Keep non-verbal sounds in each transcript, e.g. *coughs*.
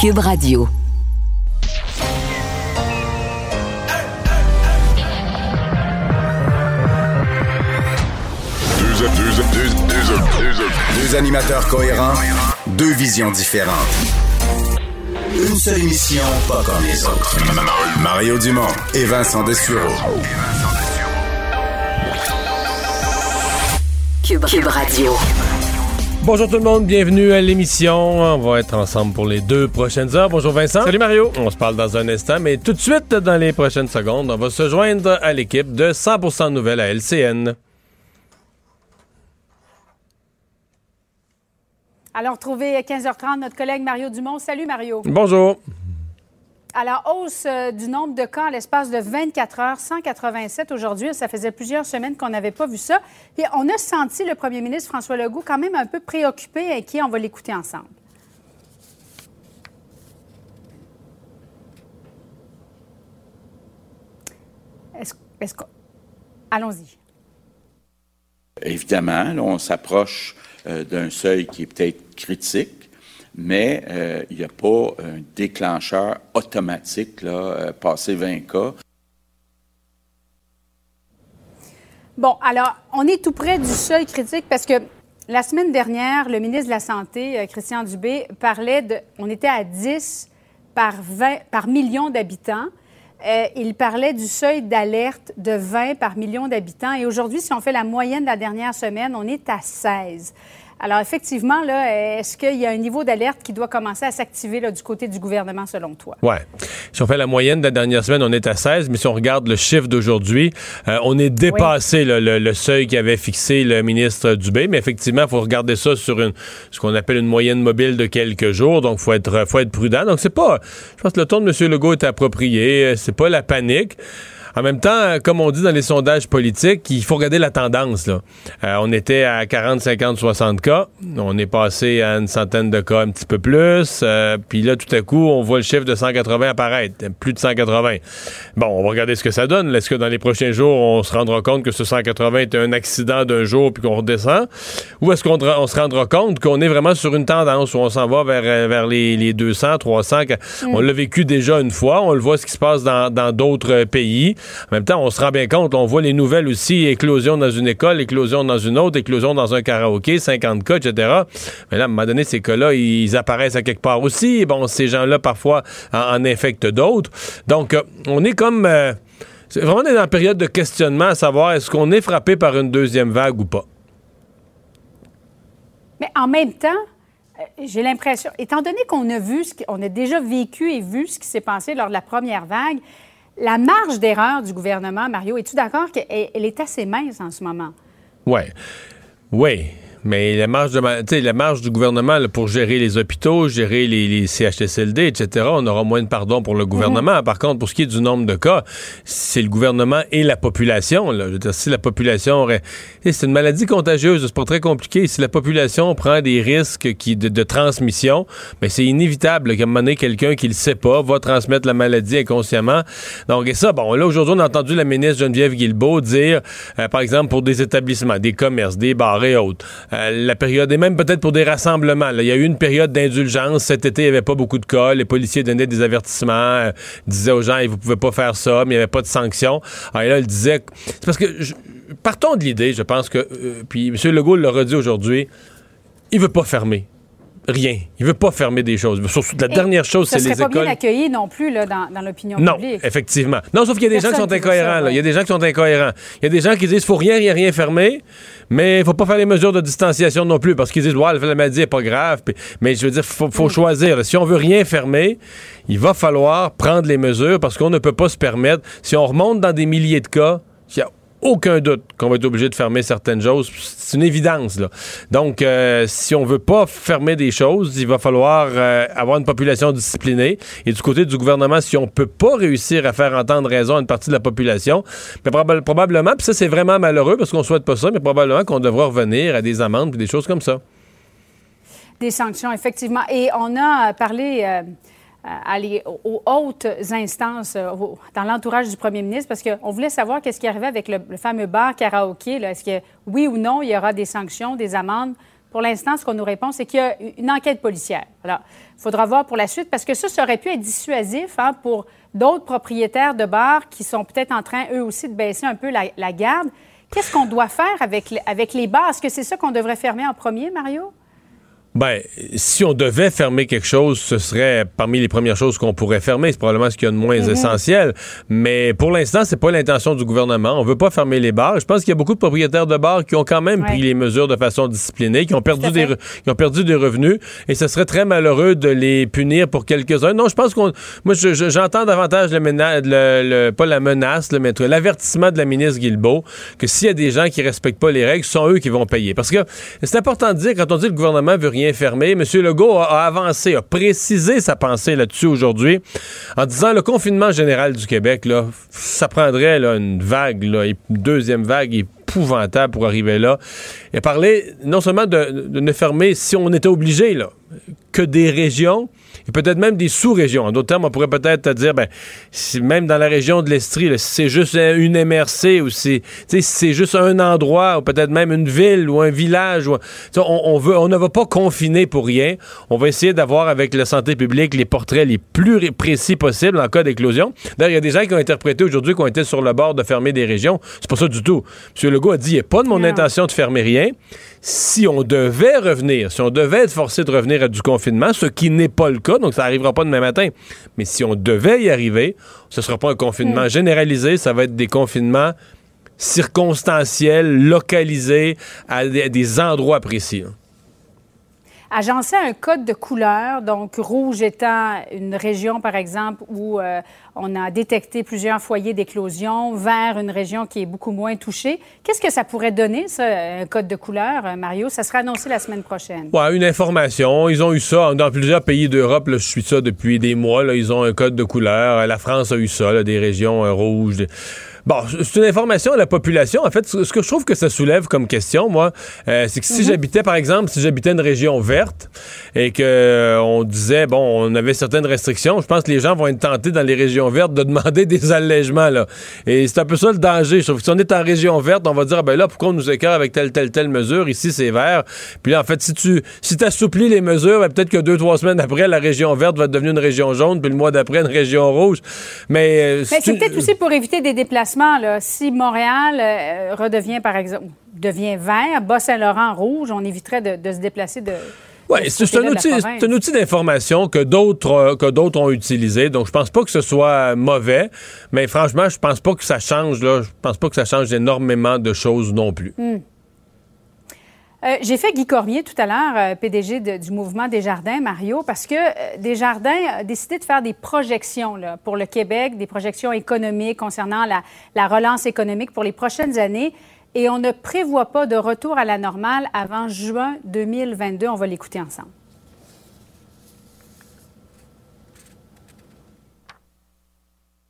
Cube Radio. Deux, deux, deux, deux, deux, Deux animateurs cohérents, deux visions différentes. Une seule émission, pas comme les autres. Mario Dumont et Vincent Dessureau. Cube, Cube Radio. Bonjour tout le monde, bienvenue à l'émission. On va être ensemble pour les deux prochaines heures. Bonjour Vincent. Salut Mario. On se parle dans un instant, mais tout de suite, dans les prochaines secondes, on va se joindre à l'équipe de 100% Nouvelles à LCN. Alors, retrouver à 15h30 notre collègue Mario Dumont. Salut Mario. Bonjour. À la hausse euh, du nombre de cas en l'espace de 24 heures, 187 aujourd'hui. Ça faisait plusieurs semaines qu'on n'avait pas vu ça. Et on a senti le premier ministre François Legault quand même un peu préoccupé, inquiet. On va l'écouter ensemble. Allons-y. Évidemment, là, on s'approche euh, d'un seuil qui est peut-être critique, mais euh, il n'y a pas un déclencheur automatique, là, euh, passé 20 cas. Bon, alors, on est tout près du seuil critique parce que la semaine dernière, le ministre de la Santé, euh, Christian Dubé, parlait de. On était à 10 par, 20, par million d'habitants. Il parlait du seuil d'alerte de 20 par million d'habitants. Et aujourd'hui, si on fait la moyenne de la dernière semaine, on est à 16. Alors, effectivement, là, est-ce qu'il y a un niveau d'alerte qui doit commencer à s'activer du côté du gouvernement, selon toi? Ouais. Si on fait la moyenne de la dernière semaine, on est à 16, mais si on regarde le chiffre d'aujourd'hui, euh, on est dépassé là, le, le seuil qu'avait fixé le ministre Dubé. Mais effectivement, il faut regarder ça sur une, ce qu'on appelle une moyenne mobile de quelques jours. Donc, il faut être, faut être prudent. Donc, c'est pas. Je pense que le ton de M. Legault est approprié. Euh, C'est pas la panique. En même temps, comme on dit dans les sondages politiques, il faut regarder la tendance. Là. Euh, on était à 40, 50, 60 cas. On est passé à une centaine de cas un petit peu plus. Euh, puis là, tout à coup, on voit le chiffre de 180 apparaître. Plus de 180. Bon, on va regarder ce que ça donne. Est-ce que dans les prochains jours, on se rendra compte que ce 180 est un accident d'un jour puis qu'on redescend? Ou est-ce qu'on on se rendra compte qu'on est vraiment sur une tendance où on s'en va vers, vers les, les 200, 300? On l'a vécu déjà une fois. On le voit ce qui se passe dans dans d'autres pays. En même temps, on se rend bien compte, on voit les nouvelles aussi, éclosion dans une école, éclosion dans une autre, éclosion dans un karaoké, 50 cas, etc. Mais là, à un moment donné, ces cas-là, ils apparaissent à quelque part aussi. Bon, ces gens-là, parfois, en, en infectent d'autres. Donc, euh, on est comme... euh, c'est vraiment on est dans la période de questionnement à savoir est-ce qu'on est frappé par une deuxième vague ou pas? Mais en même temps, euh, j'ai l'impression, étant donné qu'on a vu, ce qu'on a déjà vécu et vu ce qui s'est passé lors de la première vague, la marge d'erreur du gouvernement, Mario, es-tu d'accord qu'elle elle est assez mince en ce moment? Ouais. Oui. Mais la marge, de, la marge du gouvernement là, pour gérer les hôpitaux, gérer les, les CHSLD, etc., on aura moins de pardon pour le gouvernement. Par contre, pour ce qui est du nombre de cas, c'est le gouvernement et la population. Là. Je veux dire, si la population aurait... C'est une maladie contagieuse, c'est pas très compliqué. Si la population prend des risques qui, de, de transmission, mais c'est inévitable qu'à un moment donné, quelqu'un qui le sait pas va transmettre la maladie inconsciemment. Donc, et ça, bon, là, aujourd'hui, on a entendu la ministre Geneviève Guilbeault dire, euh, par exemple, pour des établissements, des commerces, des bars et autres, euh, la période, et même peut-être pour des rassemblements, il y a eu une période d'indulgence. Cet été, il n'y avait pas beaucoup de cas. Les policiers donnaient des avertissements, euh, disaient aux gens, vous pouvez pas faire ça, mais il n'y avait pas de sanctions. Alors, et là, il disait, c'est parce que, partons de l'idée, je pense que, euh, puis M. Legault l'a redit aujourd'hui, il veut pas fermer. Rien. Il veut pas fermer des choses. Surtout, la Et dernière chose, Ce c'est serait les pas écoles. bien accueilli non plus là, dans, dans l'opinion Non, publique. effectivement. Non, sauf qu'il y a des gens qui sont incohérents. ouais. Il y a des gens qui sont incohérents. Il y a des gens qui disent faut rien, rien, rien fermer, mais il faut pas faire les mesures de distanciation non plus parce qu'ils disent ouais, la maladie est pas grave. Puis- mais je veux dire, faut, Mm. faut choisir. là. Si on veut rien fermer, il va falloir prendre les mesures parce qu'on ne peut pas se permettre. Si on remonte dans des milliers de cas, il y a aucun doute qu'on va être obligé de fermer certaines choses. C'est une évidence. Là. Donc, euh, si on veut pas fermer des choses, il va falloir euh, avoir une population disciplinée. Et du côté du gouvernement, si on peut pas réussir à faire entendre raison à une partie de la population, mais probablement, puis ça c'est vraiment malheureux parce qu'on souhaite pas ça, mais probablement qu'on devra revenir à des amendes et des choses comme ça. Des sanctions, effectivement. Et on a parlé... Euh, aller aux hautes instances euh, dans l'entourage du premier ministre parce qu'on voulait savoir qu'est-ce qui arrivait avec le, fameux bar karaoké. Est-ce que oui ou non, il y aura des sanctions, des amendes? Pour l'instant, ce qu'on nous répond, c'est qu'il y a une enquête policière. Alors, il faudra voir pour la suite parce que ça, ça aurait pu être dissuasif hein, pour d'autres propriétaires de bars qui sont peut-être en train, eux aussi, de baisser un peu la, garde. Qu'est-ce qu'on doit faire avec, avec les bars? Est-ce que c'est ça qu'on devrait fermer en premier, Mario? Ben, si on devait fermer quelque chose, ce serait parmi les premières choses qu'on pourrait fermer. C'est probablement ce qu'il y a de moins mhm. essentiel. Mais pour l'instant, c'est pas l'intention du gouvernement. On veut pas fermer les bars. Je pense qu'il y a beaucoup de propriétaires de bars qui ont quand même pris les mesures de façon disciplinée, qui ont perdu des, qui ont perdu des revenus. Et ce serait très malheureux de les punir pour quelques-uns. Non, je pense qu'on, moi, j'entends davantage le, le, pas la menace, le, mais l'avertissement de la ministre Guilbeault que s'il y a des gens qui respectent pas les règles, ce sont eux qui vont payer. Parce que c'est important de dire quand on dit que le gouvernement veut rien fermé. M. Legault a, avancé, a précisé sa pensée là-dessus aujourd'hui en disant le confinement général du Québec, là, ça prendrait une vague, une deuxième vague épouvantable pour arriver là. Il a parlé non seulement de, ne fermer, si on était obligé, là, que des régions, et peut-être même des sous-régions. En d'autres termes, on pourrait peut-être dire, ben, si même dans la région de l'Estrie, si c'est juste une MRC ou si c'est juste un endroit ou peut-être même une ville ou un village, on, on, veut, on ne va pas confiner pour rien. On va essayer d'avoir avec la santé publique les portraits les plus précis possibles en cas d'éclosion. D'ailleurs, il y a des gens qui ont interprété aujourd'hui qu'on était sur le bord de fermer des régions. C'est pas ça du tout. M. Legault a dit, il n'y a pas de mon intention de fermer rien si on devait revenir, si on devait être forcé de revenir à du confinement, ce qui n'est pas le cas, donc ça n'arrivera pas demain matin, mais si on devait y arriver, ce ne sera pas un confinement hmm. généralisé, ça va être des confinements circonstanciels, localisés à des, endroits précis. Hein agencer un code de couleur, donc rouge étant une région, par exemple, où euh, on a détecté plusieurs foyers d'éclosion, vert, une région qui est beaucoup moins touchée. Qu'est-ce que ça pourrait donner, ça, un code de couleur, euh, Mario? Ça sera annoncé la semaine prochaine. Ouais, une information. Ils ont eu ça dans plusieurs pays d'Europe. je suis ça depuis des mois. Ils ont un code de couleur. La France a eu ça, des régions euh, rouges. Bon, c'est une information à la population. En fait, ce que je trouve que ça soulève comme question, moi, euh, c'est que si mhm. j'habitais, par exemple, si j'habitais une région verte et que euh, on disait, bon, on avait certaines restrictions, je pense que les gens vont être tentés dans les régions vertes de *laughs* demander des allègements, là. Et c'est un peu ça le danger. Je trouve que si on est en région verte, on va dire, ah, ben là, pourquoi on nous écœure avec telle, telle, telle mesure? Ici, c'est vert. Puis là, en fait, si tu si assouplis les mesures, ben, peut-être que deux, trois semaines après, la région verte va devenir une région jaune, puis le mois d'après, une région rouge. Mais, euh, Mais c'est peut-être aussi pour éviter des déplacements si Montréal euh, redevient, par exemple, devient vert, Bas-Saint-Laurent rouge, on éviterait de, se déplacer de. Oui, c'est un, outil, un outil d'information que d'autres euh, que d'autres ont utilisé. Donc, je pense pas que ce soit mauvais, mais franchement, je pense pas que ça change. Là, je pense pas que ça change énormément de choses non plus. Hmm. Euh, j'ai fait Guy Cormier tout à l'heure, euh, PDG du mouvement Desjardins, Mario, parce que euh, Desjardins a décidé de faire des projections pour le Québec, des projections économiques concernant la, relance économique pour les prochaines années. Et on ne prévoit pas de retour à la normale avant juin 2022. On va l'écouter ensemble.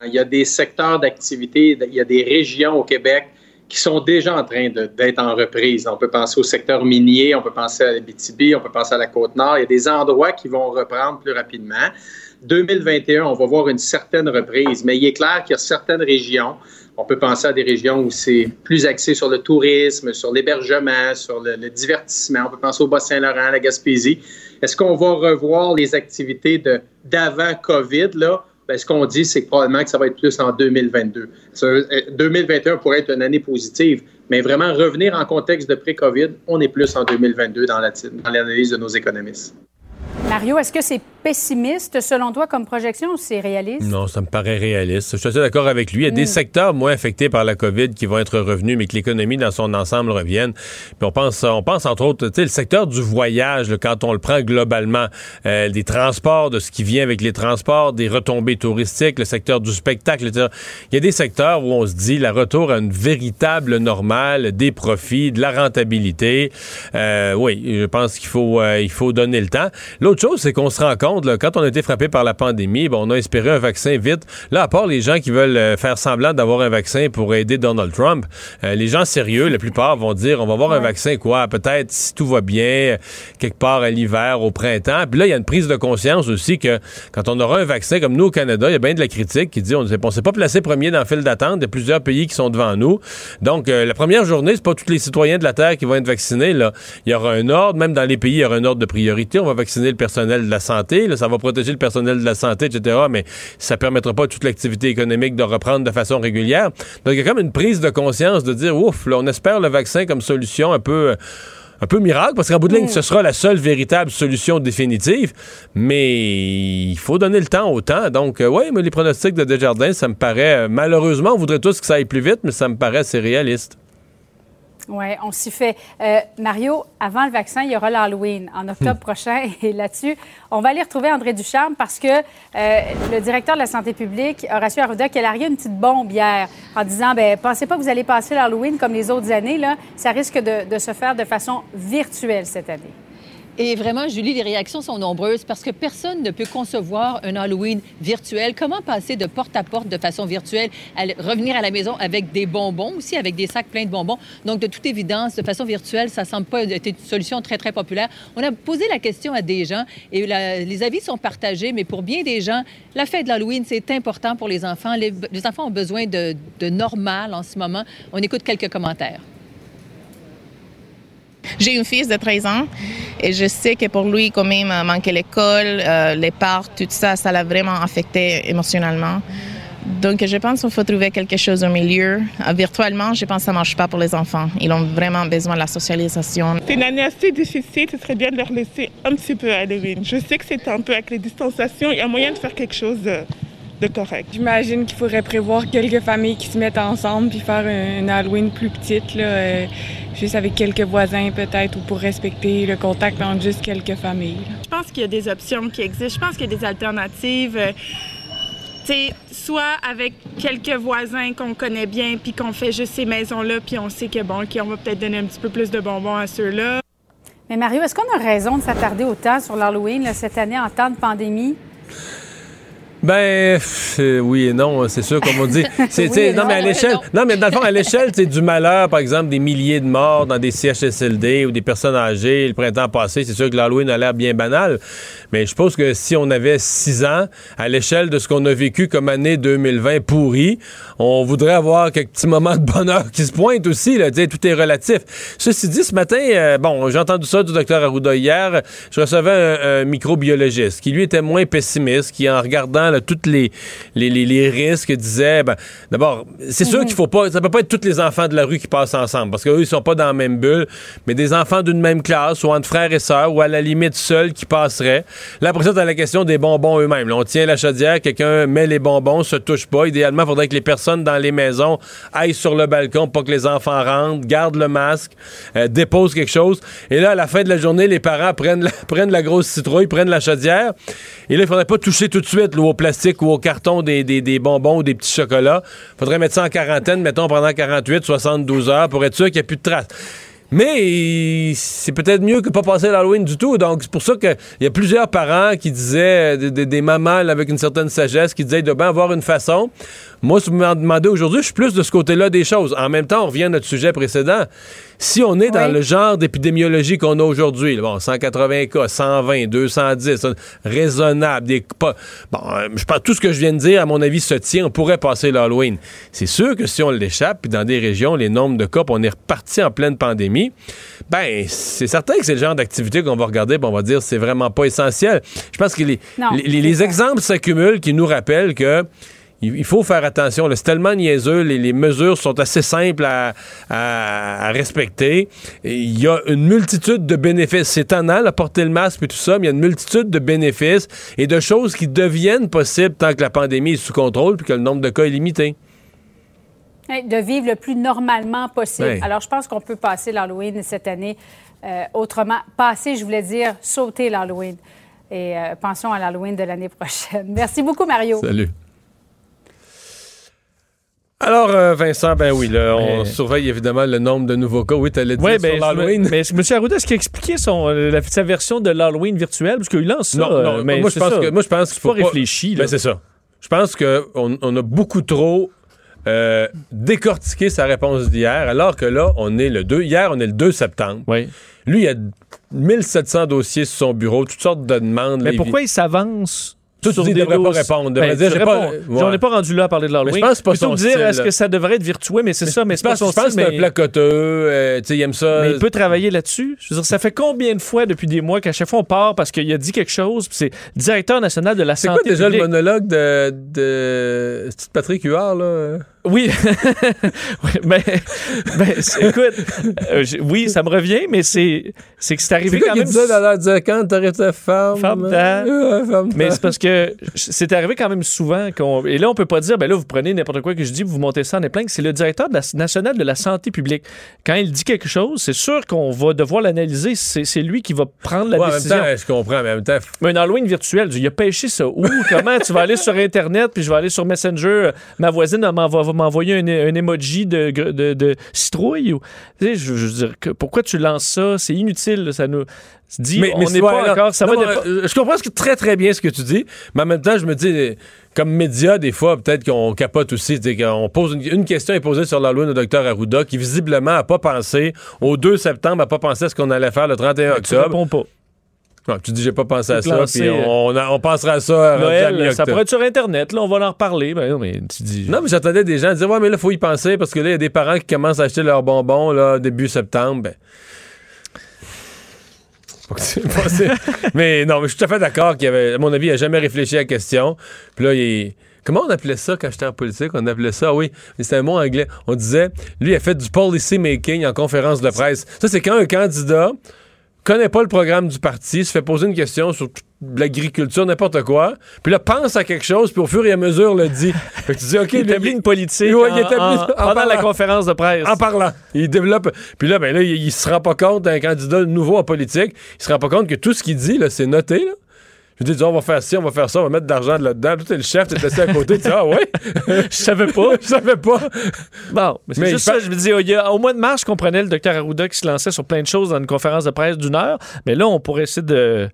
Il y a des secteurs d'activité, il y a des régions au Québec qui sont déjà en train d'être en reprise. On peut penser au secteur minier, on peut penser à la BTB, on peut penser à la Côte-Nord. Il y a des endroits qui vont reprendre plus rapidement. 2021, on va voir une certaine reprise, mais il est clair qu'il y a certaines régions, on peut penser à des régions où c'est plus axé sur le tourisme, sur l'hébergement, sur le, le, divertissement. On peut penser au Bas-Saint-Laurent, à la Gaspésie. Est-ce qu'on va revoir les activités d'avant COVID, là? Ben, ce qu'on dit, c'est probablement que ça va être plus en 2022. 2021 euh, pourrait être une année positive, mais vraiment revenir en contexte de pré-COVID, on est plus en 2022 dans l'analyse de nos économistes. Mario, est-ce que c'est pessimiste, selon toi, comme projection, ou c'est réaliste? Non, ça me paraît réaliste. Je suis assez d'accord avec lui. Il y a des secteurs moins affectés par la COVID qui vont être revenus, mais que l'économie dans son ensemble revienne. Puis on pense, on pense entre autres, tu sais, le secteur du voyage, là, quand on le prend globalement, euh, des transports, de ce qui vient avec les transports, des retombées touristiques, le secteur du spectacle, etc. Il y a des secteurs où on se dit la retour à une véritable normale, des profits, de la rentabilité. Euh, oui, je pense qu'il faut, euh, il faut donner le temps. L'autre chose, c'est qu'on se rend compte, là, quand on a été frappé par la pandémie, on a espéré un vaccin vite. Là, à part les gens qui veulent euh, faire semblant d'avoir un vaccin pour aider Donald Trump, euh, les gens sérieux, la plupart vont dire, on va avoir un vaccin quoi, peut-être si tout va bien, quelque part à l'hiver, au printemps. Puis là, il y a une prise de conscience aussi que quand on aura un vaccin, comme nous au Canada, il y a bien de la critique qui dit, on ne s'est pas placé premier dans le fil d'attente. Il y a plusieurs pays qui sont devant nous. Donc, euh, la première journée, c'est pas tous les citoyens de la Terre qui vont être vaccinés. Là. Il y aura un ordre, même dans les pays, il y aura un ordre de priorité. On va vacciner le personnel de la santé. Là, ça va protéger le personnel de la santé, etc. Mais ça permettra pas à toute l'activité économique de reprendre de façon régulière. Donc, il y a comme une prise de conscience de dire, ouf, là, on espère le vaccin comme solution un peu... Euh, un peu miracle, parce qu'en bout de ligne, ce sera la seule véritable solution définitive, mais il faut donner le temps au temps. Donc, euh, oui, mais les pronostics de Desjardins, ça me paraît, euh, malheureusement, on voudrait tous que ça aille plus vite, mais ça me paraît assez réaliste. Oui, on s'y fait. Euh, Mario, avant le vaccin, il y aura l'Halloween en octobre prochain. *laughs* Et là-dessus, on va aller retrouver André Ducharme parce que euh, le directeur de la santé publique, Horacio Arruda, qui a largué une petite bombe hier en disant ben pensez pas que vous allez passer l'Halloween comme les autres années. Là. Ça risque de, de se faire de façon virtuelle cette année. Et vraiment, Julie, les réactions sont nombreuses parce que personne ne peut concevoir un Halloween virtuel. Comment passer de porte à porte de façon virtuelle, revenir à la maison avec des bonbons aussi, avec des sacs pleins de bonbons? Donc, de toute évidence, de façon virtuelle, ça semble pas être une solution très, très populaire. On a posé la question à des gens et les avis sont partagés, mais pour bien des gens, la fête de l'Halloween, c'est important pour les enfants. Les, les enfants ont besoin de, de normal en ce moment. On écoute quelques commentaires. J'ai une fils de 13 ans et je sais que pour lui, quand même, euh, manquer l'école, euh, les parcs, tout ça, ça l'a vraiment affecté émotionnellement. Donc, je pense qu'il faut trouver quelque chose au milieu. Euh, virtuellement, je pense que ça ne marche pas pour les enfants. Ils ont vraiment besoin de la socialisation. C'est une année assez difficile, ce serait bien de leur laisser un petit peu Halloween. Je sais que c'est un peu avec les distanciations, il y a moyen de faire quelque chose de, de correct. J'imagine qu'il faudrait prévoir quelques familles qui se mettent ensemble puis faire une Halloween plus petite, là, euh, juste avec quelques voisins peut-être, ou pour respecter le contact entre juste quelques familles. là. Je pense qu'il y a des options qui existent, je pense qu'il y a des alternatives. euh, tu sais, soit avec quelques voisins qu'on connaît bien, puis qu'on fait juste ces maisons-là, puis on sait que bon, OK, on va peut-être donner un petit peu plus de bonbons à ceux-là. Mais Mario, est-ce qu'on a raison de s'attarder autant sur l'Halloween cette année en temps de pandémie? Ben euh, oui et non, c'est sûr comme on dit. *laughs* C'est, Oui non, non, mais à l'échelle, non. non mais dans le fond à l'échelle, c'est du malheur, par exemple des milliers de morts dans des CHSLD ou des personnes âgées le printemps passé. C'est sûr que l'Halloween a l'air bien banal, mais je pense que si on avait six ans à l'échelle de ce qu'on a vécu comme année 2020 pourrie, on voudrait avoir quelques petits moments de bonheur qui se pointent aussi. Là, sais, tout est relatif. Ceci dit, ce matin, euh, bon, j'ai entendu ça du docteur Arruda hier. Je recevais un, un microbiologiste qui lui était moins pessimiste, qui en regardant là, tous les, les, les, les risques disait, ben, d'abord, c'est sûr qu'il faut pas, ça peut pas être tous les enfants de la rue qui passent ensemble, parce qu'eux ils sont pas dans la même bulle, mais des enfants d'une même classe ou entre frères et sœurs ou à la limite seuls qui passeraient. Là après ça, t'as la question des bonbons eux-mêmes. On tient la chaudière, quelqu'un met les bonbons, se touche pas. Idéalement, il faudrait que les personnes dans les maisons aillent sur le balcon pour pas que les enfants rentrent, gardent le masque, euh, déposent quelque chose. Et là, à la fin de la journée, les parents prennent la, *laughs* prennent la grosse citrouille, prennent la chaudière. Et là, il faudrait pas toucher tout de suite là, au plastique ou au carton des, bonbons ou des petits chocolats. faudrait mettre ça en quarantaine, mettons, pendant 48, 72 heures pour être sûr qu'il n'y a plus de traces. Mais c'est peut-être mieux que pas passer l'Halloween du tout. Donc, c'est pour ça qu'il y a plusieurs parents qui disaient, des, mamans avec une certaine sagesse, qui disaient, doit bien avoir une façon. Moi, si vous me demandez aujourd'hui, je suis plus de ce côté-là des choses. En même temps, on revient à notre sujet précédent. Si on est dans Oui. le genre d'épidémiologie qu'on a aujourd'hui, bon, 180 cas, 120, 210, ça, raisonnable, des, pas, bon, euh, je pense tout ce que je viens de dire, à mon avis, se tient. On pourrait passer l'Halloween. C'est sûr que si on l'échappe, puis dans des régions, les nombres de cas, puis on est reparti en pleine pandémie, ben, c'est certain que c'est le genre d'activité qu'on va regarder, puis on va dire c'est vraiment pas essentiel. Je pense que les, Non, exemples s'accumulent qui nous rappellent que il, faut faire attention. C'est tellement niaiseux. Les, les mesures sont assez simples à, à- à respecter. Et il y a une multitude de bénéfices. C'est étonnant, là, porter le masque et tout ça, mais il y a une multitude de bénéfices et de choses qui deviennent possibles tant que la pandémie est sous contrôle puis que le nombre de cas est limité. De vivre le plus normalement possible. Alors, je pense qu'on peut passer l'Halloween cette année euh, autrement. Passer, je voulais dire, sauter l'Halloween. Et euh, pensons à l'Halloween de l'année prochaine. *laughs* Merci beaucoup, Mario. Salut. Alors, euh, Vincent, ben oui, là, on Mais- surveille évidemment le nombre de nouveaux cas. Oui, t'allais dire Oui, sur ben, me- l'Halloween. mais M. Arruda, est-ce qu'il a expliqué son, euh, la- sa version de l'Halloween virtuel? Parce qu'il lance ça. Non, non, euh, mais moi, je pense ça. que, moi, je pense qu'il faut pas réfléchi. Ben, c'est ça. Je pense qu'on on a beaucoup trop euh, décortiqué sa réponse d'hier, alors que là, on est le 2. Hier, on est le 2 septembre. Oui. Lui, il a 1700 dossiers sur son bureau, toutes sortes de demandes. Mais pourquoi il s'avance? Il des devrait pas répondre. Ben, dire, pas- ouais. On n'est pas rendu là à parler de l'Halloween. Mais je pense que c'est pas Plutôt son dire, est-ce que ça devrait être virtuel? Mais c'est ça, mais c'est pas son je pense que c'est un mais- placoteux. euh, tu sais, il aime ça. Mais il peut travailler là-dessus. Je veux dire, ça fait combien de fois depuis des mois qu'à chaque fois on part parce qu'il a dit quelque chose, puis c'est directeur national de la C'est santé quoi déjà publique. le monologue de, de... c'est-tu Patrick Huard, là? Oui, Oui, mais, *laughs* ben, c'est- écoute, euh, oui, ça me revient, mais c'est c'est que c'est arrivé quand même. disait quand t'arrêtes ta femme? Femme euh, femme Mais c'est parce que c'est arrivé quand même souvent qu'on et là on peut pas dire ben là vous prenez n'importe quoi que je dis vous montez ça en épingle c'est le directeur de la, national de la santé publique quand il dit quelque chose c'est sûr qu'on va devoir l'analyser c'est lui qui va prendre la Ouais, en même décision temps, je comprends, mais en même temps, mais un Halloween virtuel, il a pêché ça où? Comment tu vas aller sur Internet, puis je vais aller sur Messenger, euh, ma voisine m'envoie- va m'envoyer un, un emoji de, de, de citrouille? Ou, je, je veux dire, que- pourquoi tu lances ça? C'est inutile, là, ça nous dit, on c'est- n'est pas encore, ça non, va mais, dépa- euh, Je comprends très, très bien ce que tu dis, mais en même temps, je me dis, comme média, des fois, peut-être qu'on capote aussi. qu'on pose une, une question est posée sur l'Halloween au docteur Arruda, qui visiblement n'a pas pensé, au 2 septembre, n'a pas pensé à ce qu'on allait faire le 31 tu octobre. réponds pas. Non, tu dis, j'ai pas pensé à ça, puis euh, on, on, pensera à ça. à Noël, ça pourrait être sur Internet, là, on va en reparler. Ben non, mais tu dis. Non, mais j'entendais des gens dire Ouais, mais là, faut y penser parce que là, il y a des parents qui commencent à acheter leurs bonbons là, début septembre. Ben. *laughs* Mais non, mais je suis tout à fait d'accord qu'il y avait, à mon avis, il n'a jamais réfléchi à la question. Puis là, il. Comment on appelait ça quand j'étais en politique? On appelait ça, oui, mais c'était un mot anglais. On disait, lui, il a fait du policy making en conférence de presse. Ça, c'est quand un candidat connaît pas le programme du parti, se fait poser une question sur l'agriculture, n'importe quoi, puis là, pense à quelque chose, puis au fur et à mesure le dit. *laughs* Fait que tu dis, OK, il lui, établit une politique Ouais, il en- établit- en- en pendant la parlant. conférence de presse. En parlant. Il développe. Puis là, ben là, il, il se rend pas compte d'un candidat nouveau en politique. Il se rend pas compte que tout ce qu'il dit, là, c'est noté, là. Je dis, on va faire ci, on va faire ça, on va mettre de l'argent là-dedans. Puis t'es le chef, t'es assis à côté, tu dis, ah ouais? *laughs* Je savais pas. *laughs* Je savais pas. Bon, mais c'est juste ça. Je me dis, il y a- au mois de mars, je comprenais le docteur Arruda qui se lançait sur plein de choses dans une conférence de presse d'une heure. Mais là, on pourrait essayer de,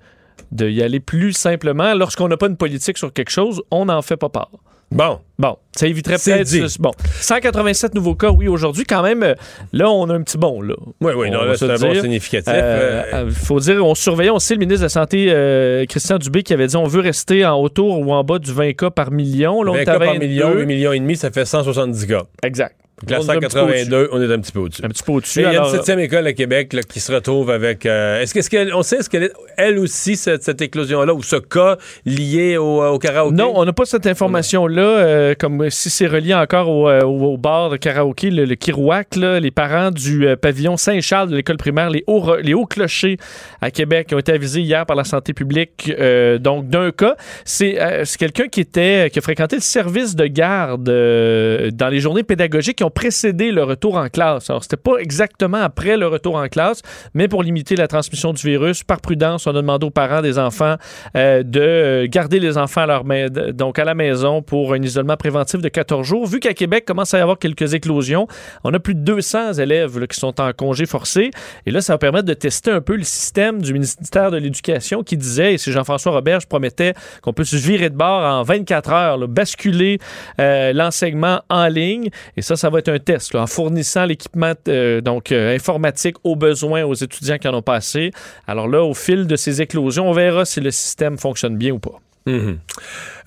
de y aller plus simplement. Lorsqu'on n'a pas une politique sur quelque chose, on n'en fait pas part. Bon. Bon, ça éviterait peut-être. Bon, 187 nouveaux cas, oui, aujourd'hui, quand même. euh, Là, on a un petit bon, là. Oui, oui, c'est un bon dire. significatif. Euh, Euh, euh, faut dire, on surveillait, on sait le ministre de la Santé, euh, Christian Dubé, qui avait dit on veut rester en autour ou en bas du 20 cas par million. Là, on 20 est à cas par 22. million, 8 millions et demi, ça fait 170 cas. Exact. Donc là, On est un petit peu 182, on est un petit peu au-dessus. Un petit peu au-dessus. Il y a une septième école à Québec là, qui se retrouve avec. euh, est-ce est-ce qu'elle, on sait, est-ce qu'elle est, elle aussi, cette, cette éclosion-là, ou ce cas lié au, au karaoké? Non, on n'a pas cette information-là, euh, comme si c'est relié encore au, euh, au- au bar de karaoké, le, le Kirouac, là, les parents du euh, pavillon Saint-Charles de l'école primaire, les hauts, re- les hauts clochers à Québec, ont été avisés hier par la santé publique, euh, donc d'un cas. C'est euh, c'est quelqu'un qui était qui a fréquenté le service de garde euh, dans les journées pédagogiques qui précédé le retour en classe. Alors, c'était pas exactement après le retour en classe, mais pour limiter la transmission du virus, par prudence, on a demandé aux parents des enfants euh, de euh, garder les enfants à leur donc à la maison pour un isolement préventif de 14 jours. Vu qu'à Québec commence à y avoir quelques éclosions, on a plus de 200 élèves qui sont en congé forcé. Et là, ça va permettre de tester un peu le système du ministère de l'Éducation qui disait, et c'est Jean-François Robert, je promettais qu'on peut se virer de bord en 24 heures, basculer euh, l'enseignement en ligne. Et ça, ça va être un test en fournissant l'équipement euh, donc euh, informatique aux besoins aux étudiants qui en ont pas assez. Alors là, au fil de ces éclosions, on verra si le système fonctionne bien ou pas. Mhm.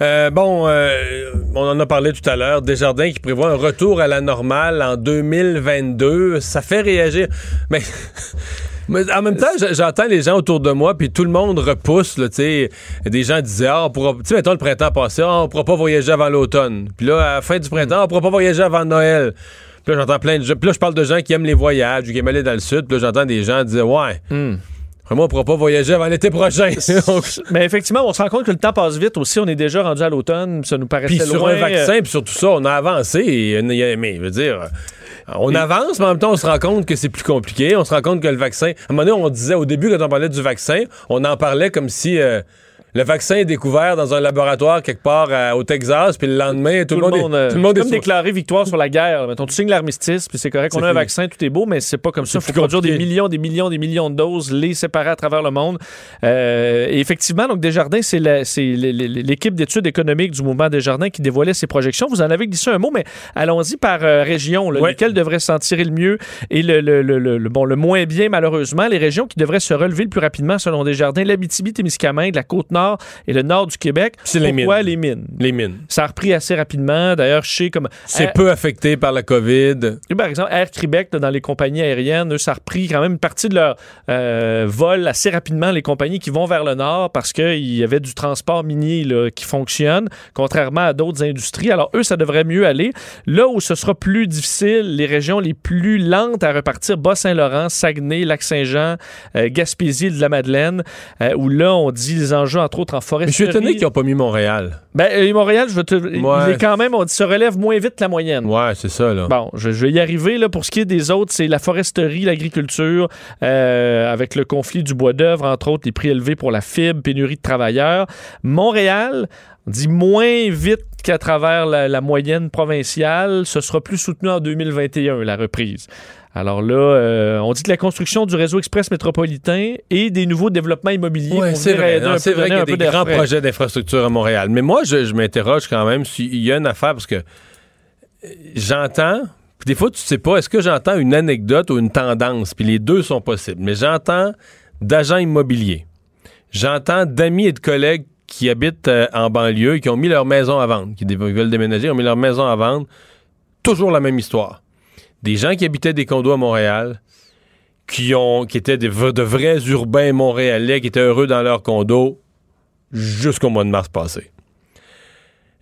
Euh, bon, on en a parlé tout à l'heure. Desjardins qui prévoit un retour à la normale en 2022. Ça fait réagir. Mais *laughs* Mais en même temps, j'entends les gens autour de moi, puis tout le monde repousse, là. Des gens disaient, ah, on pourra, tu sais, mettons le printemps passé, ah, on pourra pas voyager avant l'automne. Puis là, à la fin du printemps, on pourra pas voyager avant Noël. Puis là, j'entends plein de gens. Puis là, je parle de gens qui aiment les voyages, ou qui aiment aller dans le sud. Puis là, j'entends des gens dire, ouais. Vraiment, on pourra pas voyager avant l'été prochain. *laughs* Mais effectivement, on se rend compte que le temps passe vite aussi. On est déjà rendu à l'automne. Ça nous paraissait Puis sur loin. un vaccin, puis sur tout ça, on a avancé. Et, euh, mais, je veux dire, euh, on avance, mais en même temps, on se rend compte que c'est plus compliqué. On se rend compte que le vaccin. À un moment donné, on disait, au début, quand on parlait du vaccin, on en parlait comme si. euh, le vaccin est découvert dans un laboratoire quelque part euh, au Texas, puis le lendemain, tout, le monde, est, euh, tout le monde est comme déclaré victoire sur la guerre. Mettons, tu signes l'armistice, puis c'est correct, on a un vaccin, tout est beau, mais c'est pas comme ça. Il faut produire des millions, des millions, des millions de doses, les séparer à travers le monde. Euh, et effectivement, donc Desjardins, c'est l'équipe d'études économiques du mouvement Desjardins qui dévoilait ses projections. Vous en avez glissé un mot, mais allons-y par euh, région. là, Ouais. Lesquelles devraient s'en tirer le mieux et le, le- le- le- le- bon, le moins bien, malheureusement? Les régions qui devraient se relever le plus rapidement, selon Desjardins, l'Abitibi-Témiscamingue, la Côte-Nord et le nord du Québec. C'est les Pourquoi mines. les mines? les mines. Ça a repris assez rapidement. D'ailleurs, je sais comme. C'est peu affecté par la COVID. et Par exemple, Air Québec, dans les compagnies aériennes, eux, ça a repris quand même une partie de leur euh, vol assez rapidement, les compagnies qui vont vers le nord, parce qu'il y avait du transport minier là, qui fonctionne, contrairement à d'autres industries. Alors, eux, ça devrait mieux aller. Là où ce sera plus difficile, les régions les plus lentes à repartir, Bas-Saint-Laurent, Saguenay, Lac-Saint-Jean, euh, Gaspésie, de la Madeleine, euh, où là, on dit les enjeux, entre autres, en forêt. Mais je suis étonné qu'ils n'ont pas mis Montréal. Ben, euh, Montréal, je te... il est quand même, on dit, se relève moins vite que la moyenne. Ouais, c'est ça, là. Bon, je, je vais y arriver. Là, pour ce qui est des autres, c'est la foresterie, l'agriculture, euh, avec le conflit du bois d'œuvre, entre autres, les prix élevés pour la fibre, pénurie de travailleurs. Montréal, on dit moins vite qu'à travers la, la moyenne provinciale. Ce sera plus soutenu en 2021, la reprise. Alors là, euh, on dit que la construction du réseau express métropolitain et des nouveaux développements immobiliers Ouais, vont c'est vrai. un C'est vrai qu'il y a un des grands frais. projets d'infrastructure à Montréal. Mais moi, je, je m'interroge quand même s'il y a une affaire parce que euh, j'entends. Puis des fois, tu sais pas, est-ce que j'entends une anecdote ou une tendance? Puis les deux sont possibles. Mais j'entends d'agents immobiliers. J'entends d'amis et de collègues qui habitent euh, en banlieue et qui ont mis leur maison à vendre, qui veulent déménager, ont mis leur maison à vendre. Toujours la même histoire. Des gens qui habitaient des condos à Montréal, qui, ont, qui étaient des de vrais urbains montréalais, qui étaient heureux dans leur condo jusqu'au mois de mars passé.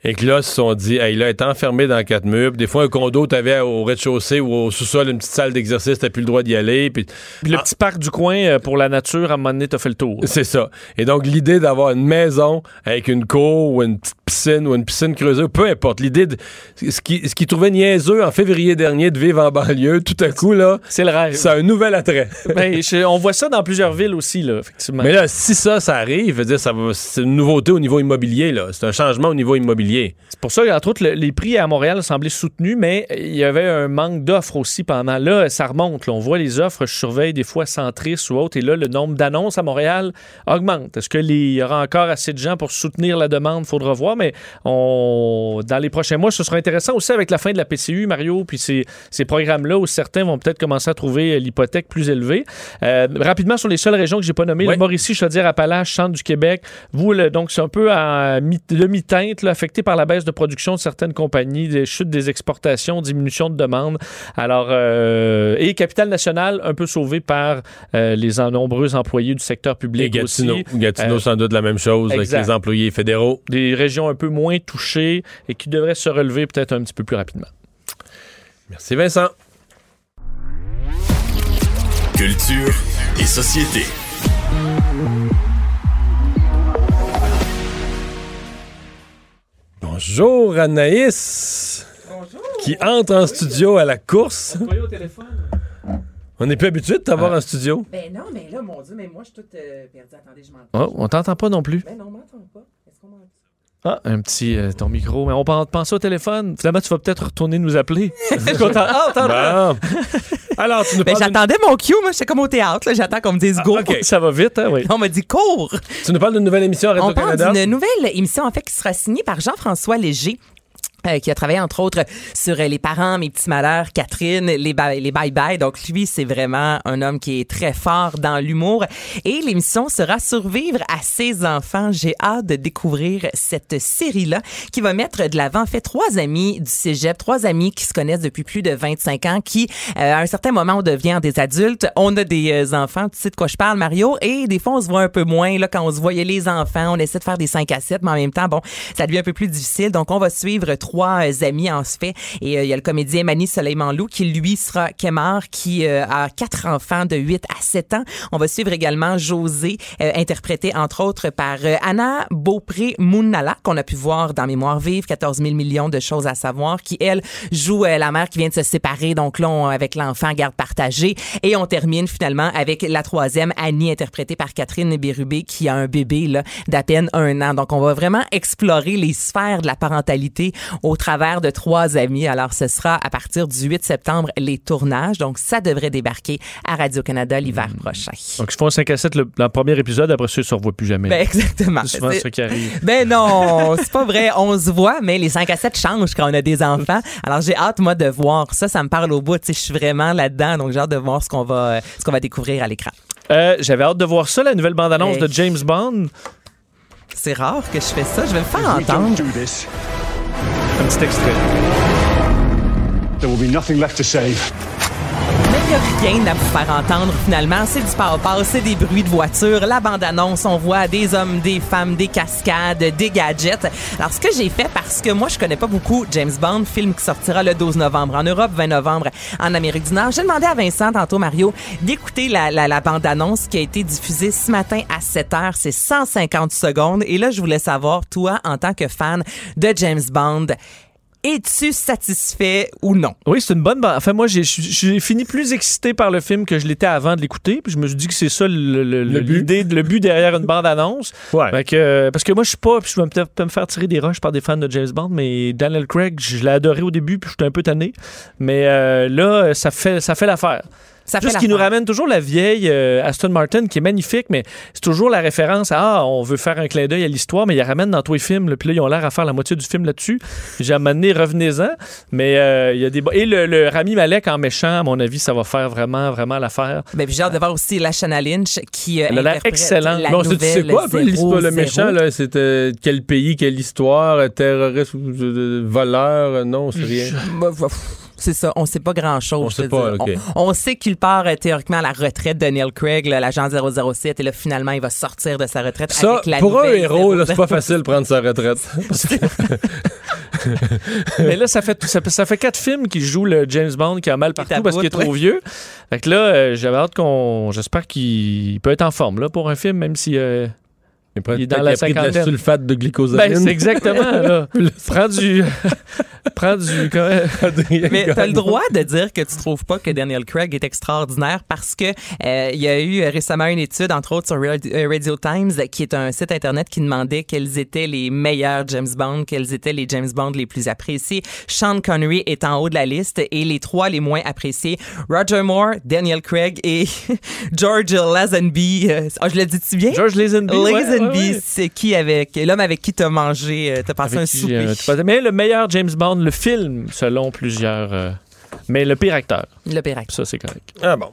Et que là, ils se sont dit, hey, là, être enfermé dans quatre murs. Puis Des fois, un condo, t'avais au rez-de-chaussée ou au sous-sol une petite salle d'exercice, t'as plus le droit d'y aller. Puis Puis le petit parc du coin euh, pour la nature, à un moment donné, t'as fait le tour. c'est ça. Et donc, l'idée d'avoir une maison avec une cour ou une petite piscine ou une piscine creusée, peu importe. L'idée de. Ce qui, ce qui trouvait niaiseux en février dernier de vivre en banlieue, tout à coup, là, C'est le rêve. a un nouvel attrait. *laughs* Ben, je- on voit ça dans plusieurs villes aussi, là, effectivement. Mais là, si ça, ça arrive, dire, ça c'est une nouveauté au niveau immobilier, là. C'est un changement au niveau immobilier. C'est pour ça qu'entre autres, le- les prix à Montréal semblaient soutenus, mais il y avait un manque d'offres aussi pendant. Là, ça remonte. là. On voit les offres, je surveille des fois Centris ou autres, et là, le nombre d'annonces à Montréal augmente. Est-ce qu'il y aura encore assez de gens pour soutenir la demande? Faudra voir, mais on, dans les prochains mois, ce sera intéressant aussi avec la fin de la PCU, Mario, puis ces, ces programmes-là où certains vont peut-être commencer à trouver euh, l'hypothèque plus élevée. Euh, rapidement, sur les seules régions que j'ai pas nommées, Ouais. le Mauricie, Chaudière-Appalaches, Centre du Québec, vous, le- donc, c'est un peu à mi- demi-teinte, affecté par la baisse de production de certaines compagnies, des chutes des exportations, diminution de demande. Alors, euh, et Capital National, un peu sauvé par euh, les en- nombreux employés du secteur Et public Gatineau. aussi. Gatineau, sans doute la même chose avec les employés fédéraux. Des régions un peu moins touchées et qui devraient se relever peut-être un petit peu plus rapidement. Merci, Vincent. Culture et société. Bonjour, Anaïs. Bonjour. Qui entre en studio à la course. au téléphone. On n'est plus habitué de t'avoir Ah. en studio. Ben non, mais là, mon Dieu, mais moi, je suis toute euh, perdue. Attendez, je m'entends. Oh, on t'entend pas non plus. Ben non, on m'entend pas. Est-ce qu'on m'entend? Ah, un petit, euh, ton micro. Mais on pen- pensait au téléphone. Finalement, tu vas peut-être retourner nous appeler. *laughs* Ah. Bon. *laughs* Alors, tu nous Ben j'attendais mon cue, moi, j'étais comme au théâtre, j'attends qu'on me dise go. ok. Ça va vite, hein, oui. On m'a dit cours. tu nous parles d'une nouvelle émission à On parle Radio-Canada. d'une nouvelle émission, en fait, qui sera signée par Jean-François Léger. Euh, qui a travaillé entre autres sur euh, Les parents, Mes petits malheurs, Catherine, Les les bye, bye. Donc lui, c'est vraiment un homme qui est très fort dans l'humour. Et l'émission sera Survivre à ses enfants. J'ai hâte de découvrir cette série-là qui va mettre de l'avant, en fait, trois amis du cégep, trois amis qui se connaissent depuis plus de 25 ans, qui, euh, à un certain moment, on devient des adultes, on a des enfants, tu sais de quoi je parle, Mario, et des fois, on se voit un peu moins, là, quand on se voyait les enfants, on essaie de faire des 5 à 7, mais en même temps, bon, ça devient un peu plus difficile. Donc, on va suivre trois euh, amis en ce fait. Et euh, il y a le comédien Mani Soleiman-Lou qui, lui, sera Kemar, qui euh, a quatre enfants de 8 à 7 ans. On va suivre également José, euh, interprété entre autres par Anna Beaupré-Mounala, qu'on a pu voir dans Mémoire vive, 14 000 millions de choses à savoir, qui, elle, joue la mère qui vient de se séparer, donc là, on- avec l'enfant, garde partagée. Et on termine finalement avec la troisième, Annie, interprétée par Catherine Bérubé, qui a un bébé d'à peine un an. Donc, on va vraiment explorer les sphères de la parentalité au travers de trois amis. Alors, ce sera à partir du 8 septembre les tournages. Donc, ça devrait débarquer à Radio-Canada l'hiver prochain. Donc, ils font un 5 à 7 le, dans le premier épisode, après ça, ils se revoient plus jamais. Ben, exactement. C'est souvent ça qui arrive. Ben non, c'est pas vrai. On se voit, mais les 5 à 7 changent quand on a des enfants. Alors, j'ai hâte, moi, de voir ça. Ça me parle au bout. Tu sais, je suis vraiment là-dedans. Donc, j'ai hâte de voir ce qu'on va, ce qu'on va découvrir à l'écran. Euh, J'avais hâte de voir ça, la nouvelle bande-annonce Hey. de James Bond. C'est rare que je fais ça. Je vais le faire entendre. Un petit extrait. There will be nothing left to save. Il n'y a rien à vous faire entendre finalement. C'est du power c'est des bruits de voiture. La bande-annonce, on voit des hommes, des femmes, des cascades, des gadgets. Alors, ce que j'ai fait, parce que moi, je connais pas beaucoup James Bond, film qui sortira le 12 novembre en Europe, 20 novembre en Amérique du Nord, j'ai demandé à Vincent, tantôt Mario, d'écouter la, la, la bande-annonce qui a été diffusée ce matin à 7 heures. C'est 150 secondes. Et là, je voulais savoir, toi, en tant que fan de James Bond, es-tu satisfait ou non? Oui, c'est une bonne bande. Enfin, moi, j'ai- fini plus excité par le film que je l'étais avant de l'écouter. Puis je me suis dit que c'est ça le, le- le- but. l'idée, le but derrière une bande-annonce. Ouais. Fait que, parce que moi, je suis pas. Puis je vais peut-être peut me faire tirer des roches par des fans de James Bond, mais Daniel Craig, je l'ai adoré au début, puis j'étais un peu tanné. Mais euh, là, ça fait, ça fait l'affaire. Ça fait Juste qu'il nous ramène toujours la vieille euh, Aston Martin qui est magnifique, mais c'est toujours la référence à ah, on veut faire un clin d'œil à l'histoire, mais il la ramène dans tous les films. Puis là, ils ont l'air à faire la moitié du film là-dessus. J'ai amené revenez-en. Mais euh, il y a des. Et le, le Rami Malek en méchant, à mon avis, ça va faire vraiment, vraiment l'affaire. Ben, puis j'ai hâte de voir aussi Lashana Lynch qui euh, Elle a l'air excellente. la c'est- tu sais quoi un peu l'histoire, le 0-0. méchant, là? C'était quel pays, quelle histoire, euh, terroriste, euh, voleur, euh, non, c'est rien. Pff, C'est ça, on sait pas grand-chose. On sait veux pas, dire. ok. On, on sait qu'il part euh, théoriquement à la retraite de Neil Craig, l'agent 007, et là, finalement, il va sortir de sa retraite Ça, avec la pour un héros, là, c'est pas 007. facile de prendre sa retraite. *laughs* Parce que- Mais là, ça fait, ça, ça fait quatre films qui jouent le James Bond qui a mal partout parce qu'il est trop ouais. vieux. Fait que là, euh, j'avais hâte qu'on. J'espère qu'il peut être en forme là, pour un film, même si. euh, Il prend- Il est dans la pris de la cinquantaine. sulfate de glycosamine. Ben, c'est exactement, là. *laughs* prends du. *laughs* prends du. *laughs* Mais t'as le droit de dire que tu trouves pas que Daniel Craig est extraordinaire parce que euh, il y a eu récemment une étude, entre autres sur Radio, euh, Radio Times, qui est un site internet qui demandait quels étaient les meilleurs James Bond, quels étaient les James Bond les plus appréciés. Sean Connery est en haut de la liste et les trois les moins appréciés Roger Moore, Daniel Craig et George Lazenby. Euh, oh, je le dis-tu bien? George Lazenby. ouais, Lazenby, ouais, ouais. C'est qui avec l'homme avec qui t'as mangé, euh, t'as passé Avec un qui, souper. euh, mais le meilleur James Bond, le film, selon plusieurs. euh, mais le pire acteur. Le pire acteur. Ça, c'est correct. Ah bon.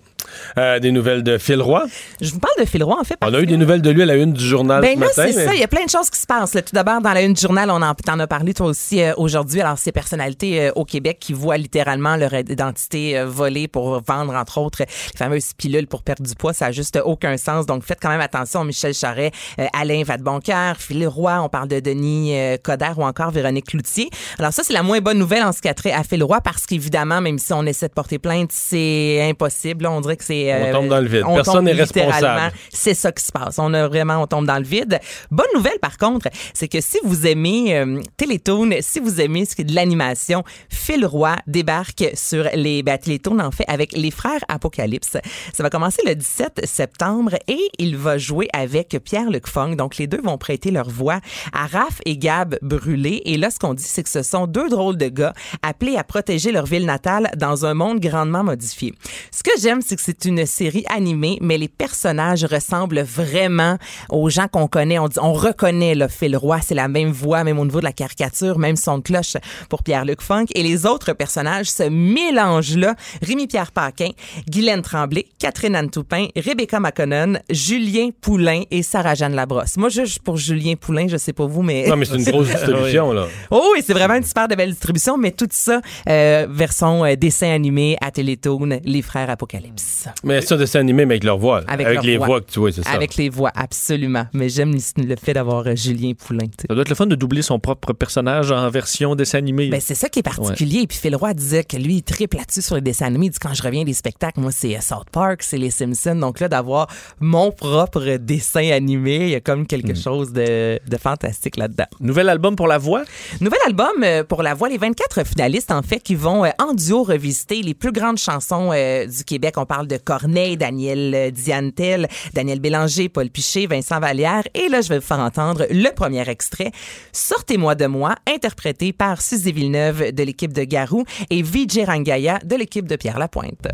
Euh, des nouvelles de Phil Roy? Je vous parle de Phil Roy, en fait. On a eu des nouvelles de lui à la une du journal Ben ce là, matin. c'est mais- ça. Il y a plein de choses qui se passent. là. Tout d'abord, dans la une du journal, on en t'en as parlé toi aussi euh, aujourd'hui. Alors, ces personnalités euh, au Québec qui voient littéralement leur identité volée pour vendre, entre autres, les fameuses pilules pour perdre du poids, ça n'a juste aucun sens. Donc, faites quand même attention. Michel Charret, Alain Vadeboncoeur, Phil Roy, on parle de Denis Coderre ou encore Véronique Cloutier. Alors, ça, c'est la moins bonne nouvelle en ce qui a trait à Phil Roy parce qu'évidemment, même si on essaie de porter plainte, c'est impossible. là. On dirait que c'est... On euh, tombe dans le vide. on Personne n'est responsable. c'est ça qui se passe. On a vraiment, on tombe dans le vide. Bonne nouvelle, par contre, c'est que si vous aimez euh, Télétoon, si vous aimez ce qui est de l'animation, Phil Roy débarque sur les ben, Télétoon, en fait, avec les frères Apocalypse. Ça va commencer le 17 septembre et il va jouer avec Pierre-Luc Fong. Donc, les deux vont prêter leur voix à Raph et Gab Brûlé. Et là, ce qu'on dit, c'est que ce sont deux drôles de gars appelés à protéger leur ville natale dans un monde grandement modifié. Ce que j'aime, c'est que c'est c'est une série animée, mais les personnages ressemblent vraiment aux gens qu'on connaît. On, dit- on reconnaît le Phil Roy, c'est la même voix, même au niveau de la caricature, même son de cloche pour Pierre-Luc Funk. Et les autres personnages se mélangent là. Rémi-Pierre Paquin, Guylaine Tremblay, Catherine Anne Toupin, Rebecca McConnell, Julien Poulain et Sarah-Jeanne Labrosse. Moi, juste pour Julien Poulain, je sais pas vous, mais... Non, mais c'est une grosse distribution, là. *laughs* Oh oui, c'est vraiment une super de belle distribution, mais tout ça, euh, version euh, dessin animé à Télétoon, Les Frères Apocalypse. Mais c'est un dessin animé, mais avec leur voix. Avec, Avec, leur les voix. voix que tu vois, c'est ça. Avec les voix, absolument. Mais j'aime le fait d'avoir euh, Julien Poulain. Ça doit être le fun de doubler son propre personnage en version dessin animé. Ben, c'est ça qui est particulier. Et puis Phil Roy disait que lui, il triple là-dessus sur les dessins animés. Il dit quand je reviens des spectacles, moi, c'est euh, South Park, c'est les Simpsons. Donc là, d'avoir mon propre dessin animé, il y a comme quelque Hmm. chose de, de fantastique là-dedans. Nouvel album pour la voix? Nouvel album euh, pour la voix. Les 24 finalistes, en fait, qui vont euh, en duo revisiter les plus grandes chansons euh, du Québec. On parle de Corneille, Daniel euh, Diantel, Daniel Bélanger, Paul Piché, Vincent Vallière. Et là, je vais vous faire entendre le premier extrait, Sortez-moi de moi, interprété par Suzy Villeneuve de l'équipe de Garou et Vijay Rangaya de l'équipe de Pierre Lapointe.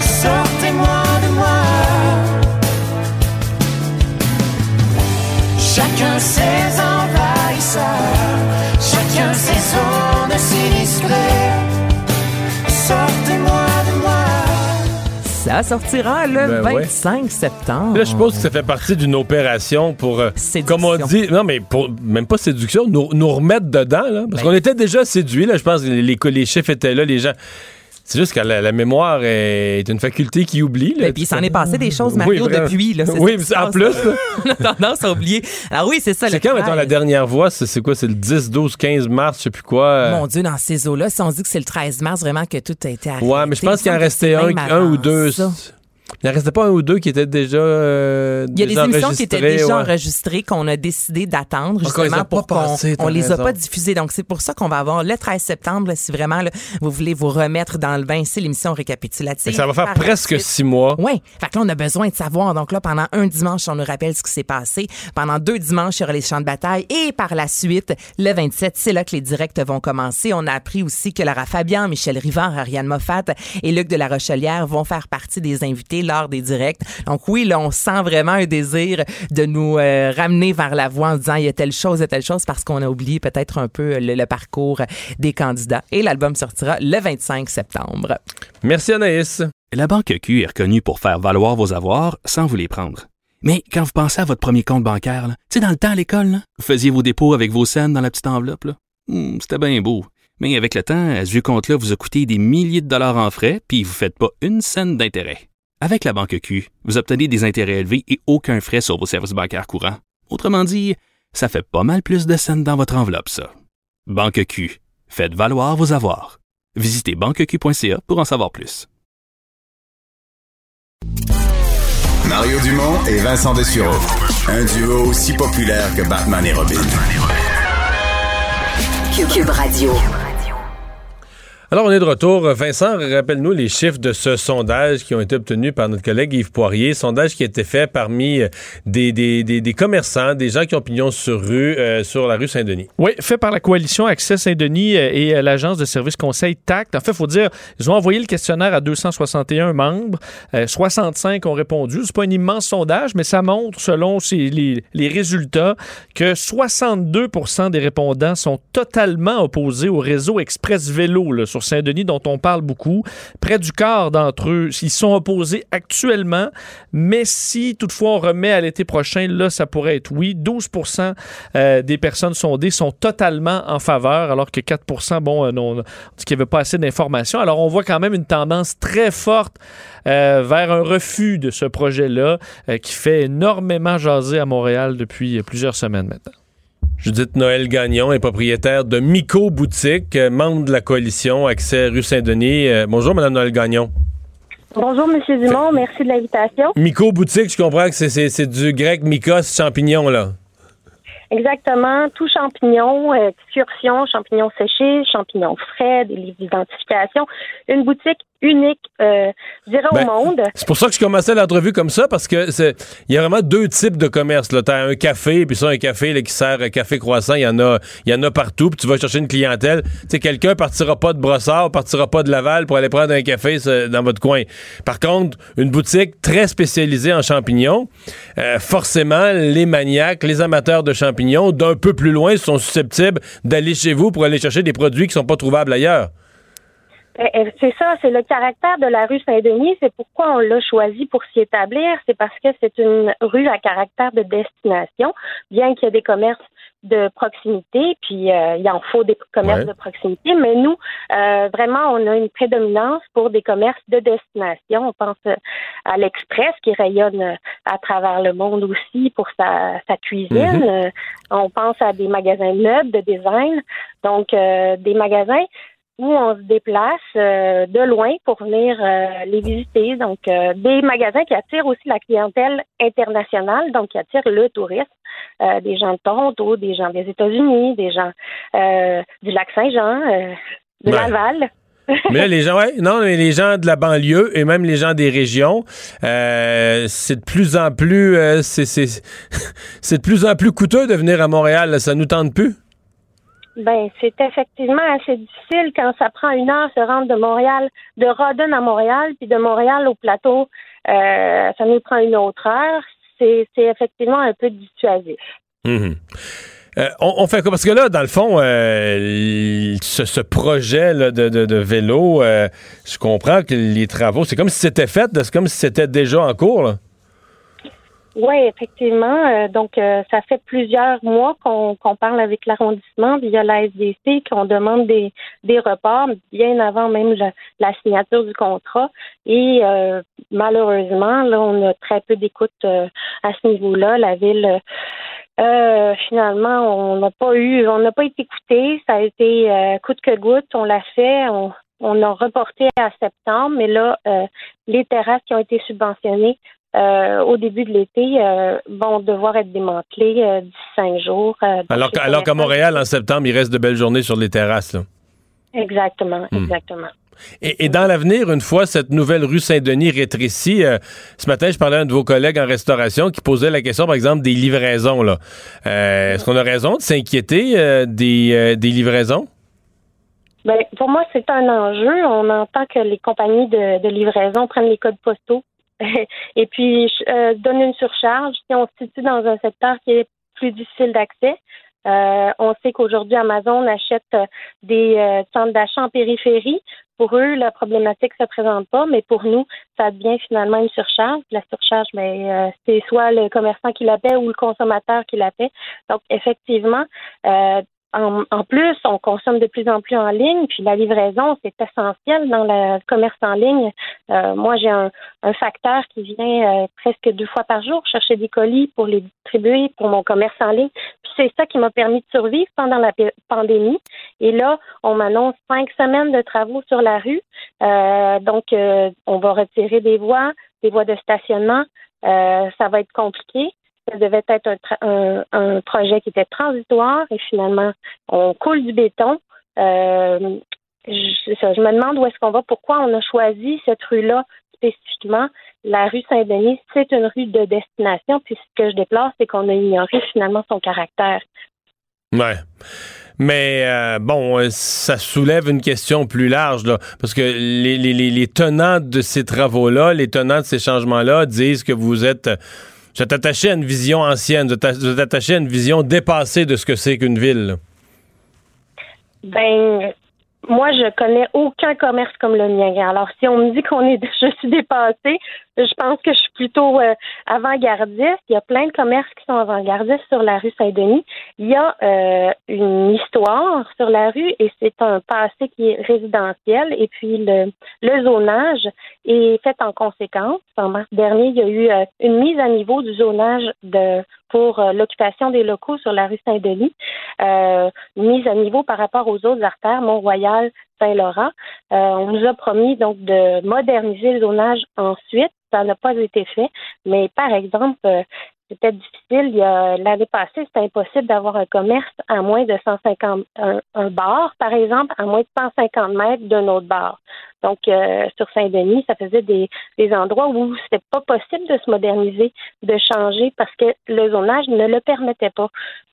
Sortez-moi de moi. Envahisseurs, chacun ses zones sinistrées. Sortez-moi de moi. Ça sortira le Ben ouais. 25 septembre. Là, je suppose que ça fait partie d'une opération pour, euh, comme on dit, non, mais pour, même pas séduction, nous, nous remettre dedans, là. Parce Ben. qu'on était déjà séduits, là. Je pense que les, les, les chiffres étaient là, les gens. C'est juste que la, la mémoire est une faculté qui oublie, là. Et Ben, puis, il s'en est passé des choses, Mario, depuis. Là, Oui, ça en plus. *laughs* On a tendance à oublier. Alors oui, c'est ça. C'est quand, mettons, 13. la dernière voix? C'est quoi? C'est le 10, 12, 15 mars, je sais plus quoi. Mon Dieu, dans ces eaux-là, si on dit que c'est le 13 mars, vraiment que tout a été arrêté. Ouais, mais je pense qu'il en restait un, un ou deux. ça. Il en restait pas un ou deux qui étaient déjà. euh, Il y a des émissions qui étaient déjà ouais. enregistrées qu'on a décidé d'attendre justement pour qu'on on les a pas diffusées. Donc c'est pour ça qu'on va avoir le 13 septembre là, si vraiment là, vous voulez vous remettre dans le bain, c'est l'émission récapitulative. Mais ça va faire presque suite- six mois. Oui. Fait que là, on a besoin de savoir. Donc là, pendant un dimanche, on nous rappelle ce qui s'est passé. Pendant deux dimanches, il y aura les champs de bataille. Et par la suite, le 27, c'est là que les directs vont commencer. On a appris aussi que Lara Fabian, Michel Rivard, Ariane Moffat et Luc de la Rochelière vont faire partie des invités lors des directs. Donc oui, là, on sent vraiment un désir de nous euh, ramener vers la voie en disant il y a telle chose, il y a telle chose parce qu'on a oublié peut-être un peu le, le parcours des candidats. Et l'album sortira le 25 septembre. Merci Anaïs. La Banque Q est reconnue pour faire valoir vos avoirs sans vous les prendre. Mais quand vous pensez à votre premier compte bancaire, là, tu sais, dans le temps à l'école, là, vous faisiez vos dépôts avec vos scènes dans la petite enveloppe. là. Hmm, C'était bien beau. Mais avec le temps, à ce vieux compte-là vous a coûté des milliers de dollars en frais, puis vous ne faites pas une scène d'intérêt. Avec la Banque Q, vous obtenez des intérêts élevés et aucun frais sur vos services bancaires courants. Autrement dit, ça fait pas mal plus de scènes dans votre enveloppe, ça. Banque Q. Faites valoir vos avoirs. Visitez banqueq.ca pour en savoir plus. Mario Dumont et Vincent Dessureau. Un duo aussi populaire que Batman et Robin. Cube Radio. Alors, on est de retour. Vincent, rappelle-nous les chiffres de ce sondage qui ont été obtenus par notre collègue Yves Poirier. Sondage qui a été fait parmi euh, des, des, des, commerçants, des gens qui ont pignon sur rue, euh, sur la rue Saint-Denis. Oui, fait par la coalition Accès Saint-Denis euh, et l'agence de services conseil TACT. En fait, il faut dire, ils ont envoyé le questionnaire à 261 membres. Euh, 65 ont répondu. C'est pas un immense sondage, mais ça montre, selon les, les résultats, que 62% des répondants sont totalement opposés au réseau Express Vélo Saint-Denis, dont on parle beaucoup. Près du quart d'entre eux, ils sont opposés actuellement, mais si toutefois on remet à l'été prochain, là, ça pourrait être oui. 12% euh, des personnes sondées sont totalement en faveur, alors que 4% bon, euh, on dit qu'il n'y avait pas assez d'informations. Alors, on voit quand même une tendance très forte euh, vers un refus de ce projet-là qui fait énormément jaser à Montréal depuis plusieurs semaines maintenant. Judith Noël Gagnon est propriétaire de Mico Boutique, euh, membre de la coalition Accès rue Saint-Denis. Euh, bonjour, Madame Noël Gagnon. Bonjour, Monsieur Dumont. Merci de l'invitation. Mico Boutique, je comprends que c'est- du grec mycos, champignon, là. Exactement. Tout champignon, euh, excursion, champignons séchés, champignons frais, des livres d'identification. Une boutique unique euh, je dirais Ben, au monde. C'est pour ça que je commençais l'entrevue comme ça, parce que c'est il y a vraiment deux types de commerce. Tu as un café, puis ça, un café là, qui sert un café croissant, il y en a il y en a partout, puis tu vas chercher une clientèle. Tu sais, quelqu'un partira pas de Brossard, partira pas de Laval pour aller prendre un café dans votre coin. Par contre, une boutique très spécialisée en champignons, euh, forcément, les maniaques, les amateurs de champignons, d'un peu plus loin, sont susceptibles d'aller chez vous pour aller chercher des produits qui sont pas trouvables ailleurs. Eh, eh, C'est ça, c'est le caractère de la rue Saint-Denis. C'est pourquoi on l'a choisi pour s'y établir. C'est parce que c'est une rue à caractère de destination, bien qu'il y ait des commerces de proximité, puis euh, il en faut des commerces Ouais. de proximité, mais nous, euh, vraiment, on a une prédominance pour des commerces de destination. On pense euh, à l'Express qui rayonne euh, à travers le monde aussi pour sa, sa cuisine. Mhm. Euh, on pense à des magasins de meubles, de design, donc euh, des magasins où on se déplace euh, de loin pour venir euh, les visiter. Donc, euh, des magasins qui attirent aussi la clientèle internationale, donc qui attirent le tourisme, euh, des gens de Toronto, des gens des États-Unis, des gens euh, du lac Saint-Jean, euh, de Ouais. Laval. *laughs* Mais là, les gens, ouais, non, mais les gens de la banlieue et même les gens des régions, euh, c'est de plus en plus, euh, c'est, *laughs* de plus en plus coûteux de venir à Montréal. Ça nous tente plus. Ben, c'est effectivement assez difficile quand ça prend une heure se rendre de Montréal, de Rodden à Montréal, puis de Montréal au plateau, euh, ça nous prend une autre heure. C'est, effectivement un peu dissuasif. Mhm. Euh, on, fait quoi? Parce que là, dans le fond, euh, ce, projet de, de- de vélo, je comprends que les travaux, c'est comme si c'était fait, c'est comme si c'était déjà en cours. Là. Oui, effectivement. Euh, donc, euh, ça fait plusieurs mois qu'on parle avec l'arrondissement via la SDC, qu'on demande des, des reports, bien avant même la, la signature du contrat. Et euh, malheureusement, là, on a très peu d'écoute euh, à ce niveau-là. La ville, euh, finalement, on n'a pas eu, on n'a pas été écouté. Ça a été euh, coûte que goutte. On l'a fait. On, on a reporté à septembre, mais là, euh, les terrasses qui ont été subventionnées euh, au début de l'été euh, vont devoir être démantelées euh, d'ici cinq jours. euh, Alors, qu'à- alors Montréal, en septembre, il reste de belles journées sur les terrasses. là. Exactement, Hmm. exactement. Et, et dans l'avenir, une fois cette nouvelle rue Saint-Denis rétrécie, ce matin, je parlais à un de vos collègues en restauration qui posait la question, par exemple, des livraisons. Là. Est-ce qu'on a raison de s'inquiéter des, des livraisons? Ben, pour moi, c'est un enjeu. On entend que les compagnies de, de livraison prennent les codes postaux et puis euh, donnent une surcharge. Si on se situe dans un secteur qui est plus difficile d'accès, euh, on sait qu'aujourd'hui, Amazon achète euh, des euh, centres d'achat en périphérie. Pour eux, la problématique ne se présente pas, mais pour nous, ça devient finalement une surcharge. La surcharge, mais euh, c'est soit le commerçant qui la paie ou le consommateur qui la paie. Donc, effectivement, euh, en, plus, on consomme de plus en plus en ligne, puis la livraison, c'est essentiel dans le commerce en ligne. Euh, moi, j'ai un, facteur qui vient euh, presque deux fois par jour chercher des colis pour les distribuer pour mon commerce en ligne. Puis c'est ça qui m'a permis de survivre pendant la pandémie. Et là, on m'annonce cinq semaines de travaux sur la rue. Euh, donc, on va retirer des voies, des voies de stationnement. Ça va être compliqué. Ça devait être un, un- un projet qui était transitoire et finalement, on coule du béton. Euh, je, je me demande où est-ce qu'on va, pourquoi on a choisi cette rue-là spécifiquement. La rue Saint-Denis, c'est une rue de destination, puis ce que je déplore, c'est qu'on a ignoré finalement son caractère. Ouais. Mais euh, bon, euh, ça soulève une question plus large, là, parce que les, les, les, tenants de ces travaux-là, les tenants de ces changements-là disent que vous êtes, vous êtes à une vision ancienne, vous êtes, à une vision dépassée de ce que c'est qu'une ville. Ben, moi, je connais aucun commerce comme le mien. Alors, si on me dit qu'on est, *laughs* je suis dépassée, je pense que je suis plutôt euh, avant-gardiste. Il y a plein de commerces qui sont avant-gardistes sur la rue Saint-Denis. Il y a euh, une histoire sur la rue et c'est un passé qui est résidentiel. Et puis, le, le zonage est fait en conséquence. En mars dernier, il y a eu euh, une mise à niveau du zonage de pour euh, l'occupation des locaux sur la rue Saint-Denis, euh, mise à niveau par rapport aux autres artères, Mont-Royal, Saint-Laurent. Euh, on nous a promis donc de moderniser le zonage ensuite. Ça n'a pas été fait, mais par exemple, euh, c'était difficile. Il y a- L'année passée, c'était impossible d'avoir un commerce à moins de 150, un, un bar, par exemple, à moins de 150 mètres d'un autre bar. Donc, euh, sur Saint-Denis, ça faisait des, des endroits où c'était pas possible de se moderniser, de changer parce que le zonage ne le permettait pas.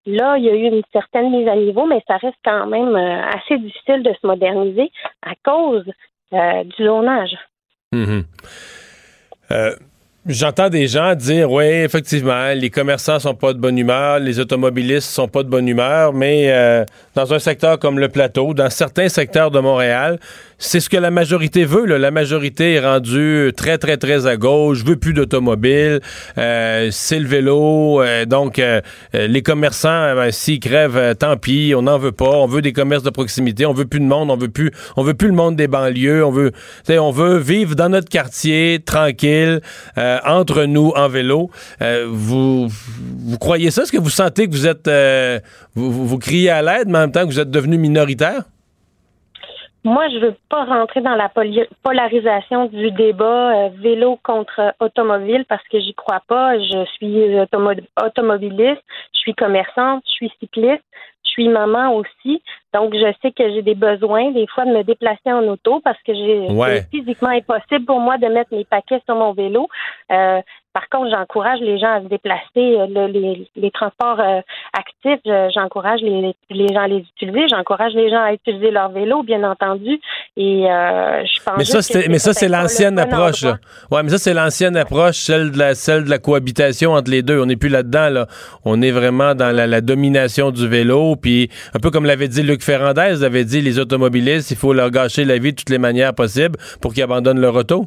Là, il y a eu une certaine mise à niveau, mais ça reste quand même euh, assez difficile de se moderniser à cause euh, du zonage. Euh, J'entends des gens dire, oui, effectivement, les commerçants sont pas de bonne humeur, les automobilistes sont pas de bonne humeur, mais euh, dans un secteur comme le plateau, dans certains secteurs de Montréal, c'est ce que la majorité veut. La majorité est rendue très, très, très à gauche, veut plus d'automobiles, euh, c'est le vélo. euh, donc, euh, les commerçants, ben, s'ils crèvent, tant pis, on n'en veut pas. On veut des commerces de proximité, on veut plus de monde, on veut plus, on veut plus le monde des banlieues. On veut, on veut vivre dans notre quartier, tranquille, entre nous, en vélo. Vous, croyez ça? Est-ce que vous sentez que vous êtes, vous criez à l'aide, mais en même temps que vous êtes devenu minoritaire? Moi, je veux pas rentrer dans la polarisation du débat euh, vélo contre automobile parce que j'y crois pas. Je suis automo- automobiliste, je suis commerçante, je suis cycliste, je suis maman aussi. Donc, je sais que j'ai des besoins des fois de me déplacer en auto parce que j'ai Ouais. physiquement impossible pour moi de mettre mes paquets sur mon vélo. Euh, par contre, j'encourage les gens à se déplacer. Euh, le- les, les transports euh, actifs, je- j'encourage les, les gens à les utiliser. J'encourage les gens à utiliser leur vélo, bien entendu. Et euh, je pense Mais ça, c'était- mais ça, c'est l'ancienne approche. là. Ouais, mais ça, c'est l'ancienne approche, celle de la, celle de la cohabitation entre les deux. On n'est plus là-dedans, là. On est vraiment dans la, la domination du vélo. Puis, un peu comme l'avait dit Luc Ferrandez, avait dit les automobilistes, il faut leur gâcher la vie de toutes les manières possibles pour qu'ils abandonnent leur auto.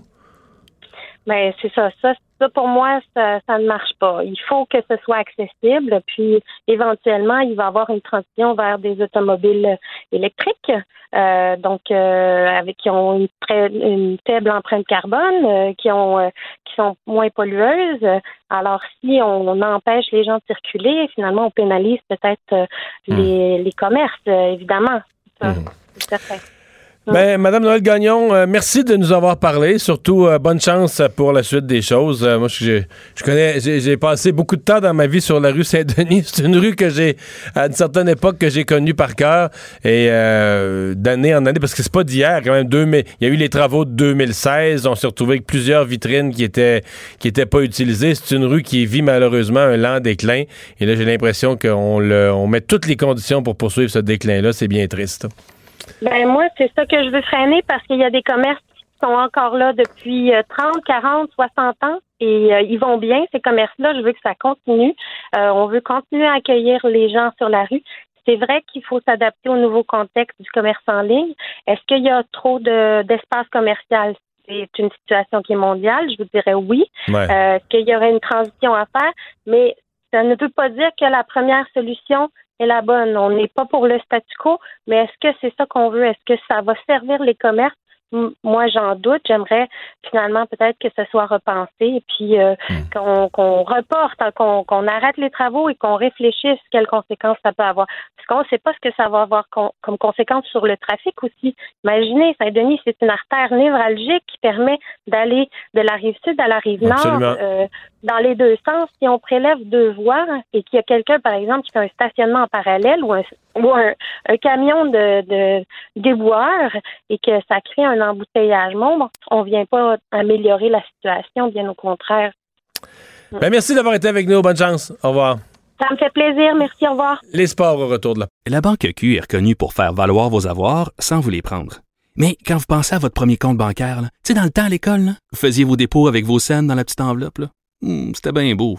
Mais c'est ça, ça, ça pour moi, ça, ça ne marche pas. Il faut que ce soit accessible, puis éventuellement, il va y avoir une transition vers des automobiles électriques, euh, donc euh, avec qui ont une, très, une faible empreinte carbone, euh, qui ont euh, qui sont moins pollueuses. Alors, si on, on empêche les gens de circuler, finalement, on pénalise peut-être euh, les, les commerces, euh, évidemment. Ça, c'est certain. Ben, Madame Noël Gagnon, euh, merci de nous avoir parlé. Surtout, euh, bonne chance pour la suite des choses. Euh, moi, je, je connais, j'ai passé beaucoup de temps dans ma vie sur la rue Saint-Denis. *laughs* C'est une rue que j'ai, à une certaine époque, que j'ai connue par cœur et euh, d'année en année, parce que c'est pas d'hier, quand même. 2000, il y a eu les travaux de 2016. On s'est retrouvé avec plusieurs vitrines qui étaient qui étaient pas utilisées. C'est une rue qui vit malheureusement un lent déclin. Et là, j'ai l'impression qu'on on met toutes les conditions pour poursuivre ce déclin-là. C'est bien triste. Ben moi, c'est ça que je veux freiner parce qu'il y a des commerces qui sont encore là depuis euh, 30, 40, 60 ans et euh, ils vont bien, ces commerces-là. Je veux que ça continue. Euh, on veut continuer à accueillir les gens sur la rue. C'est vrai qu'il faut s'adapter au nouveau contexte du commerce en ligne. Est-ce qu'il y a trop de, d'espace commercial? C'est une situation qui est mondiale. Je vous dirais oui. Ouais. Euh, qu'il y aurait une transition à faire, mais ça ne veut pas dire que la première solution est la bonne. On n'est pas pour le statu quo, mais est-ce que c'est ça qu'on veut? Est-ce que ça va servir les commerces? Moi, j'en doute. J'aimerais finalement peut-être que ce soit repensé et puis euh, qu'on qu'on reporte, hein, qu'on arrête les travaux et qu'on réfléchisse quelles conséquences ça peut avoir. Parce qu'on ne sait pas ce que ça va avoir con- comme conséquence sur le trafic aussi. Imaginez, Saint-Denis, c'est une artère névralgique qui permet d'aller de la rive sud à la rive nord euh, dans les deux sens. Si on prélève deux voies et qu'il y a quelqu'un, par exemple, qui fait un stationnement en parallèle ou un, ou un, un camion de, de déboire et que ça crée un embouteillage, bon, on vient pas améliorer la situation, bien au contraire. Ben, merci d'avoir été avec nous. Bonne chance. Au revoir. Ça me fait plaisir. Merci. Au revoir. Les sports au retour de la La Banque Q est reconnue pour faire valoir vos avoirs sans vous les prendre. Mais quand vous pensez à votre premier compte bancaire, là, tu sais, dans le temps à l'école, là, vous faisiez vos dépôts avec vos scènes dans la petite enveloppe. là. Hmm, C'était bien beau.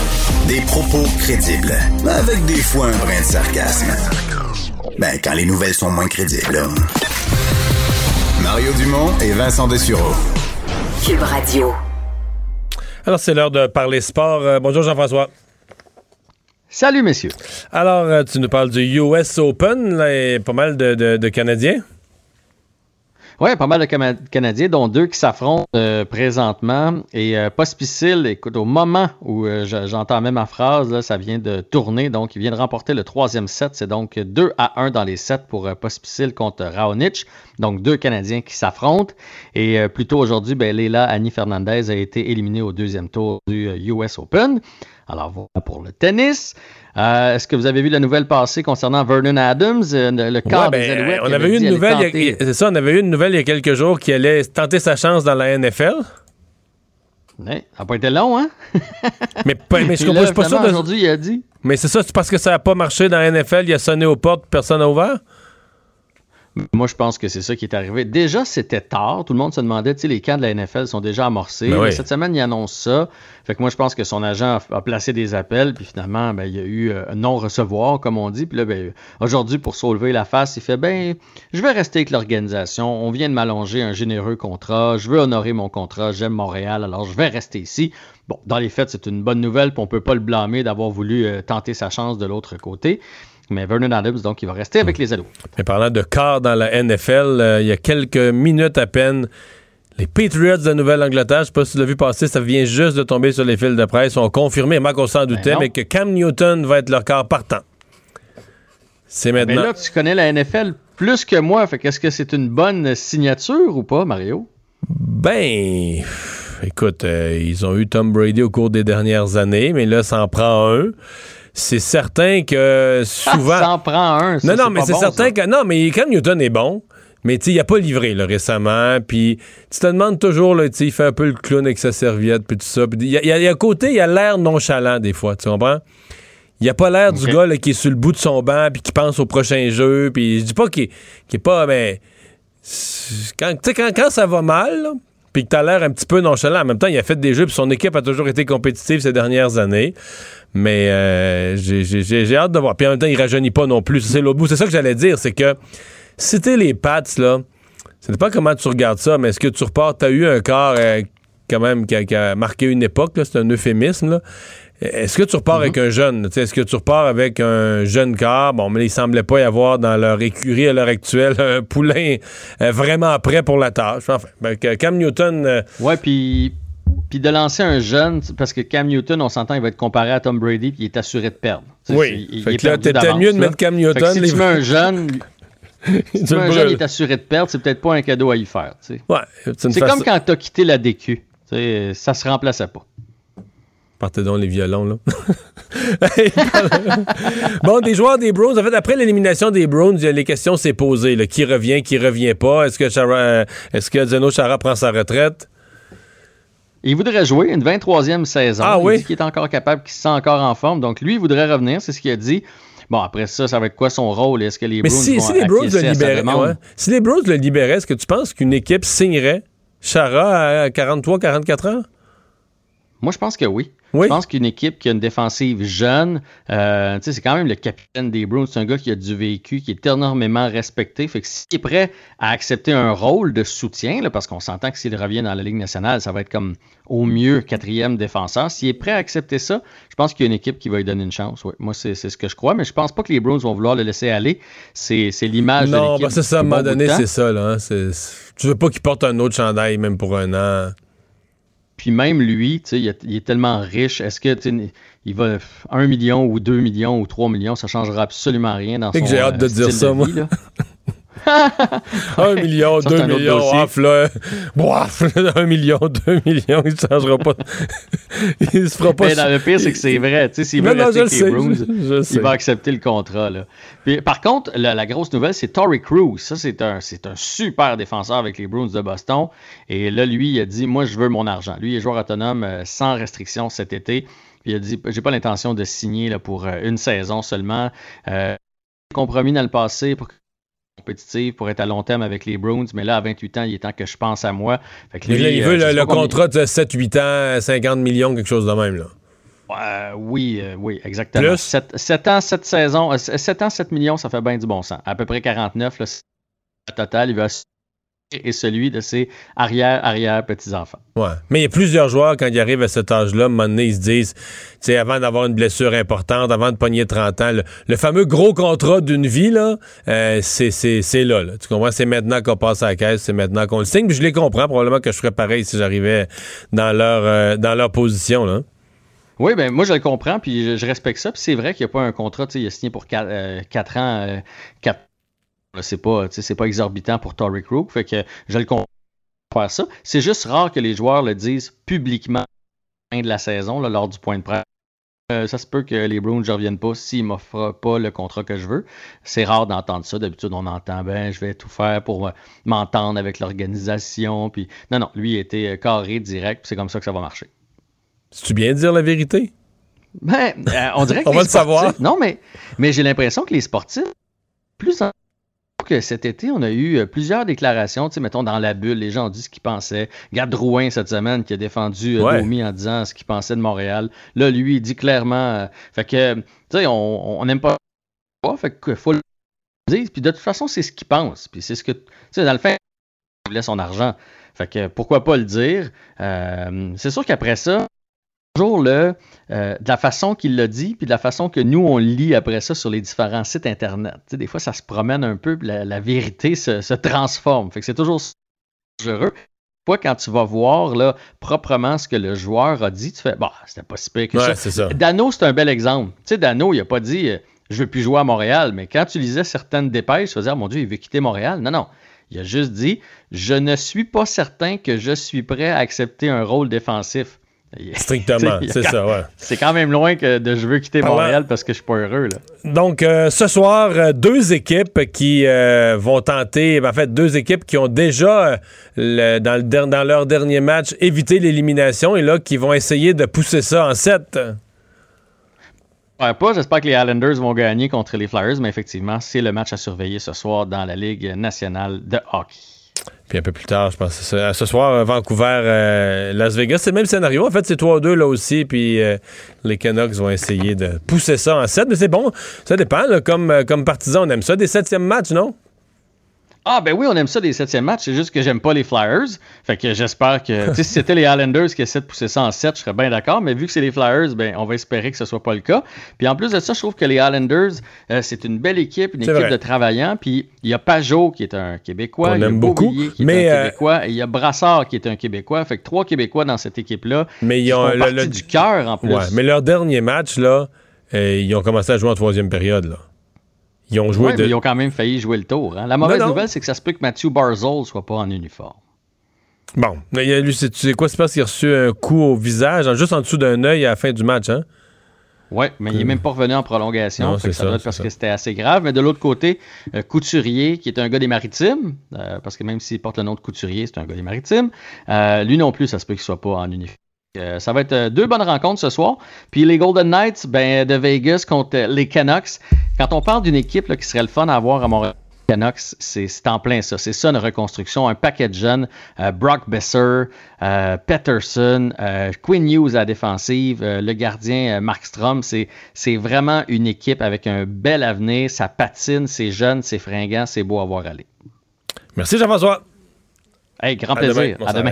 Des propos crédibles, avec des fois un brin de sarcasme. Ben, quand les nouvelles sont moins crédibles. Mario Dumont et Vincent Dessureau. Cube Radio. Alors, c'est l'heure de parler sport. Euh, bonjour, Jean-François. Salut, messieurs. Alors, euh, tu nous parles du US Open, là, et pas mal de, de- de Canadiens? Oui, pas mal de Canadiens, dont deux qui s'affrontent euh, présentement. Et euh, écoute, au moment où euh, je- j'entends même ma phrase, ça vient de tourner. Donc, il vient de remporter le troisième set. C'est donc 2 à 1 dans les sets pour euh, Pospisil contre Raonic. Donc, deux Canadiens qui s'affrontent. Et plus tôt aujourd'hui, ben, Annie Fernandez a été éliminée au deuxième tour du US Open. Alors, voilà pour le tennis. Euh, Est-ce que vous avez vu la nouvelle passée concernant Vernon Adams, euh, le quart Ouais, des ben, Alouettes? on avait eu une nouvelle, c'est ça, on avait eu une nouvelle il y a quelques jours qui allait tenter sa chance dans la NFL. Ouais, ça n'a pas été long, hein? *laughs* Mais, je je suis pas sûr de... Aujourd'hui, il a dit. Mais c'est ça, c'est parce que ça n'a pas marché dans la NFL, il a sonné aux portes, personne n'a ouvert? Moi, je pense que c'est ça qui est arrivé. Déjà, c'était tard. Tout le monde se demandait, tu sais, les camps de la NFL sont déjà amorcés. Ben oui. Cette semaine, il annonce ça. Fait que moi, je pense que son agent a, a placé des appels, puis finalement, ben, il y a eu euh, non-recevoir, comme on dit. Puis là, ben, aujourd'hui, pour sauver la face, il fait, ben, je vais rester avec l'organisation. On vient de m'allonger un généreux contrat. Je veux honorer mon contrat. J'aime Montréal, alors je vais rester ici. Bon, dans les faits, c'est une bonne nouvelle, puis on peut pas le blâmer d'avoir voulu euh, tenter sa chance de l'autre côté. Mais Vernon Adams, donc, il va rester avec les ados. Mais parlant de quart dans la NFL, euh, il y a quelques minutes à peine, les Patriots de Nouvelle-Angleterre, je sais pas si tu l'as vu passer, ça vient juste de tomber sur les fils de presse, ont confirmé, Marc on s'en doutait, Ben mais que Cam Newton va être leur quart partant. C'est Mais maintenant. là, tu connais la NFL plus que moi. Fait qu'est-ce que c'est une bonne signature ou pas, Mario? Ben, écoute, euh, ils ont eu Tom Brady au cours des dernières années, mais là, ça en prend un. C'est certain que souvent. ça en prend un. ça, non, non, mais c'est bon, certain ça. que. Non, mais Cam Newton est bon. Mais tu sais, il a pas livré là, récemment. Puis tu te demandes toujours, là, tu sais, il fait un peu le clown avec sa serviette, puis tout ça. Puis il y a, il y a- il y a un côté, il a l'air nonchalant des fois, tu comprends? Il a pas l'air du gars là, qui est sur le bout de son banc, puis qui pense au prochain jeu. Puis je dis pas qu'il qu'il est pas, mais. c'est- Quand, tu sais, quand, quand ça va mal, là, puis que t'as l'air un petit peu nonchalant, en même temps, il a fait des jeux, puis son équipe a toujours été compétitive ces dernières années. Mais euh, j'ai- hâte de voir. Puis en même temps, il rajeunit pas non plus. C'est l'autre bout. C'est ça que j'allais dire, c'est que si t'es les Pats, là, ça dépend comment tu regardes ça, mais est-ce que tu repars, t'as eu un corps euh, quand même qui a, qui a marqué une époque, c'est un euphémisme, là. Est-ce que tu repars avec un jeune? Est-ce que tu repars avec un jeune corps? Bon, mais il semblait pas y avoir dans leur écurie à l'heure actuelle un poulain euh, vraiment prêt pour la tâche. Enfin, ben, Cam Newton... euh, Ouais, puis. Puis de lancer un jeune, parce que Cam Newton, on s'entend, il va être comparé à Tom Brady, puis il est assuré de perdre. Oui. il- Fait il que là, t'étais mieux de là. mettre Cam Newton, si les- tu mets un *laughs* jeune, si tu mets un jeune, il est assuré de perdre, c'est peut-être pas un cadeau à y faire. Ouais, c'est façon- comme quand tu as quitté la DQ. Ça se remplaçait pas. Partez donc les violons, là. *laughs* bon, des joueurs des Browns. En fait, après l'élimination des Browns, les questions s'est posées. là. Qui revient, qui revient pas? Est-ce que, Chara- euh, est-ce que Zeno Chara prend sa retraite? Il voudrait jouer une 23e saison. Ah il oui? dit qu'il est encore capable, qu'il se sent encore en forme. Donc, lui, il voudrait revenir. C'est ce qu'il a dit. Bon, après ça, ça va être quoi son rôle? Est-ce que les Mais Browns si, vont si les Browns le libéraient, ouais. si les Browns le libéraient, est-ce que tu penses qu'une équipe signerait Chara à 43, 44 ans? Moi, je pense que oui. Je pense qu'une équipe qui a une défensive jeune, euh, c'est quand même le capitaine des Bruins. C'est un gars qui a du vécu, qui est énormément respecté. Fait que s'il est prêt à accepter un rôle de soutien, là, parce qu'on s'entend que s'il revient dans la Ligue nationale, ça va être comme au mieux quatrième défenseur. S'il est prêt à accepter ça, je pense qu'il y a une équipe qui va lui donner une chance. Ouais. Moi, c'est ce que je crois, mais je pense pas que les Bruins vont vouloir le laisser aller. C'est l'image de Non, l'équipe. ben c'est ça, à un moment donné, c'est ça. Là, hein. Tu veux pas qu'il porte un autre chandail, même pour un an. Puis même lui, il, est- il est tellement riche. Est-ce que il va 1 million ou 2 millions ou 3 millions, ça changera absolument rien dans son j'ai hâte de euh, dire ça, moi. vie, là? *laughs* *laughs* Un million, Ça, deux millions, off, là. Boif, un million, deux millions, il ne changera pas. *laughs* il se fera pas. Mais dans le pire, c'est que c'est vrai. Tu sais, s'il veut rester sais, je- je sais. il va accepter le contrat. Là. Puis, par contre, la, la grosse nouvelle, c'est Tory Cruz. Ça, c'est un, c'est un super défenseur avec les Bruins de Boston. Et là, lui, il a dit Moi, je veux mon argent. Lui, il est joueur autonome euh, sans restriction cet été. Puis il a dit J'ai pas l'intention de signer là, pour euh, une saison seulement. Euh, compromis dans le passé pour compétitive pour être à long terme avec les Bruins, mais là, à 28 ans, il est temps que je pense à moi. Fait que Mais lui, là, il euh, veut le, le contrat de 7-8 ans, 50 millions, quelque chose de même. Là. Euh, oui, euh, oui, exactement. Plus? 7, ans, 7 saisons. euh, 7 ans, 7 millions, ça fait bien du bon sens. À peu près 49, là, total. Il veut assurer et celui de ses arrière-arrière-petits-enfants. Ouais. Mais il y a plusieurs joueurs, quand ils arrivent à cet âge-là, à un moment donné, ils se disent, tu sais, avant d'avoir une blessure importante, avant de pogner 30 ans, le, le fameux gros contrat d'une vie, là, euh, c'est, c'est, c'est là, là. Tu comprends? C'est maintenant qu'on passe à la caisse, c'est maintenant qu'on le signe. Puis je les comprends. Probablement que je ferais pareil si j'arrivais dans leur, euh, dans leur position, là. Oui, ben moi je le comprends, puis je, je respecte ça. Puis c'est vrai qu'il n'y a pas un contrat, tu sais, il a signé pour 4 ans, euh, 4 c'est pas, c'est pas exorbitant pour Tory Crook, fait que je le comprends faire ça. C'est juste rare que les joueurs le disent publiquement à la fin de la saison, là, lors du point de presse. Euh, ça se peut que les Bruins ne reviennent pas s'ils ne m'offrent pas le contrat que je veux. C'est rare d'entendre ça. D'habitude, on entend ben, je vais tout faire pour euh, m'entendre avec l'organisation. Puis non, non, lui il était euh, carré, direct, c'est comme ça que ça va marcher. C'est-tu bien de dire la vérité? Ben, euh, on dirait *laughs* que On va le savoir. Non, mais, mais j'ai l'impression que les sportifs, plus en- que cet été, on a eu euh, plusieurs déclarations, tu sais, mettons, dans la bulle, les gens ont dit ce qu'ils pensaient. Regarde Drouin, cette semaine, qui a défendu euh, Ouais. Domi en disant ce qu'il pensait de Montréal. Là, lui, il dit clairement, euh, fait que, tu sais, on n'aime pas, pas, fait que faut le dire. Puis de toute façon, c'est ce qu'il pense. Puis c'est ce que, tu sais, dans le fait, il voulait son argent. Fait que pourquoi pas le dire? Euh, c'est sûr qu'après ça, toujours le, euh, de la façon qu'il l'a dit, puis de la façon que nous, on lit après ça sur les différents sites Internet. Tu sais, des fois, ça se promène un peu, puis la, la vérité se, se transforme. Fait que c'est toujours dangereux. Fois, quand tu vas voir là, proprement ce que le joueur a dit, tu fais, bah, c'était pas si pire que Ouais, ça. ça. Dano, c'est un bel exemple. Tu sais, Dano, il a pas dit, euh, je veux plus jouer à Montréal, mais quand tu lisais certaines dépêches, tu faisais, Ah, mon Dieu, il veut quitter Montréal. Non, non. Il a juste dit, je ne suis pas certain que je suis prêt à accepter un rôle défensif. Strictement, *laughs* c'est ça, ouais. C'est quand même loin que de je veux quitter Montréal parce que je suis pas heureux. Là. Donc, euh, ce soir, euh, deux équipes qui euh, vont tenter, ben, en fait, deux équipes qui ont déjà, le- dans, le dans leur dernier match, évité l'élimination et là, qui vont essayer de pousser ça en sept. J'espère pas, j'espère que les Islanders vont gagner contre les Flyers, mais effectivement, c'est le match à surveiller ce soir dans la Ligue nationale de hockey. Puis un peu plus tard, je pense, ce, ce soir, euh, Vancouver, euh, Las Vegas, c'est le même scénario. En fait, c'est 3-2 là aussi, puis euh, les Canucks vont essayer de pousser ça en 7. Mais c'est bon, ça dépend. comme, comme partisan, on aime ça. Des septièmes matchs, non? Ah ben oui, on aime ça des septièmes matchs, c'est juste que j'aime pas les Flyers. Fait que j'espère que si c'était les Islanders qui essaient de pousser ça en 7, je serais bien d'accord, mais vu que c'est les Flyers, ben on va espérer que ce soit pas le cas. Puis en plus de ça, je trouve que les Islanders, euh, c'est une belle équipe, une équipe vrai. de travaillants, puis il y a Pajot qui est un Québécois, Qu'on il y a aime beaucoup, Beauvillier qui est mais, un euh, Québécois, et il y a Brassard qui est un Québécois, fait que trois Québécois dans cette équipe-là. Mais ils ont le- du cœur en plus. Ouais, mais leur dernier match, là, euh, ils ont commencé à jouer en troisième période. Là. Ils ont joué Ouais, de. mais ils ont quand même failli jouer le tour. hein. La mauvaise Non, non. nouvelle, c'est que ça se peut que Mathieu Barzol soit pas en uniforme. Bon, mais a- lui, c'est- tu sais quoi, c'est parce qu'il a reçu un coup au visage, juste en dessous d'un œil à la fin du match, hein? Oui, mais il n'est même pas revenu en prolongation. Non, ça, ça, doit être parce ça. que c'était assez grave. Mais de l'autre côté, euh, Couturier, qui est un gars des Maritimes, euh, parce que même s'il porte le nom de Couturier, c'est un gars des Maritimes, euh, lui non plus, ça se peut qu'il soit pas en uniforme. Euh, ça va être euh, deux bonnes rencontres ce soir. Puis les Golden Knights ben, de Vegas contre euh, les Canucks. Quand on parle d'une équipe là, qui serait le fun à avoir à Montréal, Canucks, c'est c'est en plein ça. C'est ça une reconstruction. Un paquet de jeunes. euh, Brock Besser, euh, Peterson, euh, Quinn Hughes à la défensive, euh, le gardien euh, Markstrom. C'est c'est vraiment une équipe avec un bel avenir. Ça patine, c'est jeune, c'est fringant, c'est beau à voir aller. Merci Jean-François. Hey, grand À plaisir. demain. Bon, à demain.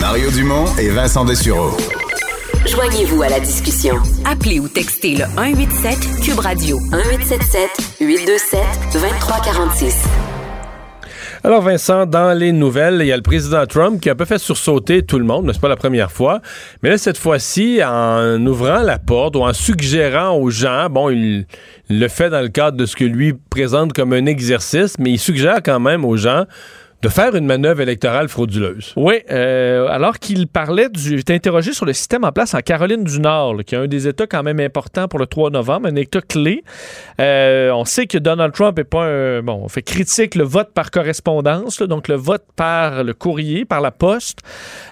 Mario Dumont et Vincent Dessureau. Joignez-vous à la discussion. Appelez ou textez le 187 Cube Radio 1877 827 2346. Alors Vincent, dans les nouvelles, il y a le président Trump qui a un peu fait sursauter tout le monde, mais c'est pas la première fois. Mais là, cette fois-ci, en ouvrant la porte ou en suggérant aux gens, bon, il le fait dans le cadre de ce que lui présente comme un exercice, mais il suggère quand même aux gens de faire une manœuvre électorale frauduleuse. Oui, euh, alors qu'il parlait du. Il était interrogé sur le système en place en Caroline du Nord, qui est un des États quand même importants pour le 3 novembre, un État clé. Euh, on sait que Donald Trump est pas un. Bon, on fait critique le vote par correspondance, donc le vote par le courrier, par la poste,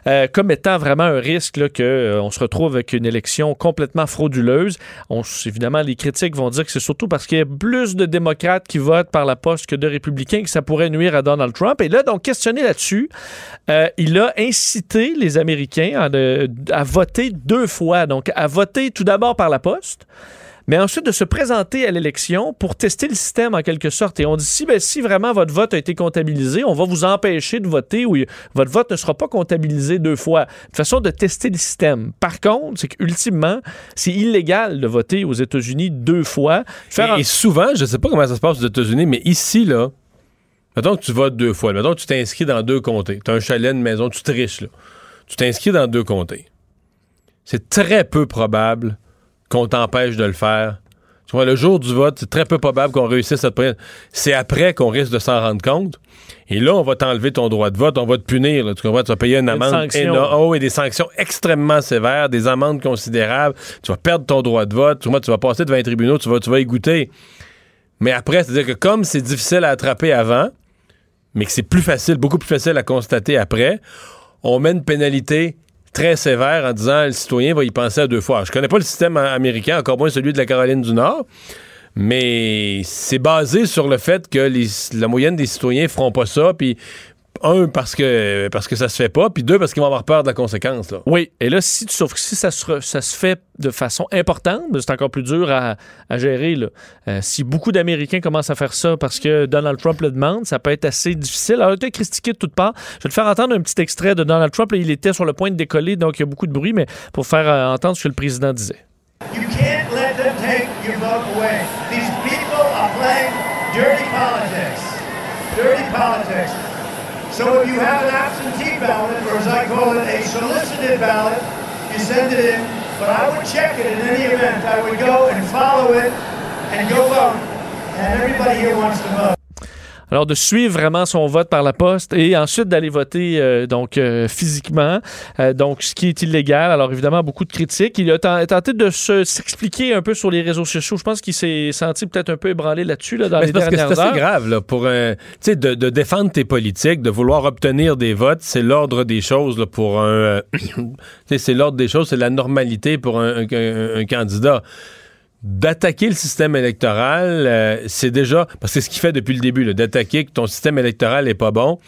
euh, comme étant vraiment un risque là, que euh, on se retrouve avec une élection complètement frauduleuse. On, évidemment, les critiques vont dire que c'est surtout parce qu'il y a plus de démocrates qui votent par la poste que de républicains que ça pourrait nuire à Donald Trump. Et là, donc, questionné là-dessus, euh, il a incité les Américains à, de- à voter deux fois. Donc, à voter tout d'abord par la poste, mais ensuite de se présenter à l'élection pour tester le système en quelque sorte. Et on dit si, ben, si vraiment votre vote a été comptabilisé, on va vous empêcher de voter ou votre vote ne sera pas comptabilisé deux fois. Une façon de tester le système. Par contre, c'est qu'ultimement, c'est illégal de voter aux États-Unis deux fois. Faire en- Et, souvent, je sais pas comment ça se passe aux États-Unis, mais ici, là, mettons que tu votes deux fois. Mettons que tu t'inscris dans deux comtés. Tu as un chalet, une maison, tu triches, là. Tu t'inscris dans deux comtés. C'est très peu probable qu'on t'empêche de le faire. Tu vois, le jour du vote, c'est très peu probable qu'on réussisse à te prendre. C'est après qu'on risque de s'en rendre compte. Et là, on va t'enlever ton droit de vote, on va te punir. là. tu comprends? Tu vas payer une amende énorme. Oh, et des sanctions extrêmement sévères, des amendes considérables. Tu vas perdre ton droit de vote. Tu, vois, tu vas passer devant les tribunaux, tu vas, tu vas y goûter. Mais après, c'est-à-dire que comme c'est difficile à attraper avant, mais que c'est plus facile, beaucoup plus facile à constater après, on met une pénalité très sévère en disant le citoyen va y penser à deux fois. Je connais pas le système américain, encore moins celui de la Caroline du Nord, mais c'est basé sur le fait que la moyenne des citoyens feront pas ça, puis un, parce que, parce que ça se fait pas, puis deux, parce qu'ils vont avoir peur de la conséquence. Là. Oui, et là, si, sauf que si ça se, re- ça se fait de façon importante, c'est encore plus dur à, à gérer. là. Euh, si beaucoup d'Américains commencent à faire ça parce que Donald Trump le demande, ça peut être assez difficile. Alors, il a été critiqué de toutes parts. Je vais te faire entendre un petit extrait de Donald Trump. Là, il était sur le point de décoller, donc il y a beaucoup de bruit, mais pour faire euh, entendre ce que le président disait. You can't let them take your vote away. These people are playing dirty politics. Dirty politics. So if you have an absentee ballot, or as I call it, a solicited ballot, you send it in. But I would check it in any event. I would go and follow it and go vote. And everybody here wants to vote. Alors, de suivre vraiment son vote par la poste et ensuite d'aller voter euh, donc euh, physiquement, euh, donc ce qui est illégal. Alors, évidemment, beaucoup de critiques. Il a ten- tenté de se- s'expliquer un peu sur les réseaux sociaux. Je pense qu'il s'est senti peut-être un peu ébranlé là-dessus là, dans Mais les c'est parce que dernières c'est assez grave là, pour un, tu sais, de, de défendre tes politiques, de vouloir obtenir des votes, c'est l'ordre des choses là, pour un, euh, *coughs* c'est l'ordre des choses, c'est la normalité pour un- un- un candidat. D'attaquer le système électoral, euh, c'est déjà, parce que c'est ce qu'il fait depuis le début, d'attaquer que ton système électoral est pas bon.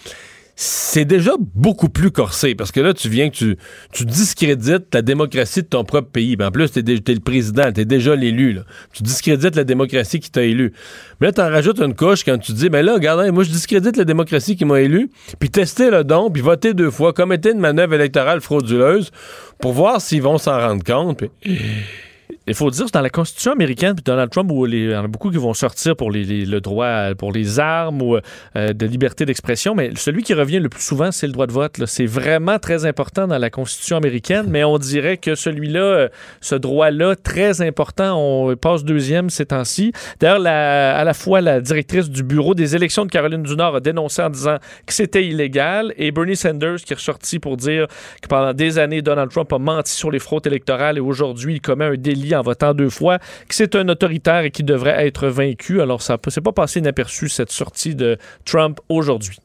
C'est déjà beaucoup plus corsé parce que là, tu viens que tu, tu discrédites la démocratie de ton propre pays. Ben, en plus, dé- t'es le président, t'es déjà l'élu. Tu discrédites la démocratie qui t'a élu. Mais là, t'en rajoutes une couche quand tu dis, ben là, regarde, hein, moi, je discrédite la démocratie qui m'a élu, puis tester le don, puis voter deux fois, commettre une manœuvre électorale frauduleuse pour voir s'ils vont s'en rendre compte. puis- Il faut dire, dans la Constitution américaine, puis Donald Trump, où il y en a beaucoup qui vont sortir pour les, le droit pour les armes ou euh, de liberté d'expression, mais celui qui revient le plus souvent, c'est le droit de vote. C'est vraiment très important dans la Constitution américaine, mais on dirait que celui-là, euh, ce droit-là, très important, on passe deuxième ces temps-ci. D'ailleurs, à la fois la directrice du bureau des élections de Caroline du Nord a dénoncé en disant que c'était illégal, et Bernie Sanders qui est ressorti pour dire que pendant des années, Donald Trump a menti sur les fraudes électorales et aujourd'hui, il commet un délit en votant deux fois, que c'est un autoritaire et qui devrait être vaincu. Alors, ça ne s'est pas passé inaperçu, cette sortie de Trump aujourd'hui.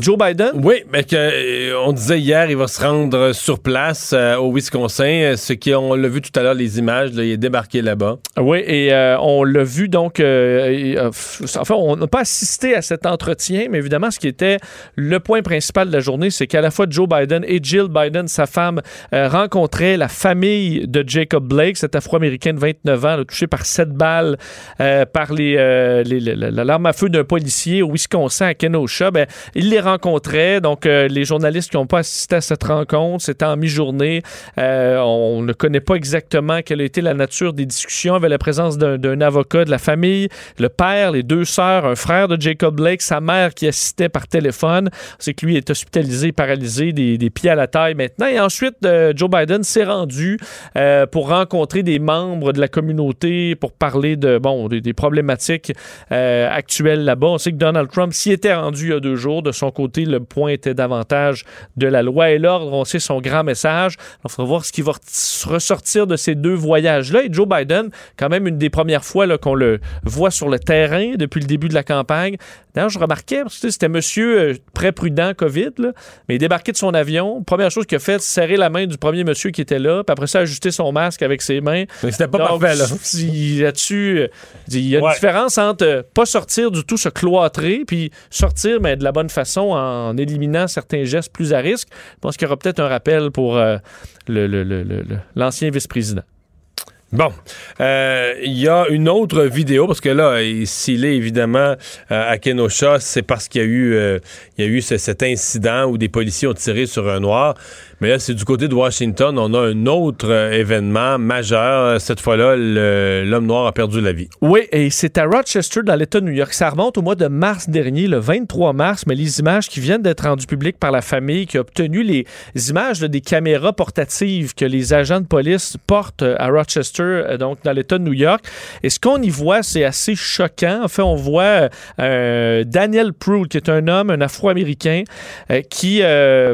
Joe Biden? Oui, mais que, euh, on disait hier, il va se rendre sur place euh, au Wisconsin. Euh, Ce qui, on l'a vu tout à l'heure, les images, là, il est débarqué là-bas. Oui, et euh, on l'a vu donc. euh, euh, enfin, on n'a pas assisté à cet entretien, mais évidemment, ce qui était le point principal de la journée, c'est qu'à la fois Joe Biden et Jill Biden, sa femme, euh, rencontraient la famille de Jacob Blake, cet Afro-Américain de 29 ans, là, touché par sept balles euh, par les, euh, les- la- la- l'arme à feu d'un policier au Wisconsin, à Kenosha. Ben, il les rencontrait. Donc, euh, les journalistes qui n'ont pas assisté à cette rencontre, c'était en mi-journée. Euh, on ne connaît pas exactement quelle a été la nature des discussions. Avait la présence d'un avocat de la famille, le père, les deux sœurs, un frère de Jacob Blake, sa mère qui assistait par téléphone. C'est que lui est hospitalisé, paralysé, des, des pieds à la taille maintenant. Et ensuite, euh, Joe Biden s'est rendu pour rencontrer des membres de la communauté, pour parler de bon des, des problématiques actuelles là-bas. On sait que Donald Trump s'y était rendu il y a deux jours. De son côté, le point était davantage de la loi et l'ordre. On sait son grand message. Il faudra voir ce qui va ressortir de ces deux voyages-là. Et Joe Biden, quand même une des premières fois là, qu'on le voit sur le terrain depuis le début de la campagne. D'ailleurs, je remarquais, parce que c'était monsieur euh, très prudent COVID, là, mais il débarquait de son avion. Première chose qu'il a fait, c'est serrer la main du premier monsieur qui était là, puis après ça, ajuster son masque avec ses mains. C'était pas Donc, parfait, là. *laughs* Là-dessus, euh, il y a une Ouais. différence entre euh, pas sortir du tout, se cloîtrer, puis sortir, mais de la bonne façon en éliminant certains gestes plus à risque. Je pense qu'il y aura peut-être un rappel pour euh, l'ancien vice-président. Bon, Euh, il y a une autre vidéo parce que là, il- s'il est évidemment euh, à Kenosha, c'est parce qu'il y a eu, il y cet incident où des policiers ont tiré sur un noir. Mais là, c'est du côté de Washington. On a un autre euh, événement majeur. Cette fois-là, l'homme noir a perdu la vie. Oui, et c'est à Rochester, dans l'État de New York. Ça remonte au mois de mars dernier, le 23 mars, mais les images qui viennent d'être rendues publiques par la famille qui a obtenu les images des caméras portatives que les agents de police portent euh, à Rochester, euh, donc dans l'État de New York. Et ce qu'on y voit, c'est assez choquant. En fait, on voit Daniel Pruitt, qui est un homme, un Afro-Américain, qui,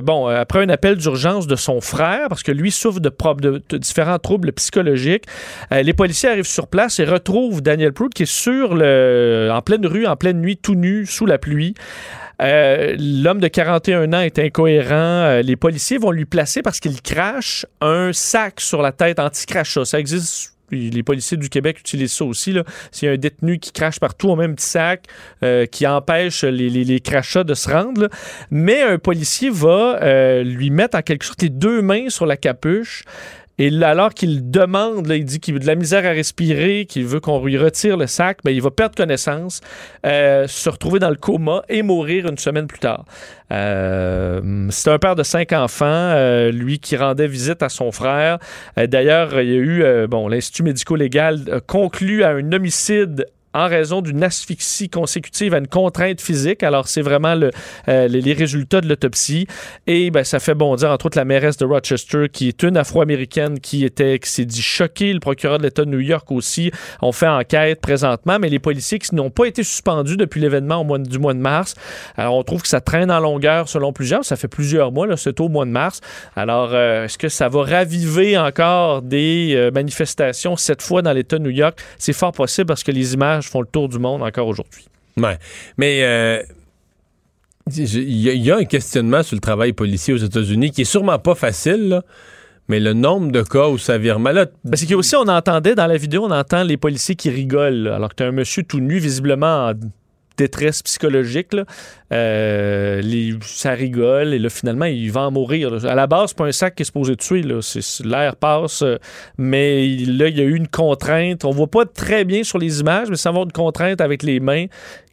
bon, après un appel d'urgence de son frère, parce que lui souffre de, différents troubles psychologiques, euh, les policiers arrivent sur place et retrouvent Daniel Pruitt qui est sur le, en pleine rue, en pleine nuit, tout nu, sous la pluie. Euh, L'homme de 41 ans est incohérent. Euh, les policiers vont lui placer parce qu'il crache un sac sur la tête anti-crachat. Ça existe. Les policiers du Québec utilisent ça aussi. S'il y a un détenu qui crache partout au même petit sac, euh, qui empêche les, les- crachats de se rendre, mais un policier va euh, lui mettre en quelque sorte les deux mains sur la capuche et alors qu'il demande, il dit qu'il a de la misère à respirer, qu'il veut qu'on lui retire le sac, ben, il va perdre connaissance, euh, se retrouver dans le coma et mourir une semaine plus tard. Euh, c'est un père de cinq enfants, euh, lui qui rendait visite à son frère. D'ailleurs, il y a eu, bon, l'Institut médico-légal conclut à un homicide en raison d'une asphyxie consécutive à une contrainte physique. Alors, c'est vraiment euh, les, résultats de l'autopsie. Et ben, ça fait bondir, entre autres, la mairesse de Rochester, qui est une afro-américaine qui s'est dit choquée. Le procureur de l'État de New York aussi. On fait enquête présentement, mais les policiers qui n'ont pas été suspendus depuis l'événement au du mois de mars. Alors, on trouve que ça traîne en longueur selon plusieurs. Ça fait plusieurs mois, là, c'est au mois de mars. Alors, euh, est-ce que ça va raviver encore des euh, manifestations, cette fois dans l'État de New York? C'est fort possible parce que les images font le tour du monde encore aujourd'hui. Ouais. Mais euh, il y, a- il y a un questionnement sur le travail policier aux États-Unis qui est sûrement pas facile, là, mais le nombre de cas où ça vire mal. Parce que aussi, on entendait dans la vidéo, on entend les policiers qui rigolent, là, alors que tu un monsieur tout nu, visiblement en détresse psychologique. Là. Euh, ça rigole et là, finalement, il va en mourir. À la base, c'est pas un sac qui est supposé tuer. L'air passe, euh, mais là, il y a eu une contrainte. On voit pas très bien sur les images, mais ça va une contrainte avec les mains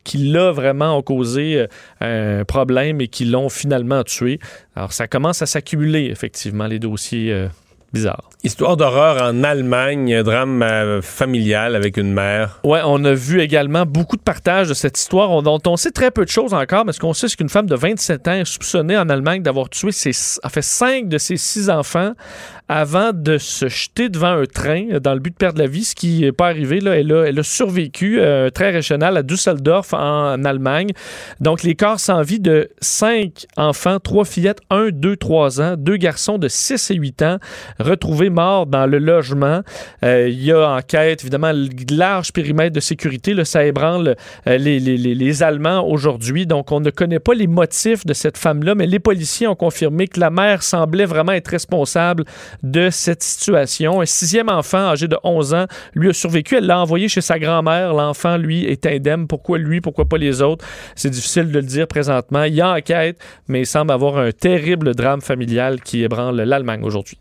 qui, là, vraiment ont causé euh, un problème et qui l'ont finalement tué. Alors, ça commence à s'accumuler, effectivement, les dossiers bizarres. Histoire d'horreur en Allemagne, drame euh, familial avec une mère. Ouais, on a vu également beaucoup de partages de cette histoire on- dont on sait très peu de choses encore, mais ce qu'on sait, c'est qu'une femme de 27 ans est soupçonnée en Allemagne d'avoir tué ses, en fait, cinq de ses six enfants avant de se jeter devant un train euh, dans le but de perdre la vie, ce qui n'est pas arrivé. Là. Elle, a, survécu, euh, un train régional à Düsseldorf en, Allemagne. Donc, les corps sans vie de cinq enfants, trois fillettes, un, deux, trois ans, deux garçons de 6 et 8 ans, retrouvés morts dans le logement. Euh, Il y a enquête, évidemment, large périmètre de sécurité. Ça ébranle les- les Allemands aujourd'hui. Donc, on ne connaît pas les motifs de cette femme-là, mais les policiers ont confirmé que la mère semblait vraiment être responsable de cette situation. Un sixième enfant âgé de 11 ans, lui a survécu. Elle l'a envoyé chez sa grand-mère. L'enfant, lui, est indemne. Pourquoi lui? Pourquoi pas les autres? C'est difficile de le dire présentement. Il y a enquête, mais il semble avoir un terrible drame familial qui ébranle l'Allemagne aujourd'hui.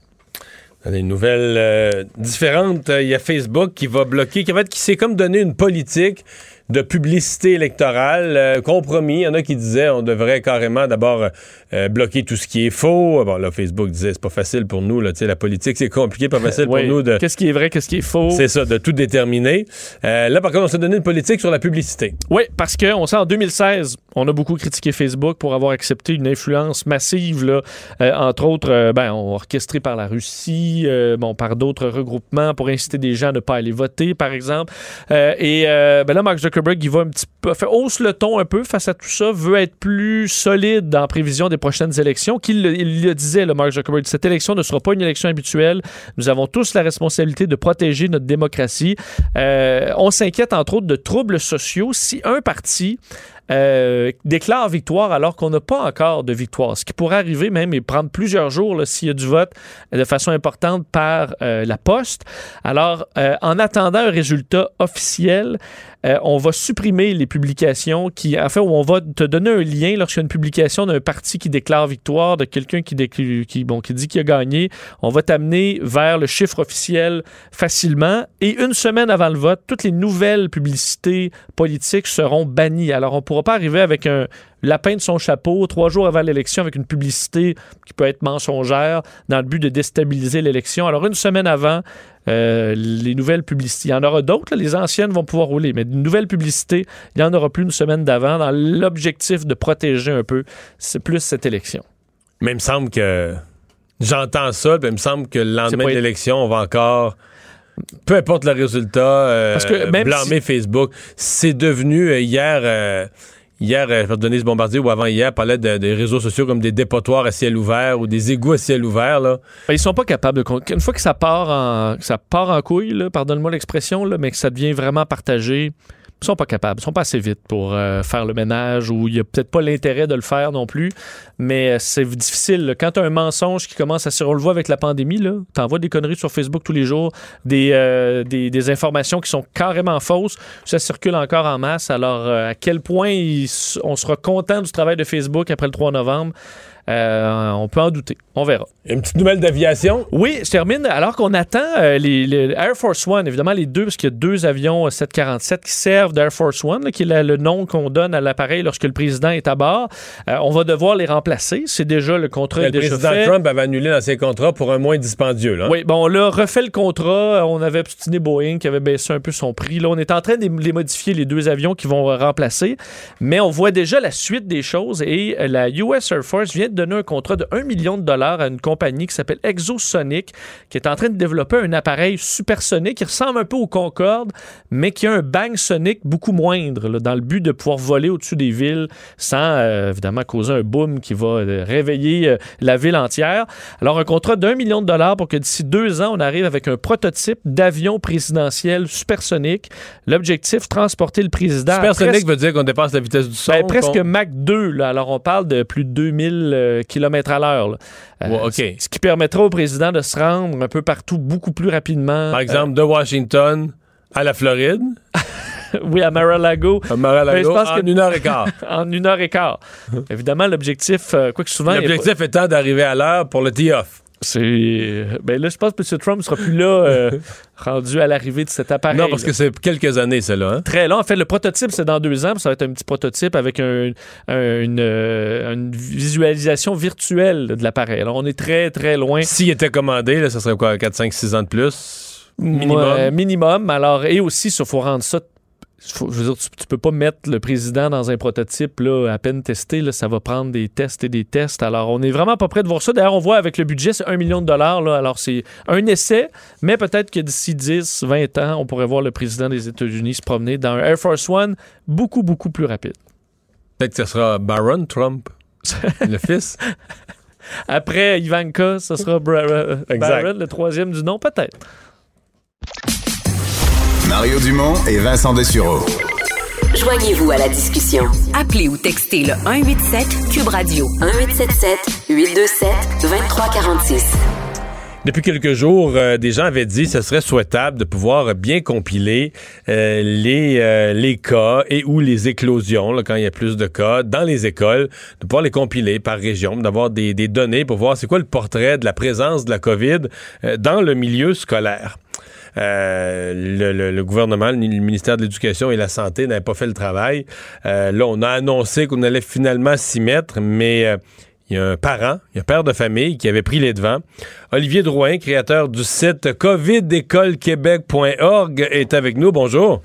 Des nouvelles euh, différentes. Il y a Facebook qui va bloquer, qui, va être- qui s'est comme donné une politique de publicité électorale, euh, compromis. Il y en a qui disaient on devrait carrément d'abord euh, bloquer tout ce qui est faux. Bon, là, Facebook disait c'est pas facile pour nous. Là, tu sais, la politique, c'est compliqué, pas facile Oui. pour nous de. Qu'est-ce qui est vrai, qu'est-ce qui est faux? C'est ça, de tout déterminer. Euh, là, par contre, on s'est donné une politique sur la publicité. Oui, parce qu'on sait en 2016, on a beaucoup critiqué Facebook pour avoir accepté une influence massive, là, euh, entre autres, euh, ben, orchestrée par la Russie, euh, bon, par d'autres regroupements pour inciter des gens à ne pas aller voter, par exemple. Euh, et euh, ben là, Mark Zuckerberg, il va un petit peu, fait, hausse le ton un peu face à tout ça, veut être plus solide en prévision des prochaines élections. Qu'il le, il le disait, le Mark Zuckerberg, cette élection ne sera pas une élection habituelle. Nous avons tous la responsabilité de protéger notre démocratie. Euh, on s'inquiète entre autres de troubles sociaux si un parti euh, déclare victoire alors qu'on n'a pas encore de victoire. Ce qui pourrait arriver même et prendre plusieurs jours s'il y a du vote euh, de façon importante par euh, la poste. Alors, euh, en attendant un résultat officiel, euh, on va supprimer les publications qui, en fait, où on va te donner un lien lorsqu'il y a une publication d'un parti qui déclare victoire, de quelqu'un qui, bon, qui dit qu'il a gagné. On va t'amener vers le chiffre officiel facilement. Et une semaine avant le vote, toutes les nouvelles publicités politiques seront bannies. Alors, on ne pourra pas arriver avec un lapin de son chapeau trois jours avant l'élection avec une publicité qui peut être mensongère dans le but de déstabiliser l'élection. Alors, une semaine avant, euh, les nouvelles publicités. Il y en aura d'autres, les anciennes vont pouvoir rouler, mais une nouvelle publicité, il n'y en aura plus une semaine d'avant dans l'objectif de protéger un peu c'est plus cette élection. Mais il me semble que. J'entends ça, puis il me semble que le lendemain de l'élection, on va encore. Peu importe le résultat, euh, Parce que même blâmer Facebook. C'est devenu euh, hier. euh, Hier, euh, Denise Bombardier ou avant hier parlait de- des réseaux sociaux comme des dépotoirs à ciel ouvert ou des égouts à ciel ouvert. Là. Ben, Ils sont pas capables de. Une fois que ça part ça part en couille, pardonne-moi l'expression, mais que ça devient vraiment partagé, ils sont pas capables. Ils sont pas assez vite pour euh, faire le ménage ou il y a peut-être pas l'intérêt de le faire non plus. Mais euh, c'est difficile. Quand tu as un mensonge qui commence à se. On voit avec la pandémie, là. Tu envoies des conneries sur Facebook tous les jours, des, euh, des, informations qui sont carrément fausses. Ça circule encore en masse. Alors, à quel point on sera content du travail de Facebook après le 3 novembre? Euh, on peut en douter. On verra. Une petite nouvelle d'aviation? Oui, je termine. Alors qu'on attend euh, les, les Air Force One, évidemment les deux, parce qu'il y a deux avions euh, 747 qui servent d'Air Force One, là, qui est la- le nom qu'on donne à l'appareil lorsque le président est à bord. Euh, on va devoir les remplacer. C'est déjà le contrat est le déjà président fait. Trump avait annulé l'ancien contrat pour un moins dispendieux. Là. Oui, bon, là, refait le contrat. On avait obstiné Boeing qui avait baissé un peu son prix. Là, on est en train de les modifier, les deux avions qui vont euh, remplacer. Mais on voit déjà la suite des choses et euh, la US Air Force vient de donner un contrat de 1 million de dollars à une compagnie qui s'appelle Exosonic, qui est en train de développer un appareil supersonique qui ressemble un peu au Concorde, mais qui a un bang sonique beaucoup moindre, là, dans le but de pouvoir voler au-dessus des villes sans, euh, évidemment, causer un boom qui va euh, réveiller euh, la ville entière. Alors, un contrat d'un million de dollars pour que d'ici deux ans, on arrive avec un prototype d'avion présidentiel supersonique. L'objectif, transporter le président. Supersonique presque- veut dire qu'on dépasse la vitesse du son. ben, presque Mach 2. Là. Alors, on parle de plus de 2000 km à l'heure. Euh, ce- qui permettra au président de se rendre un peu partout beaucoup plus rapidement. Par exemple, de Washington à la Floride. Euh, *laughs* oui, à Mar-a-Lago. À Mar-a-Lago, Ben, je pense en que- une heure et quart. *laughs* en une heure et quart. Évidemment, l'objectif, euh, quoi que souvent. L'objectif étant d'arriver à l'heure pour le tee-off. C'est. Ben là, je pense que M. Trump sera plus là, euh, *laughs* rendu à l'arrivée de cet appareil. Non, parce que c'est quelques années, celle-là. Hein? Très long. En fait, le prototype, c'est dans deux ans. Ça va être un petit prototype avec un- un- une, euh, une visualisation virtuelle de l'appareil. Alors, on est très, très loin. S'il était commandé, là, ça serait quoi, 4, 5, 6 ans de plus? Minimum? Minimum. Alors, et aussi, il faut rendre ça. Faut- je veux dire, tu, tu peux pas mettre le président dans un prototype là, à peine testé. Là, ça va prendre des tests et des tests. Alors, on n'est vraiment pas prêt de voir ça. D'ailleurs, on voit avec le budget, c'est un million de dollars. Là. Alors, c'est un essai, mais peut-être que d'ici 10, 20 ans, on pourrait voir le président des États-Unis se promener dans un Air Force One beaucoup, beaucoup plus rapide. Peut-être que ce sera Baron Trump, *laughs* le fils. Après Ivanka, ce sera Bra- euh. Barron, le troisième du nom, peut-être. Mario Dumont et Vincent Dessureau. Joignez-vous à la discussion. Appelez ou textez le 187 Cube Radio 1877 827 2346. Depuis quelques jours, euh, des gens avaient dit que ce serait souhaitable de pouvoir bien compiler euh, les, euh, les cas et ou les éclosions, là, quand il y a plus de cas, dans les écoles, de pouvoir les compiler par région, d'avoir des, des données pour voir c'est quoi le portrait de la présence de la COVID euh, dans le milieu scolaire. Euh, le, le- le gouvernement, le ministère de l'Éducation et la Santé n'avaient pas fait le travail. Euh, là, on a annoncé qu'on allait finalement s'y mettre, mais euh, il y a un parent, il y a un père de famille qui avait pris les devants. Olivier Drouin, créateur du site covidécolequebec.org, est avec nous. Bonjour.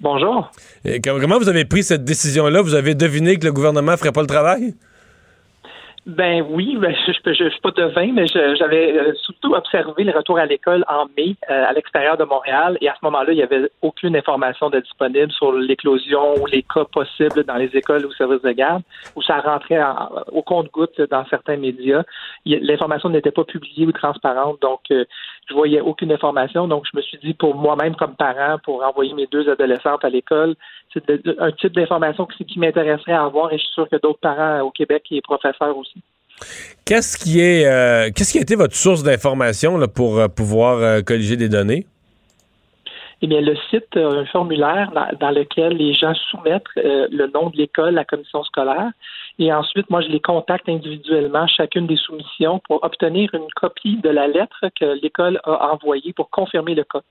Bonjour. Et com- comment vous avez pris cette décision-là? Vous avez deviné que le gouvernement ne ferait pas le travail? Ben oui, ben, je ne suis pas devin, mais j'avais euh, surtout observé le retour à l'école en mai euh, à l'extérieur de Montréal et à ce moment-là, il n'y avait aucune information de disponible sur l'éclosion ou les cas possibles dans les écoles ou services de garde, où ça rentrait en- au compte-goutte dans certains médias. L'information n'était pas publiée ou transparente, donc euh, je voyais aucune information. Donc je me suis dit pour moi-même comme parent, pour envoyer mes deux adolescentes à l'école, c'est de- un type d'information qui, qui m'intéresserait à avoir et je suis sûr que d'autres parents au Québec et professeurs aussi. Qu'est-ce qui est euh, qu'est-ce qui a été votre source d'information là, pour euh, pouvoir euh, colliger des données? Eh bien, le site a un formulaire dans, dans lequel les gens soumettent euh, le nom de l'école, la commission scolaire. Et ensuite, moi, je les contacte individuellement, chacune des soumissions, pour obtenir une copie de la lettre que l'école a envoyée pour confirmer le cas.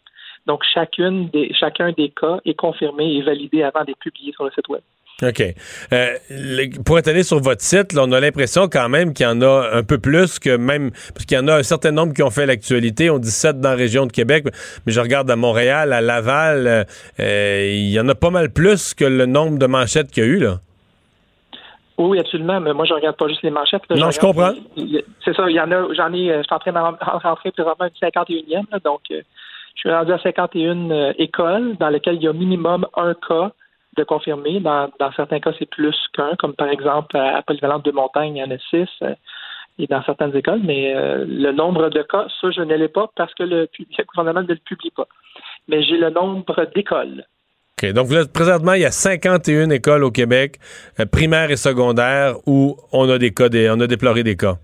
Donc, chacune des, chacun des cas est confirmé et validé avant d'être publié sur le site Web. OK. Euh, le- pour être allé sur votre site, là, on a l'impression quand même qu'il y en a un peu plus que même. Parce qu'il y en a un certain nombre qui ont fait l'actualité. On dit 7 dans la région de Québec, mais je regarde à Montréal, à Laval, euh, euh, il y en a pas mal plus que le nombre de manchettes qu'il y a eu, là. Oui, absolument. Mais moi, je regarde pas juste les manchettes. là, Non, je comprends. C'est ça. Il y en a. J'en ai. Je suis en train de rentrer présentement une 51e. là, donc, je suis rendu à 51 euh, écoles dans lesquelles il y a minimum un cas de confirmé. Dans, certains cas, c'est plus qu'un, comme par exemple à Polyvalente de Montagne, il y en a six. euh, et dans certaines écoles, mais euh, le nombre de cas, ça, je ne l'ai pas parce que le, le gouvernement ne le publie pas. Mais j'ai le nombre d'écoles. OK. Donc, êtes- présentement, il y a 51 écoles au Québec, primaires et secondaires, où on a des cas, des- on a déploré des cas.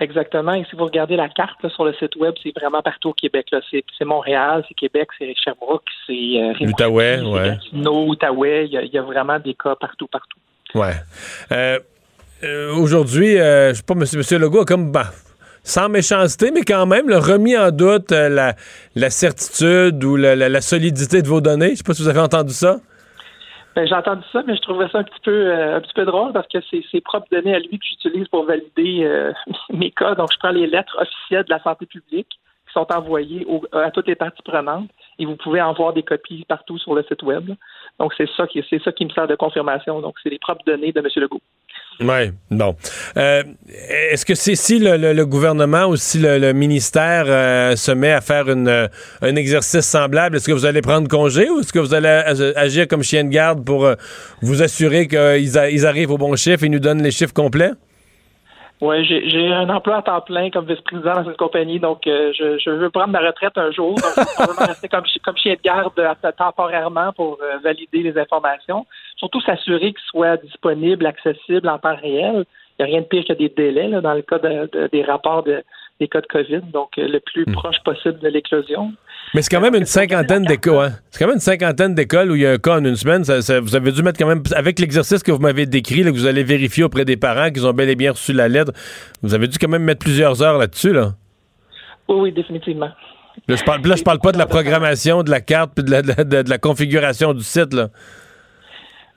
Exactement. Et si vous regardez la carte là, sur le site web, c'est vraiment partout au Québec. C'est Montréal, c'est Québec, c'est Sherbrooke, c'est euh, c'est ouais. Gatineau, Outaouais. Il y, a, il y a vraiment des cas partout, partout. Ouais. Euh, euh, Aujourd'hui, euh, je sais pas, monsieur, monsieur Legault a comme, bah, sans méchanceté, mais quand même, le remis en doute la, la certitude ou la, la- la solidité de vos données. Je sais pas si vous avez entendu ça. Ben, j'ai entendu ça, mais je trouvais ça un petit peu euh, un petit peu drôle parce que c'est ses propres données à lui que j'utilise pour valider euh, *laughs* mes cas. Donc, je prends les lettres officielles de la santé publique qui sont envoyées au- à toutes les parties prenantes et vous pouvez en voir des copies partout sur le site web. Donc, c'est ça c'est ça qui me sert de confirmation. Donc, c'est les propres données de M. Legault. Oui, bon. Euh, Est-ce que c'est si le, gouvernement ou si le, ministère euh, se met à faire un exercice semblable, est-ce que vous allez prendre congé ou est-ce que vous allez ag- agir comme chien de garde pour euh, vous assurer qu'ils arrivent au bon chiffre et nous donnent les chiffres complets? Oui, j'ai un emploi à temps plein comme vice-président dans cette compagnie, donc euh, je, je veux prendre ma retraite un jour. Donc, je vais rester comme, comme chien de garde euh, temporairement pour euh, valider les informations. Surtout s'assurer qu'ils soient disponibles, accessibles en temps réel. Il n'y a rien de pire que des délais là, dans le cas de- de- des rapports de- des cas de COVID, donc euh, le plus proche possible de l'éclosion. Mais c'est quand même une cinquantaine d'écoles. hein. C'est quand même une cinquantaine d'écoles où il y a un cas en une semaine. Ça- ça- vous avez dû mettre quand même, avec l'exercice que vous m'avez décrit, là, que vous allez vérifier auprès des parents qu'ils ont bel et bien reçu la lettre, vous avez dû quand même mettre plusieurs heures là-dessus. Là. Oui, oui, définitivement. Là, je parle, là, je parle pas de la programmation de la carte puis de la, de la- de la configuration du site. Là.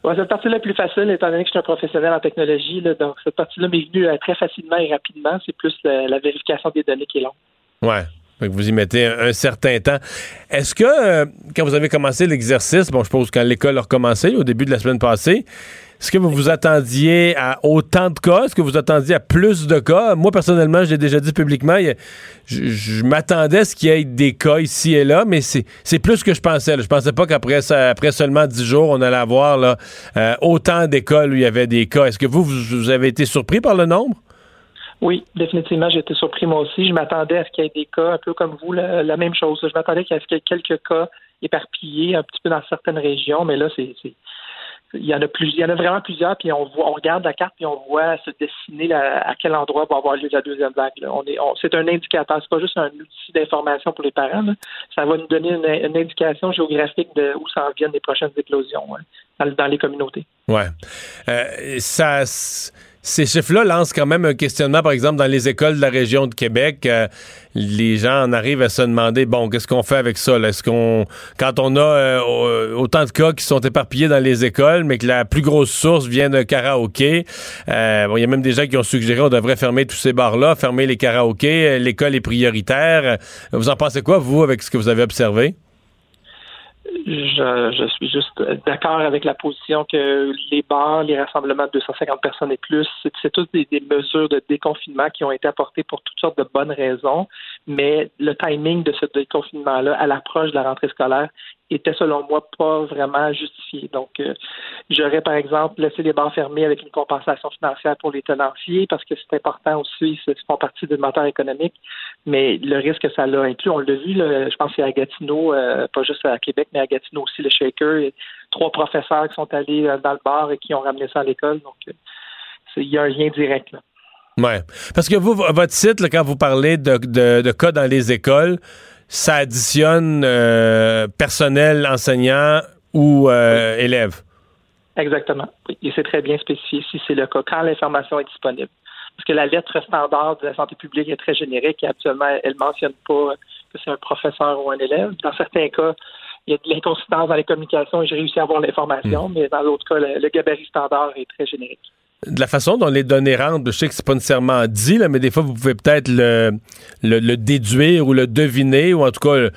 Ouais, cette partie-là est plus facile, étant donné que je suis un professionnel en technologie. donc, cette partie-là m'est venue euh, très facilement et rapidement. C'est plus la, vérification des données qui est longue. Ouais. Que vous y mettez un, un certain temps. Est-ce que, euh, quand vous avez commencé l'exercice, bon, je suppose quand l'école a recommencé, au début de la semaine passée, est-ce que vous vous attendiez à autant de cas? Est-ce que vous attendiez à plus de cas? Moi, personnellement, je l'ai déjà dit publiquement, je, m'attendais à ce qu'il y ait des cas ici et là, mais c'est plus que je pensais. là. Je pensais pas qu'après après seulement 10 jours, on allait avoir là, euh, autant d'écoles où il y avait des cas. Est-ce que vous, vous, vous avez été surpris par le nombre? Oui, définitivement, j'ai été surpris moi aussi. Je m'attendais à ce qu'il y ait des cas, un peu comme vous, la, même chose. Je m'attendais à ce qu'il y ait quelques cas éparpillés un petit peu dans certaines régions, mais là, c'est- il y en a plus, il y en a vraiment plusieurs, puis on voit, on regarde la carte puis on voit se dessiner à quel endroit va avoir lieu la deuxième vague. là. On est, c'est un indicateur, c'est pas juste un outil d'information pour les parents. Ça va nous donner une, indication géographique de où s'en viennent les prochaines éclosions hein, dans, les communautés. Ouais. Euh, ça, ces chiffres-là lancent quand même un questionnement, par exemple, dans les écoles de la région de Québec. Euh, les gens en arrivent à se demander, bon, qu'est-ce qu'on fait avec ça? Est-ce qu'on, quand on a euh, autant de cas qui sont éparpillés dans les écoles, mais que la plus grosse source vient d'un karaoké, euh, bon, il y a même des gens qui ont suggéré qu'on devrait fermer tous ces bars-là, fermer les karaokés, l'école est prioritaire. Vous en pensez quoi, vous, avec ce que vous avez observé? Je, je, suis juste d'accord avec la position que les bars, les rassemblements de 250 personnes et plus, c'est toutes des, mesures de déconfinement qui ont été apportées pour toutes sortes de bonnes raisons, mais le timing de ce déconfinement-là à l'approche de la rentrée scolaire était selon moi pas vraiment justifié. Donc, euh, j'aurais par exemple laissé les bars fermés avec une compensation financière pour les tenanciers parce que c'est important aussi, ils font partie du moteur économique, mais le risque que ça l'a inclus, on l'a vu, là, je pense que c'est à Gatineau, euh, pas juste à Québec, mais à Gatineau aussi, le shaker, trois professeurs qui sont allés euh, dans le bar et qui ont ramené ça à l'école. Donc, il y a un lien direct. Là. Ouais. Parce que vous, votre site, là, quand vous parlez de, de, de cas dans les écoles, ça additionne euh, personnel, enseignant ou euh, élève? Exactement. Oui. Et c'est très bien spécifié si c'est le cas, quand l'information est disponible. Parce que la lettre standard de la santé publique est très générique et actuellement, elle ne mentionne pas que c'est un professeur ou un élève. Dans certains cas, il y a de l'inconsistance dans les communications et j'ai réussi à avoir l'information, hmm. mais dans l'autre cas, le, le, gabarit standard est très générique. De la façon dont les données rentrent, je sais que c'est pas nécessairement dit, là, mais des fois, vous pouvez peut-être le, le, le, déduire ou le deviner, ou en tout cas,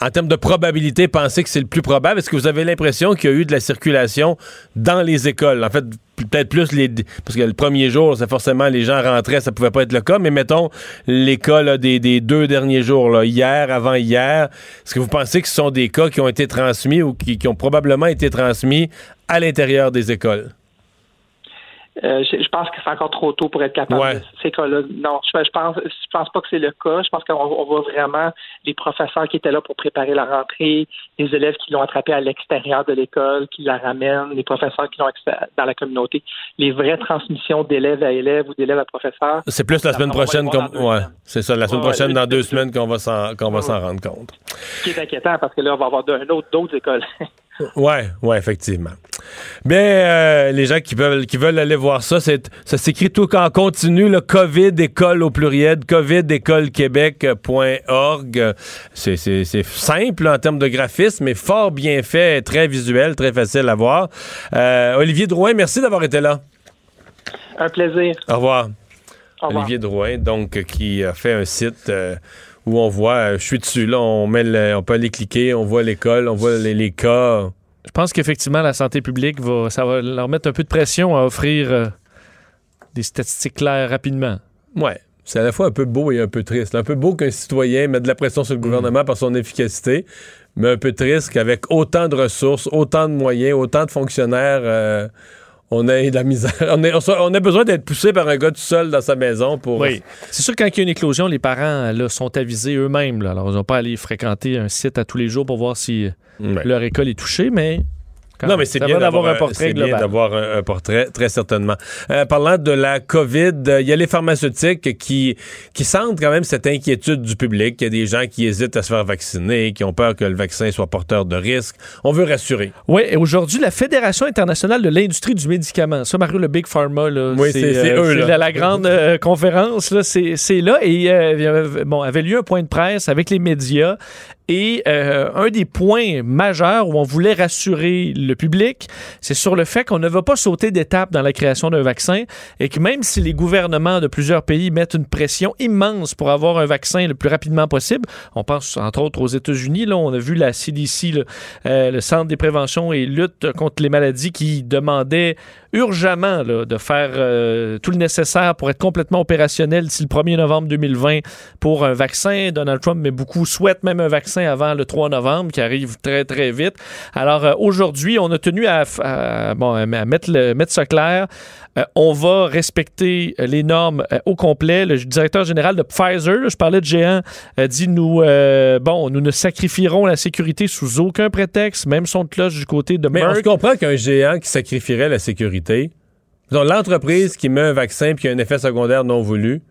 en termes de probabilité, penser que c'est le plus probable? Est-ce que vous avez l'impression qu'il y a eu de la circulation dans les écoles? En fait, peut-être plus les. Parce que le premier jour, c'est forcément les gens rentraient, ça pouvait pas être le cas, mais mettons cas des, des, deux derniers jours, hier, avant-hier. Est-ce que vous pensez que ce sont des cas qui ont été transmis ou qui ont probablement été transmis à l'intérieur des écoles? Euh, je, je, pense que c'est encore trop tôt pour être capable ouais. de ces cas-là. Non, je, je, pense, je pense pas que c'est le cas. Je pense qu'on on voit vraiment les professeurs qui étaient là pour préparer la rentrée, les élèves qui l'ont attrapé à l'extérieur de l'école, qui la ramènent, les professeurs qui l'ont dans la communauté. Les vraies transmissions d'élèves à élèves ou d'élèves à professeurs. C'est plus la semaine prochaine, comme, ouais, c'est ça, la semaine ouais, prochaine, dans deux semaines, qu'on va s'en, qu'on va s'en rendre compte. Ce qui est inquiétant parce que là, on va avoir d'autres écoles. *laughs* Ouais, ouais, effectivement. Bien, euh, les gens qui veulent, qui veulent aller voir ça, c'est, ça s'écrit tout en continu, le COVID école au pluriel, covidécolequebec.org. C'est, c'est, c'est simple en termes de graphisme, mais fort bien fait, très visuel, très facile à voir. Euh, Olivier Drouin, merci d'avoir été là. Un plaisir. Au revoir. Au revoir. Olivier Drouin, donc, qui a fait un site. Euh, où on voit, je suis dessus, là, on, met le, on peut aller cliquer, on voit l'école, on voit les, les cas. Je pense qu'effectivement, la santé publique, va, ça va leur mettre un peu de pression à offrir euh, des statistiques claires rapidement. Ouais. C'est à la fois un peu beau et un peu triste. Un peu beau qu'un citoyen mette de la pression sur le gouvernement mmh. par son efficacité, mais un peu triste qu'avec autant de ressources, autant de moyens, autant de fonctionnaires, euh, on a de la misère. *laughs* On, est, on a besoin d'être poussé par un gars tout seul dans sa maison pour. Oui. C'est sûr, quand il y a une éclosion, les parents là, sont avisés eux-mêmes. Alors, ils n'ont pas à aller fréquenter un site à tous les jours pour voir si leur école est touchée, mais non, mais c'est bien d'avoir un portrait global. d'avoir un, un, portrait, très certainement. Euh, parlant de la COVID, il euh, y a les pharmaceutiques qui, qui sentent quand même cette inquiétude du public. Il y a des gens qui hésitent à se faire vacciner, qui ont peur que le vaccin soit porteur de risques. On veut rassurer. Oui, et aujourd'hui, la Fédération internationale de l'industrie du médicament, ça, Mario, le Big Pharma, là, oui, c'est euh, eux. Là. La, la grande conférence, c'est là. Et bon, avait lieu un point de presse avec les médias. Et euh, un des points majeurs où on voulait rassurer le public, c'est sur le fait qu'on ne va pas sauter d'étape dans la création d'un vaccin et que même si les gouvernements de plusieurs pays mettent une pression immense pour avoir un vaccin le plus rapidement possible, on pense entre autres aux États-Unis, là, on a vu la CDC, euh, le Centre des préventions et lutte contre les maladies, qui demandait urgemment de faire euh, tout le nécessaire pour être complètement opérationnel d'ici le 1er novembre 2020 pour un vaccin. Donald Trump, mais beaucoup souhaitent même un vaccin avant le 3 novembre, qui arrive très, très vite. Alors, euh, aujourd'hui, on a tenu à, à, bon, à mettre, le, mettre ça clair. Euh, on va respecter les normes euh, au complet. Le directeur général de Pfizer, là, je parlais de géant, dit nous, euh, bon, nous ne sacrifierons la sécurité sous aucun prétexte, même son de cloche du côté de Mais Merck. on comprend qu'un géant qui sacrifierait la sécurité, l'entreprise qui met un vaccin puis qui a un effet secondaire non voulu,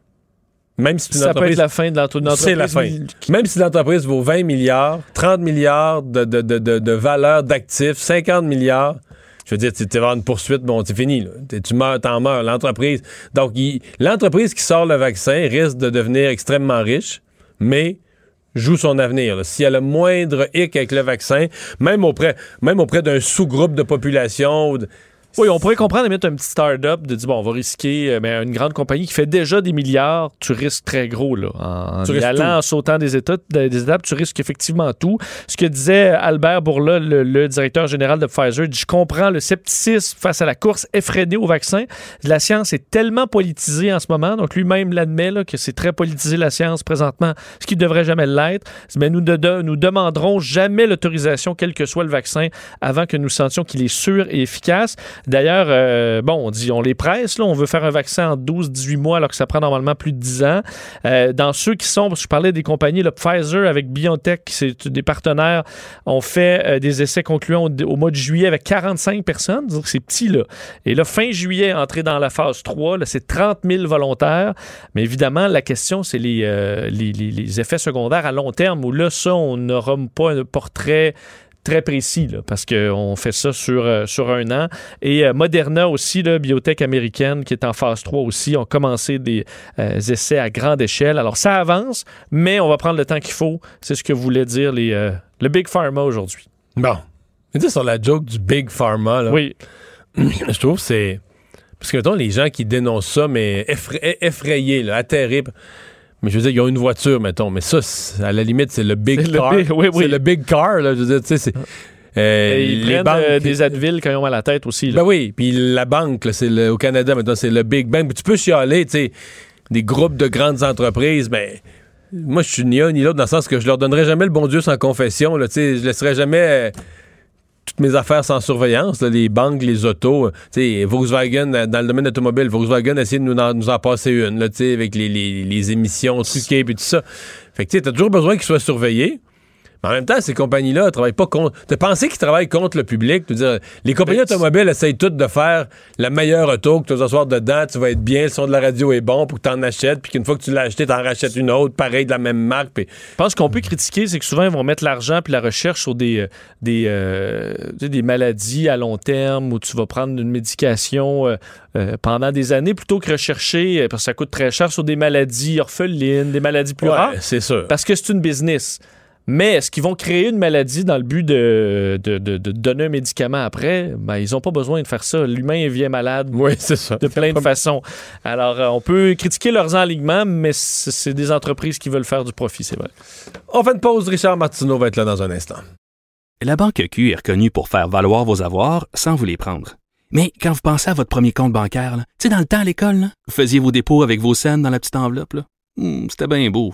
même si ça peut être la fin de l'entreprise. C'est la fin. Même si l'entreprise vaut 20 milliards, 30 milliards de, de, de, de valeur d'actifs, 50 milliards, je veux dire, tu vas une poursuite, bon, c'est fini. là. Tu meurs, t'en meurs. L'entreprise. Donc, l'entreprise qui sort le vaccin risque de devenir extrêmement riche, mais joue son avenir. S'il y a le moindre hic avec le vaccin, même auprès, même auprès d'un sous-groupe de population, ou de- Oui, on pourrait comprendre mettre un petit start-up, de dire, bon, on va risquer, euh, mais une grande compagnie qui fait déjà des milliards, tu risques très gros, là. En, Tu y allant, tout. en sautant des, états, des étapes, tu risques effectivement tout. Ce que disait Albert Bourla, le, le directeur général de Pfizer, dit, je comprends le scepticisme face à la course effrénée au vaccin. La science est tellement politisée en ce moment, donc lui-même l'admet, là, que c'est très politisé la science présentement, ce qui ne devrait jamais l'être. Mais nous, de- de- nous demanderons jamais l'autorisation, quel que soit le vaccin, avant que nous sentions qu'il est sûr et efficace. D'ailleurs, euh, bon, on dit, on les presse, là, on veut faire un vaccin en 12-18 mois alors que ça prend normalement plus de 10 ans. Euh, dans ceux qui sont, parce que je parlais des compagnies, le Pfizer avec BioNTech, c'est des partenaires, ont fait euh, des essais concluants au, mois de juillet avec 45 personnes, donc c'est petit là. Et là, fin juillet, entré dans la phase 3, là, c'est 30 000 volontaires. Mais évidemment, la question, c'est les, euh, les, les- les effets secondaires à long terme, où là, ça, on n'aura pas un portrait très précis, là, parce qu'on fait ça sur, euh, sur un an. Et euh, Moderna aussi, la biotech américaine, qui est en phase 3 aussi, ont commencé des euh, essais à grande échelle. Alors, ça avance, mais on va prendre le temps qu'il faut. C'est ce que voulait dire les, le Big Pharma aujourd'hui. Bon. Tu sur la joke du Big Pharma, là, Oui. *clears throat* je trouve que c'est. Parce que, mettons, les gens qui dénoncent ça, mais effra- effrayés, là, atterrés. Mais je veux dire, ils ont une voiture, mettons. Mais ça, à la limite, c'est le big le car. big- oui, oui. C'est le big car, là. Je veux dire, tu sais, c'est. euh, Et ils les prennent banques- euh, des Advil quand ils ont mal à la tête aussi. là. Ben oui, puis la banque, c'est le- au Canada, maintenant, c'est le Big Bang. Puis tu peux chialer, tu sais, des groupes de grandes entreprises, mais moi, je suis ni un ni l'autre dans le sens que je leur donnerai jamais le bon Dieu sans confession, là, tu sais, je laisserai jamais euh, mes affaires sans surveillance, là, les banques, les autos, euh, sais, Volkswagen, euh, dans le domaine automobile, Volkswagen a essayé de nous en, nous en passer une, là, avec les, les, les émissions truquées et tout ça. Fait que, tu t'as toujours besoin qu'ils soient surveillés. Mais en même temps, ces compagnies-là ne travaillent pas contre. De penser qu'ils travaillent contre le public, de dire, les compagnies automobiles essayent toutes de faire la meilleure auto, que tu vas t'asseoir dedans, tu vas être bien, le son de la radio est bon pour que tu en achètes, puis qu'une fois que tu l'as acheté, tu en rachètes une autre, pareil, de la même marque. Puis Je pense qu'on peut critiquer, c'est que souvent, ils vont mettre l'argent puis la recherche sur des, euh, des, euh, des maladies à long terme où tu vas prendre une médication euh, euh, pendant des années plutôt que rechercher, parce que ça coûte très cher, sur des maladies orphelines, des maladies plus Ouais, rares. c'est sûr. Parce que c'est une business. Mais est-ce qu'ils vont créer une maladie dans le but de, de, de- de donner un médicament après? Ben, ils n'ont pas besoin de faire ça. L'humain vient malade Oui, c'est ça. de plein de façons. Alors, euh, on peut critiquer leurs enlignements, mais c'est des entreprises qui veulent faire du profit, c'est vrai. On fait une pause. Richard Martineau va être là dans un instant. La Banque Q est reconnue pour faire valoir vos avoirs sans vous les prendre. Mais quand vous pensez à votre premier compte bancaire, tu sais, dans le temps à l'école, là, vous faisiez vos dépôts avec vos scènes dans la petite enveloppe. là. Hmm, C'était bien beau.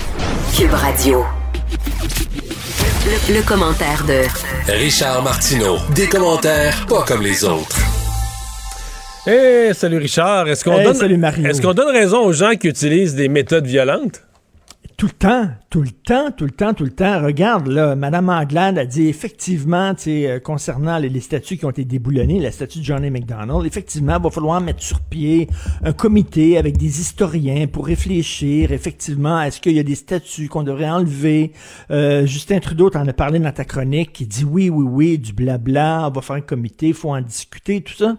Cube Radio. Le, le commentaire de Richard Martineau. Des commentaires pas comme les autres. Hey, salut Richard. Est-ce qu'on Hey, donne, salut Mario. Est-ce qu'on donne raison aux gens qui utilisent des méthodes violentes? Tout le temps, tout le temps, tout le temps, tout le temps. Regarde, là, Mme Anglade a dit effectivement, euh, concernant les, les statuts qui ont été déboulonnés, la statue de Johnny McDonald, effectivement, il va falloir mettre sur pied un comité avec des historiens pour réfléchir, effectivement, est-ce qu'il y a des statuts qu'on devrait enlever? Euh, Justin Trudeau t'en a parlé dans ta chronique, qui dit oui, oui, oui, du blabla, on va faire un comité, il faut en discuter, tout ça.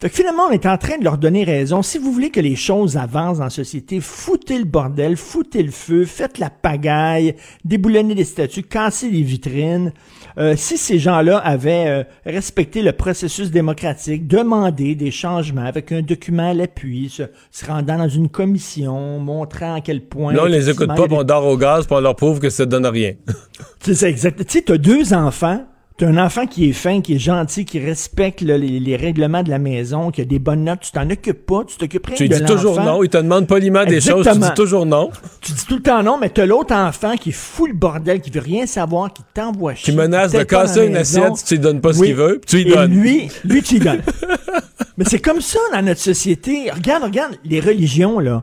Fait que finalement, on est en train de leur donner raison. Si vous voulez que les choses avancent dans la société, foutez le bordel, foutez le feu, faites la pagaille, déboulonnez les statues, cassez les vitrines. Euh, si ces gens-là avaient euh, respecté le processus démocratique, demandé des changements avec un document à l'appui, se, se rendant dans une commission, montrant à quel point... Là, on les écoute pas, il y a puis on dort au gaz, puis on leur prouve que ça donne rien. *laughs* c'est ça, exact. Tu sais, t'as deux enfants. T'as un enfant qui est fin, qui est gentil, qui respecte là, les, les règlements de la maison, qui a des bonnes notes. Tu t'en occupes pas, tu t'occupes rien Tu de dis toujours non. Il te demande poliment des choses, tu Exactement. dis toujours non. Tu dis tout le temps non, mais t'as l'autre enfant qui fout le bordel, qui veut rien savoir, qui t'envoie chier. Qui menace de casser une maison. assiette si tu lui donnes pas ce qu'il veut, puis tu lui Et donnes. lui, lui, tu lui donnes. *laughs* Mais c'est comme ça dans notre société. Regarde, regarde, les religions, là.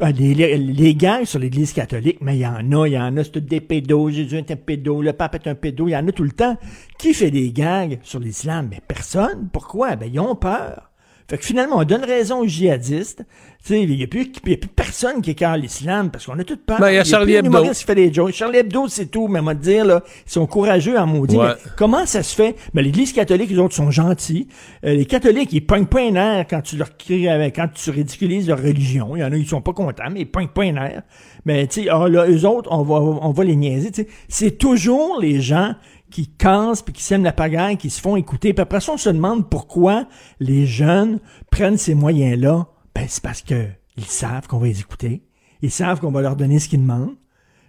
Ah, Les, les, gangs sur l'Église catholique, mais il y en a, il y en a, c'est tous des pédos, Jésus est un pédo, le pape est un pédo, il y en a tout le temps. Qui fait des gangs sur l'islam? Mais personne. Pourquoi? Ben, ils ont peur. Fait que finalement, on donne raison aux djihadistes. Tu sais, il n'y a, plus- il y a plus personne qui écarte l'islam parce qu'on a tout peur. Ben, il y a Charlie Hebdo. qui fait des jokes. Charlie Hebdo, c'est tout, mais on va te dire, là, ils sont courageux en maudit. Ouais. Mais comment ça se fait? Ben, l'Église catholique, les autres sont gentils. Euh, les catholiques, ils pognent pas un air quand tu leur cries avec, quand tu ridiculises leur religion. Il y en a, ils sont pas contents, mais ils pognent pas un air. Mais, tu sais, ah, là, eux autres, on va, on va les niaiser. C'est toujours les gens qui cassent puis qui sèment la pagaille, qui se font écouter. Puis après ça, on se demande pourquoi les jeunes prennent ces moyens-là. Ben, c'est parce que ils savent qu'on va les écouter. Ils savent qu'on va leur donner ce qu'ils demandent.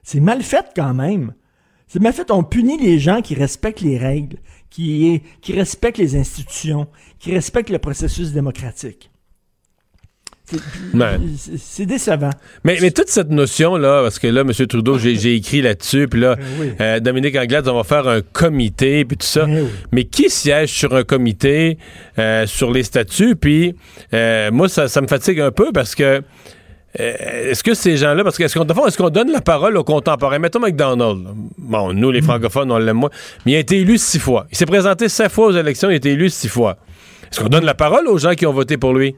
C'est mal fait quand même. C'est mal fait. On punit les gens qui respectent les règles, qui, qui respectent les institutions, qui respectent le processus démocratique. C'est- Ouais. c'est- décevant. Mais, mais toute cette notion-là, parce que là, M. Trudeau, j'ai écrit là-dessus, puis là, Ben oui. euh, Dominique Anglade, on va faire un comité, puis tout ça. Mais qui siège sur un comité, euh, sur les statuts? Puis euh, moi, ça, ça me fatigue un peu parce que euh, est-ce que ces gens-là, parce que est-ce qu'on est-ce qu'on donne la parole aux contemporains? Mettons McDonald. Bon, nous, les francophones, on l'aime moins. Mais il a été élu six fois. Il s'est présenté sept fois aux élections, il a été élu six fois. Est-ce qu'on donne la parole aux gens qui ont voté pour lui?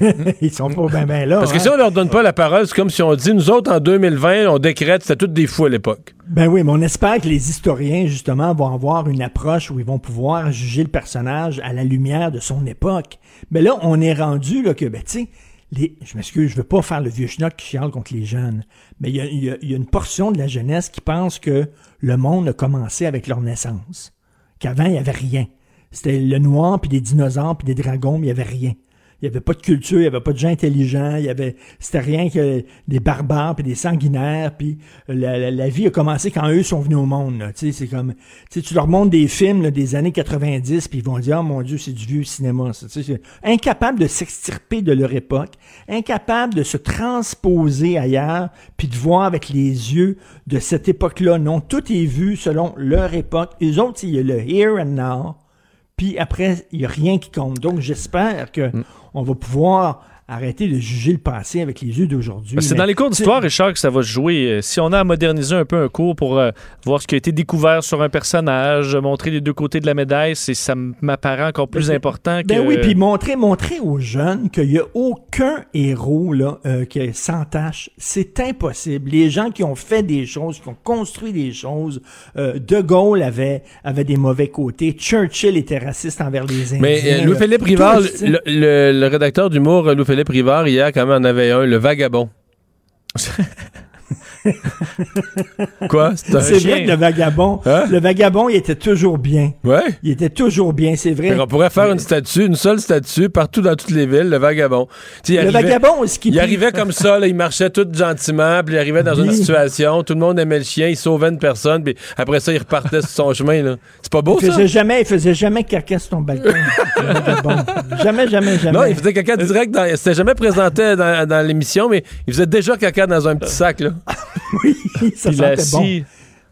*laughs* Ils sont pas bien ben là. Parce que hein. si on leur donne pas la parole, c'est comme si on dit, nous autres, en 2020, on décrète, c'était toutes des fous à l'époque. Ben oui, mais on espère que les historiens, justement, vont avoir une approche où ils vont pouvoir juger le personnage à la lumière de son époque. Mais là, on est rendu, là, que, ben, tu sais, les, je m'excuse, je veux pas faire le vieux schnock qui chiale contre les jeunes, mais il y a, y a- y a une portion de la jeunesse qui pense que le monde a commencé avec leur naissance. Qu'avant, il y avait rien. C'était le noir, puis des dinosaures, puis des dragons, mais il y avait rien. Il n'y avait pas de culture, il n'y avait pas de gens intelligents, il y avait, c'était rien que des barbares puis des sanguinaires, puis la, la- vie a commencé quand eux sont venus au monde. Tu sais, c'est comme, tu tu leur montres des films là, des années 90, puis ils vont dire, oh mon Dieu, c'est du vieux cinéma. Ça. Incapable de s'extirper de leur époque, incapable de se transposer ailleurs, puis de voir avec les yeux de cette époque-là. Non, tout est vu selon leur époque. Les autres, il y a le here and now. Puis après, il n'y a rien qui compte. Donc, j'espère que on va pouvoir arrêter de juger le passé avec les yeux d'aujourd'hui. Ben, C'est dans les cours d'histoire, Richard, que ça va se jouer. Euh, Si on a à moderniser un peu un cours pour euh, voir ce qui a été découvert sur un personnage, montrer les deux côtés de la médaille, c'est ça m'apparaît encore plus important que. Ben oui, puis montrer, montrer aux jeunes qu'il n'y a aucun héros là, euh, qui est sans tâche. C'est impossible. Les gens qui ont fait des choses, qui ont construit des choses, euh, De Gaulle avait, avait des mauvais côtés. Churchill était raciste envers les Indiens. Mais euh, Louis-Philippe Rivard, le, le- le rédacteur d'humour, euh, Louis-Philippe Rivard, hier, quand même, en avait un, le vagabond. *laughs* *laughs* Quoi? un C'est vrai que le vagabond, Hein? le vagabond, il était toujours bien. Ouais. Il était toujours bien, c'est vrai. Qu'on pourrait faire une statue, une seule statue, partout dans toutes les villes, le vagabond. Il Le arrivait- vagabond, ce qui Il arrivait comme ça, là, il marchait tout gentiment, puis il arrivait dans une situation, tout le monde aimait le chien, il sauvait une personne, puis après ça, il repartait sur son chemin. là. C'est pas beau, Il ça? faisait jamais, il faisait jamais caca sur ton balcon. *laughs* le vagabond. Jamais, jamais, jamais. Non, il faisait caca direct dans. C'était jamais présenté dans, dans l'émission, mais il faisait déjà caca dans un petit sac, là. *laughs* oui, ça Puis la bon. scie.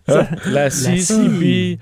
Ça- La scie, puis-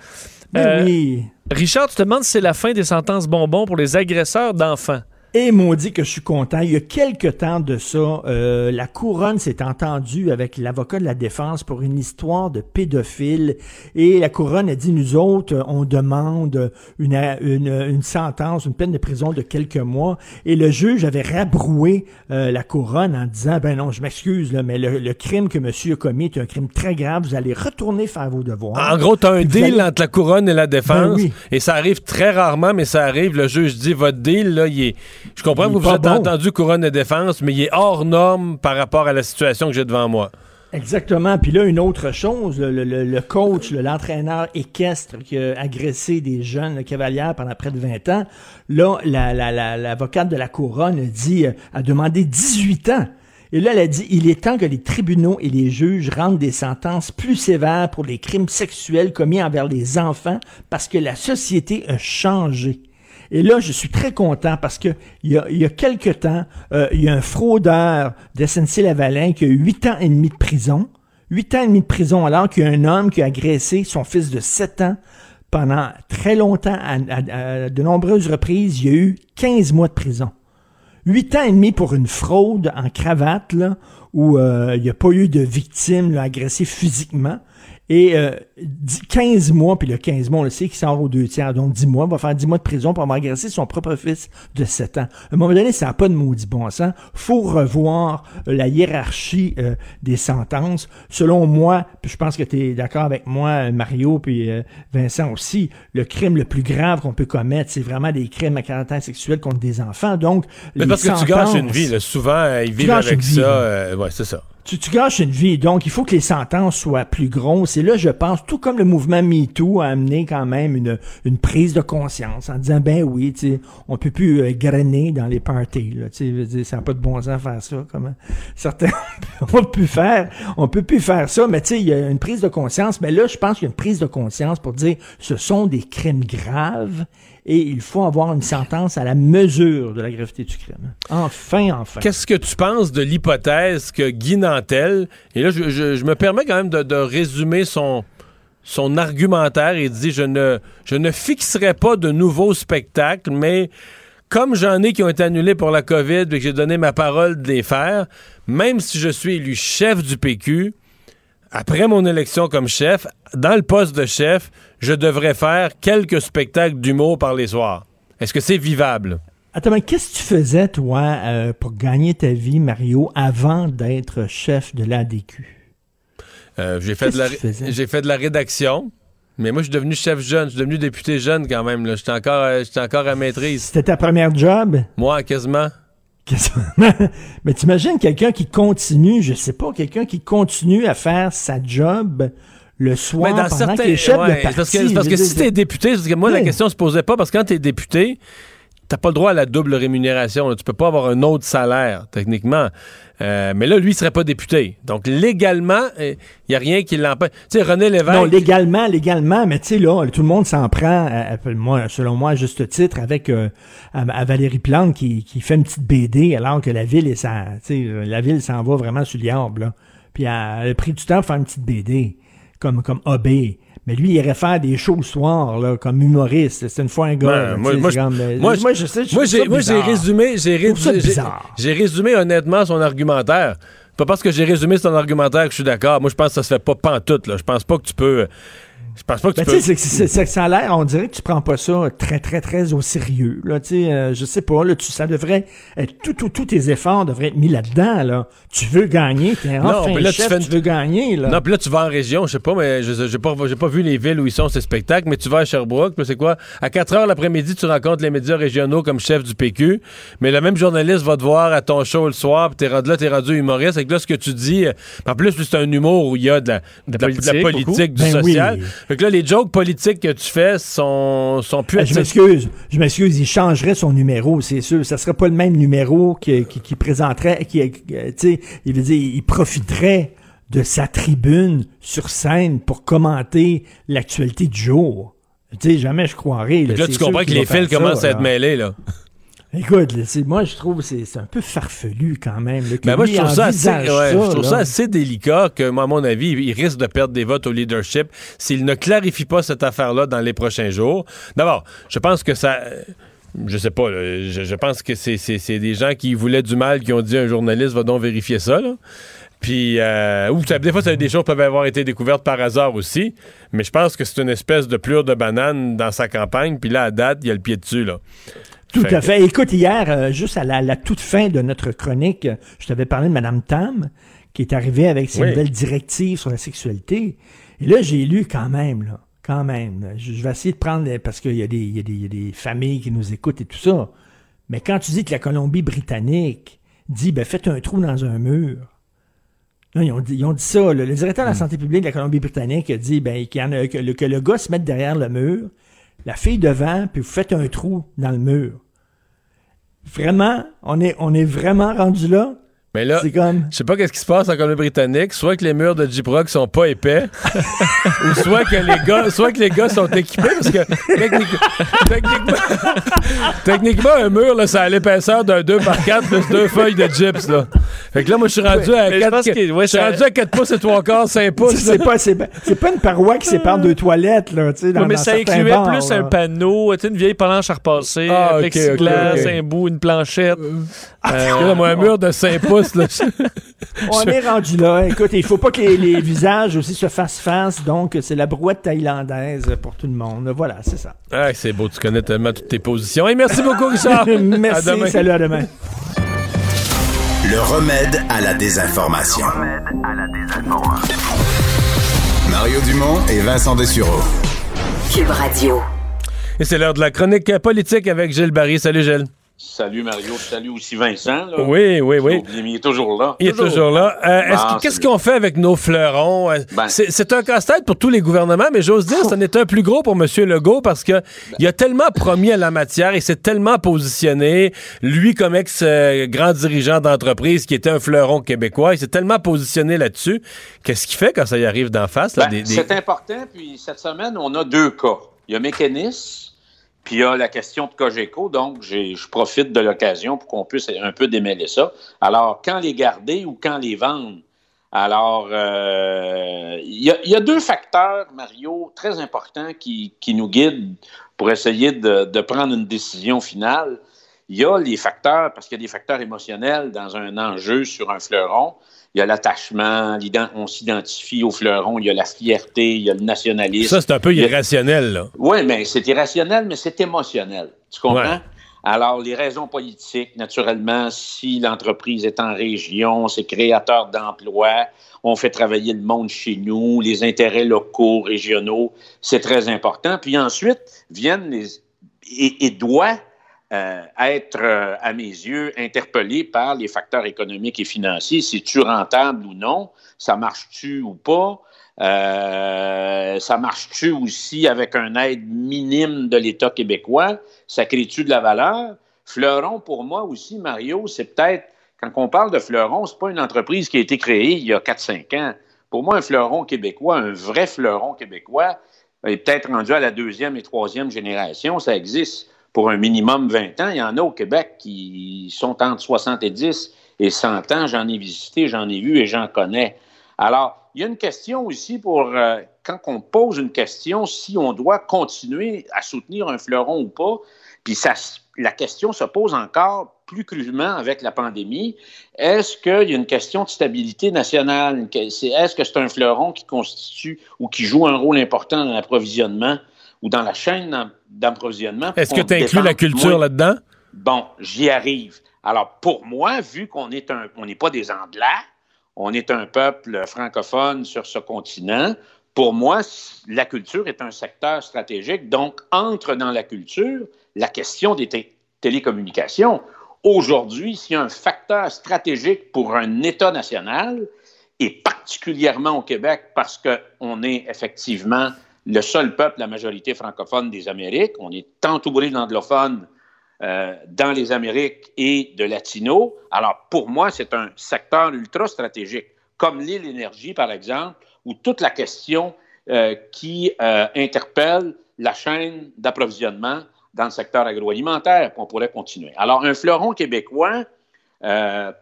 Ben Euh, oui. Richard, tu te demandes si c'est la fin des sentences bonbons pour les agresseurs d'enfants. Et maudit que je suis content. Il y a quelque temps de ça, euh, la couronne s'est entendue avec l'avocat de la défense pour une histoire de pédophile. Et la couronne a dit, nous autres, on demande une, une, une sentence, une peine de prison de quelques mois. Et le juge avait rabroué euh, la couronne en disant, ben non, je m'excuse, là, mais le, le crime que monsieur a commis est un crime très grave. Vous allez retourner faire vos devoirs. En gros, t'as un Puis vous deal allez- entre la couronne et la défense. Ben oui. Et ça arrive très rarement, mais ça arrive. Le juge dit votre deal, là, il est. Je comprends que vous vous êtes bon. entendu couronne et défense, mais il est hors norme par rapport à la situation que j'ai devant moi. Exactement. Puis là, une autre chose, le, le- le coach, le- l'entraîneur équestre qui a agressé des jeunes cavalières pendant près de 20 ans, là, la- la- la- l'avocate de la couronne dit, euh, a demandé 18 ans. Et là, elle a dit, il est temps que les tribunaux et les juges rendent des sentences plus sévères pour les crimes sexuels commis envers les enfants parce que la société a changé. Et là, je suis très content parce que il y a, quelque temps, euh, il y a un fraudeur de SNC-Lavalin qui a eu huit ans et demi de prison. Huit ans et demi de prison alors qu'il y a un homme qui a agressé son fils de 7 ans pendant très longtemps, à, de nombreuses reprises, il y a eu 15 mois de prison. 8 ans et demi pour une fraude en cravate, où euh, il n'y a pas eu de victimes là, agressées physiquement. Et euh, 10 15 mois, puis le 15 mois, on le sait qu'il sort aux deux tiers, donc 10 mois, il va faire 10 mois de prison pour avoir agressé son propre fils de 7 ans. À un moment donné, ça n'a pas de maudit bon sens. faut revoir euh, la hiérarchie euh, des sentences. Selon moi, puis je pense que tu es d'accord avec moi, euh, Mario, puis euh, Vincent aussi, le crime le plus grave qu'on peut commettre, c'est vraiment des crimes à caractère sexuel contre des enfants. Donc, Mais les parce que tu gâches une vie. là. Souvent, ils vivent avec ça. euh, ouais, c'est ça. Tu, tu gâches une vie. Donc, il faut que les sentences soient plus grosses. Et là, je pense, tout comme le mouvement MeToo a amené quand même une, une prise de conscience en disant, ben oui, on peut plus euh, grainer dans les parties. Là, dire, ça n'a pas de bon sens faire ça. Comment? *laughs* Certains on peut faire, on peut plus faire ça. Mais tu sais, il y a une prise de conscience. Mais là, je pense qu'il y a une prise de conscience pour dire, ce sont des crimes graves. Et il faut avoir une sentence à la mesure de la gravité du crime. Enfin, enfin. Qu'est-ce que tu penses de l'hypothèse que Guy Nantel, et là, je, me permets quand même de, résumer son, argumentaire. Il dit je ne, je ne fixerai pas de nouveaux spectacles, mais comme j'en ai qui ont été annulés pour la COVID et que j'ai donné ma parole de les faire, même si je suis élu chef du PQ, après mon élection comme chef, dans le poste de chef, je devrais faire quelques spectacles d'humour par les soirs. Est-ce que c'est vivable? Attends, mais qu'est-ce que tu faisais, toi, euh, pour gagner ta vie, Mario, avant d'être chef de l'ADQ? Euh, j'ai fait, de la fait de rédaction, mais moi, je suis devenu chef jeune. Je suis devenu député jeune quand même. là. J'étais encore, euh, j'étais encore à maîtrise. C'était ta première job? Moi, quasiment. *laughs* mais t'imagines quelqu'un qui continue, je sais pas, quelqu'un qui continue à faire sa job le soir Mais dans pendant certains. chef ouais, de parti. parce que, parce que si t'es député, parce que moi, la question se posait pas, parce que quand t'es député, t'as pas le droit à la double rémunération. là. Tu peux pas avoir un autre salaire, techniquement. Euh, mais là, lui, il serait pas député. Donc, légalement, il y a rien qui l'empêche. Tu sais, René Lévesque. Non, légalement, légalement, mais tu sais, là, tout le monde s'en prend, à- à- moi, selon moi, à juste titre, avec euh, à, à Valérie Plante qui, qui fait une petite BD alors que la ville est sa, euh, la ville s'en va vraiment sur l'herbe, là. Puis elle, elle a pris du temps pour faire une petite BD, comme, comme OB. Mais lui, il irait faire des shows le soir, là, comme humoriste. C'est une fois un gars. Ben, là, moi, sais, moi, je- euh, moi, je- je sais, je moi, j'ai résumé, j'ai Je résumé, j'ai résumé honnêtement son argumentaire. Pas parce que j'ai résumé son argumentaire que je suis d'accord. Moi, je pense que ça se fait pas pantoute, là. Je pense pas que tu peux. Je pense pas que tu Ben, peux. tu c'est que ça a l'air, on dirait que tu prends pas ça très, très, très au sérieux. Là, tu sais, euh, je sais pas, là, tu, ça devrait être, tout, tout, tous tes efforts devraient être mis là-dedans, là. Tu veux gagner, t'es enfin là, tu chef, fais tu, veux gagner, là. Non, puis là, tu vas en région, je sais pas, mais je j'ai pas, j'ai pas vu les villes où ils sont ces spectacles, mais tu vas à Sherbrooke, puis c'est quoi? À 4 heures l'après-midi, tu rencontres les médias régionaux comme chef du PQ, mais le même journaliste va te voir à ton show le soir, puis t'es rendu là, t'es rendu humoriste, et que là, ce que tu dis, euh, en plus, c'est un humour où il y a de la, de la- de la politique, du Ben social. oui. Fait que là, les jokes politiques que tu fais sont, sont plus... Ah, je m'excuse, je m'excuse, il changerait son numéro, c'est sûr. Ça serait pas le même numéro qui, qui, qui présenterait, qui, euh, tu sais, il veut dire, il profiterait de sa tribune sur scène pour commenter l'actualité du jour. Tu sais, jamais je croirais. Là, c'est tu comprends que les fils commencent à être là. mêlés, là. Écoute, moi, je trouve que c'est un peu farfelu quand même. là, que Ben moi, je trouve, ça assez, je trouve ça assez délicat que, moi, à mon avis, il risque de perdre des votes au leadership s'il ne clarifie pas cette affaire-là dans les prochains jours. D'abord, je pense que ça. Je sais pas, là, je, je pense que c'est des gens qui voulaient du mal qui ont dit à un journaliste va donc vérifier ça. Là. Puis, euh, ou des fois, ça, des choses peuvent avoir été découvertes par hasard aussi, mais je pense que c'est une espèce de plure de banane dans sa campagne, puis là, à date, il y a le pied dessus. Là. Tout Fait à que- fait. Écoute, hier, euh, juste à la, la toute fin de notre chronique, je t'avais parlé de Mme Tam, qui est arrivée avec ses Oui. nouvelles directives sur la sexualité. Et là, j'ai lu quand même, là, quand même. là. Je, je vais essayer de prendre, les- parce qu'il y, a des- il y, a des- il y a des familles qui nous écoutent et tout ça. Mais quand tu dis que la Colombie-Britannique dit, ben, faites un trou dans un mur. Non, ils ont dit, ils ont dit ça. là. Le directeur de la santé publique de la Colombie-Britannique a dit ben, qu'il y en a, que, le, que le gars se mette derrière le mur, la fille devant, puis vous faites un trou dans le mur. Vraiment, on est, on est vraiment rendu là. Mais là, comme- je sais pas qu'est-ce qui se passe en Colombie-Britannique. Soit que les murs de Jeep Rock sont pas épais, *laughs* ou soit que les gars, soit que les gars sont équipés, parce que technique- techniquement, *laughs* techniquement, un mur, là, ça a l'épaisseur d'un 2 par 4 plus deux feuilles de gyps, là. Fait que là, moi, je suis rendu à Mais je 4, pense que- ouais, je suis ça- rendu à 4 pouces et 3 quarts, 5 pouces. C'est pas, pas, une paroi qui sépare deux toilettes, là, tu sais, Ouais, mais dans ça incluait plus là. un panneau, une vieille planche à repasser, Ah, un ok, plexiglas, un bout, une planchette. Ah, Parce que là, moi, un mur de 5 pouces, là. *laughs* On est rendu là. Écoute, il faut pas que les, les visages aussi se fassent face, donc c'est la brouette thaïlandaise pour tout le monde. Voilà, c'est ça. Ah, c'est beau, tu connais tellement toutes tes positions. Et merci beaucoup, Richard. *laughs* Merci, À demain. salut, à demain. Le remède à la désinformation. Mario Dumont et Vincent Dessureau. Cube Radio. Et c'est l'heure de la chronique politique avec Gilles Barry. Salut, Gilles. Salut Mario, salut aussi Vincent. Là. Oui, oui, oui. Il est toujours là. Il est toujours là. Euh, est-ce Ah, que- Qu'est-ce c'est qu'on fait avec nos fleurons? Euh, Ben. c'est c'est un casse-tête pour tous les gouvernements, mais j'ose dire, c'en est un plus gros pour M. Legault parce que il a tellement promis à la matière, il s'est tellement positionné, lui comme ex-grand dirigeant d'entreprise qui était un fleuron québécois, il s'est tellement positionné là-dessus. Qu'est-ce qu'il fait quand ça y arrive d'en face? Là, Ben, des- C'est important, puis cette semaine, on a deux cas. Il y a Mécanis, puis il y a la question de Cogeco, donc je profite de l'occasion pour qu'on puisse un peu démêler ça. Alors, quand les garder ou quand les vendre? Alors, euh, il y, a- deux facteurs, Mario, très importants qui, nous guident pour essayer de prendre une décision finale. Il y a les facteurs, parce qu'il y a des facteurs émotionnels dans un enjeu sur un fleuron. Il y a l'attachement, on s'identifie au fleuron, il y a la fierté, il y a le nationalisme. Ça, c'est un peu irrationnel, là. oui, mais c'est irrationnel, mais c'est émotionnel. Tu comprends? Ouais. Alors, les raisons politiques, naturellement, si l'entreprise est en région, c'est créateur d'emplois, on fait travailler le monde chez nous, les intérêts locaux, régionaux, c'est très important. Puis ensuite, viennent les... et, et doit euh, être, euh, à mes yeux, interpellé par les facteurs économiques et financiers. C'est-tu rentable ou non? Ça marche-tu ou pas? Euh, ça marche-tu aussi avec un aide minime de l'État québécois? Ça crée-tu de la valeur? Fleuron, pour moi aussi, Mario, c'est peut-être, quand on parle de Fleuron, c'est pas une entreprise qui a été créée il y a 4-5 ans. Pour moi, un fleuron québécois, un vrai fleuron québécois, est peut-être rendu à la deuxième et troisième génération. Ça existe pour un minimum 20 ans. Il y en a au Québec qui sont entre 70 et 100 ans. J'en ai visité, j'en ai vu et j'en connais. Alors, il y a une question aussi pour, euh, quand on pose une question, si on doit continuer à soutenir un fleuron ou pas, puis ça, la question se pose encore plus crûment avec la pandémie. Est-ce qu'il y a une question de stabilité nationale? Est-ce que c'est un fleuron qui constitue ou qui joue un rôle important dans l'approvisionnement? Ou dans la chaîne d'approvisionnement? Est-ce que tu inclus la culture là-dedans? Bon, j'y arrive. Alors, pour moi, vu qu'on est un, on n'est pas des Anglais, on est un peuple francophone sur ce continent, pour moi, la culture est un secteur stratégique. Donc, entre dans la culture la question des té- télécommunications. Aujourd'hui, s'il y a un facteur stratégique pour un État national, et particulièrement au Québec, parce qu'on est effectivement le seul peuple, la majorité francophone des Amériques, on est entouré d'anglophones euh, dans les Amériques et de latinos. Alors, pour moi, c'est un secteur ultra stratégique, comme l'île énergie, par exemple, ou toute la question euh, qui euh, interpelle la chaîne d'approvisionnement dans le secteur agroalimentaire. On pourrait continuer. Alors, un fleuron québécois,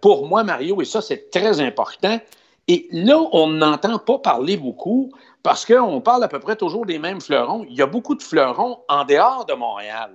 pour moi, Mario, et ça, c'est très important. Et là, on n'entend pas parler beaucoup parce qu'on parle à peu près toujours des mêmes fleurons. Il y a beaucoup de fleurons en dehors de Montréal.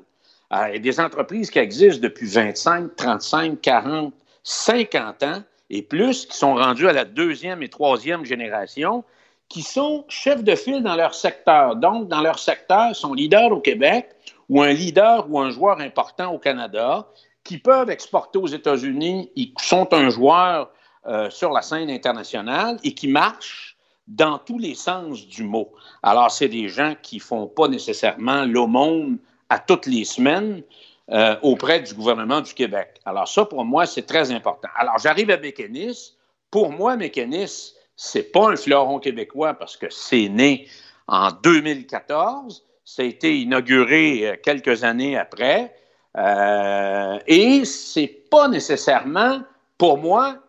Euh, il des entreprises qui existent depuis 25, 35, 40, 50 ans et plus, qui sont rendues à la deuxième et troisième génération, qui sont chefs de file dans leur secteur. Donc, dans leur secteur, sont leaders au Québec ou un leader ou un joueur important au Canada, qui peuvent exporter aux États-Unis, ils sont un joueur euh, sur la scène internationale et qui marchent dans tous les sens du mot. Alors, c'est des gens qui font pas nécessairement l'aumône à toutes les semaines euh, auprès du gouvernement du Québec. Alors, ça, pour moi, c'est très important. Alors, j'arrive à Mécanis. Pour moi, Mécanis, c'est pas un fleuron québécois parce que c'est né en 2014. Ça a été inauguré euh, quelques années après. Euh, et c'est pas nécessairement, pour moi,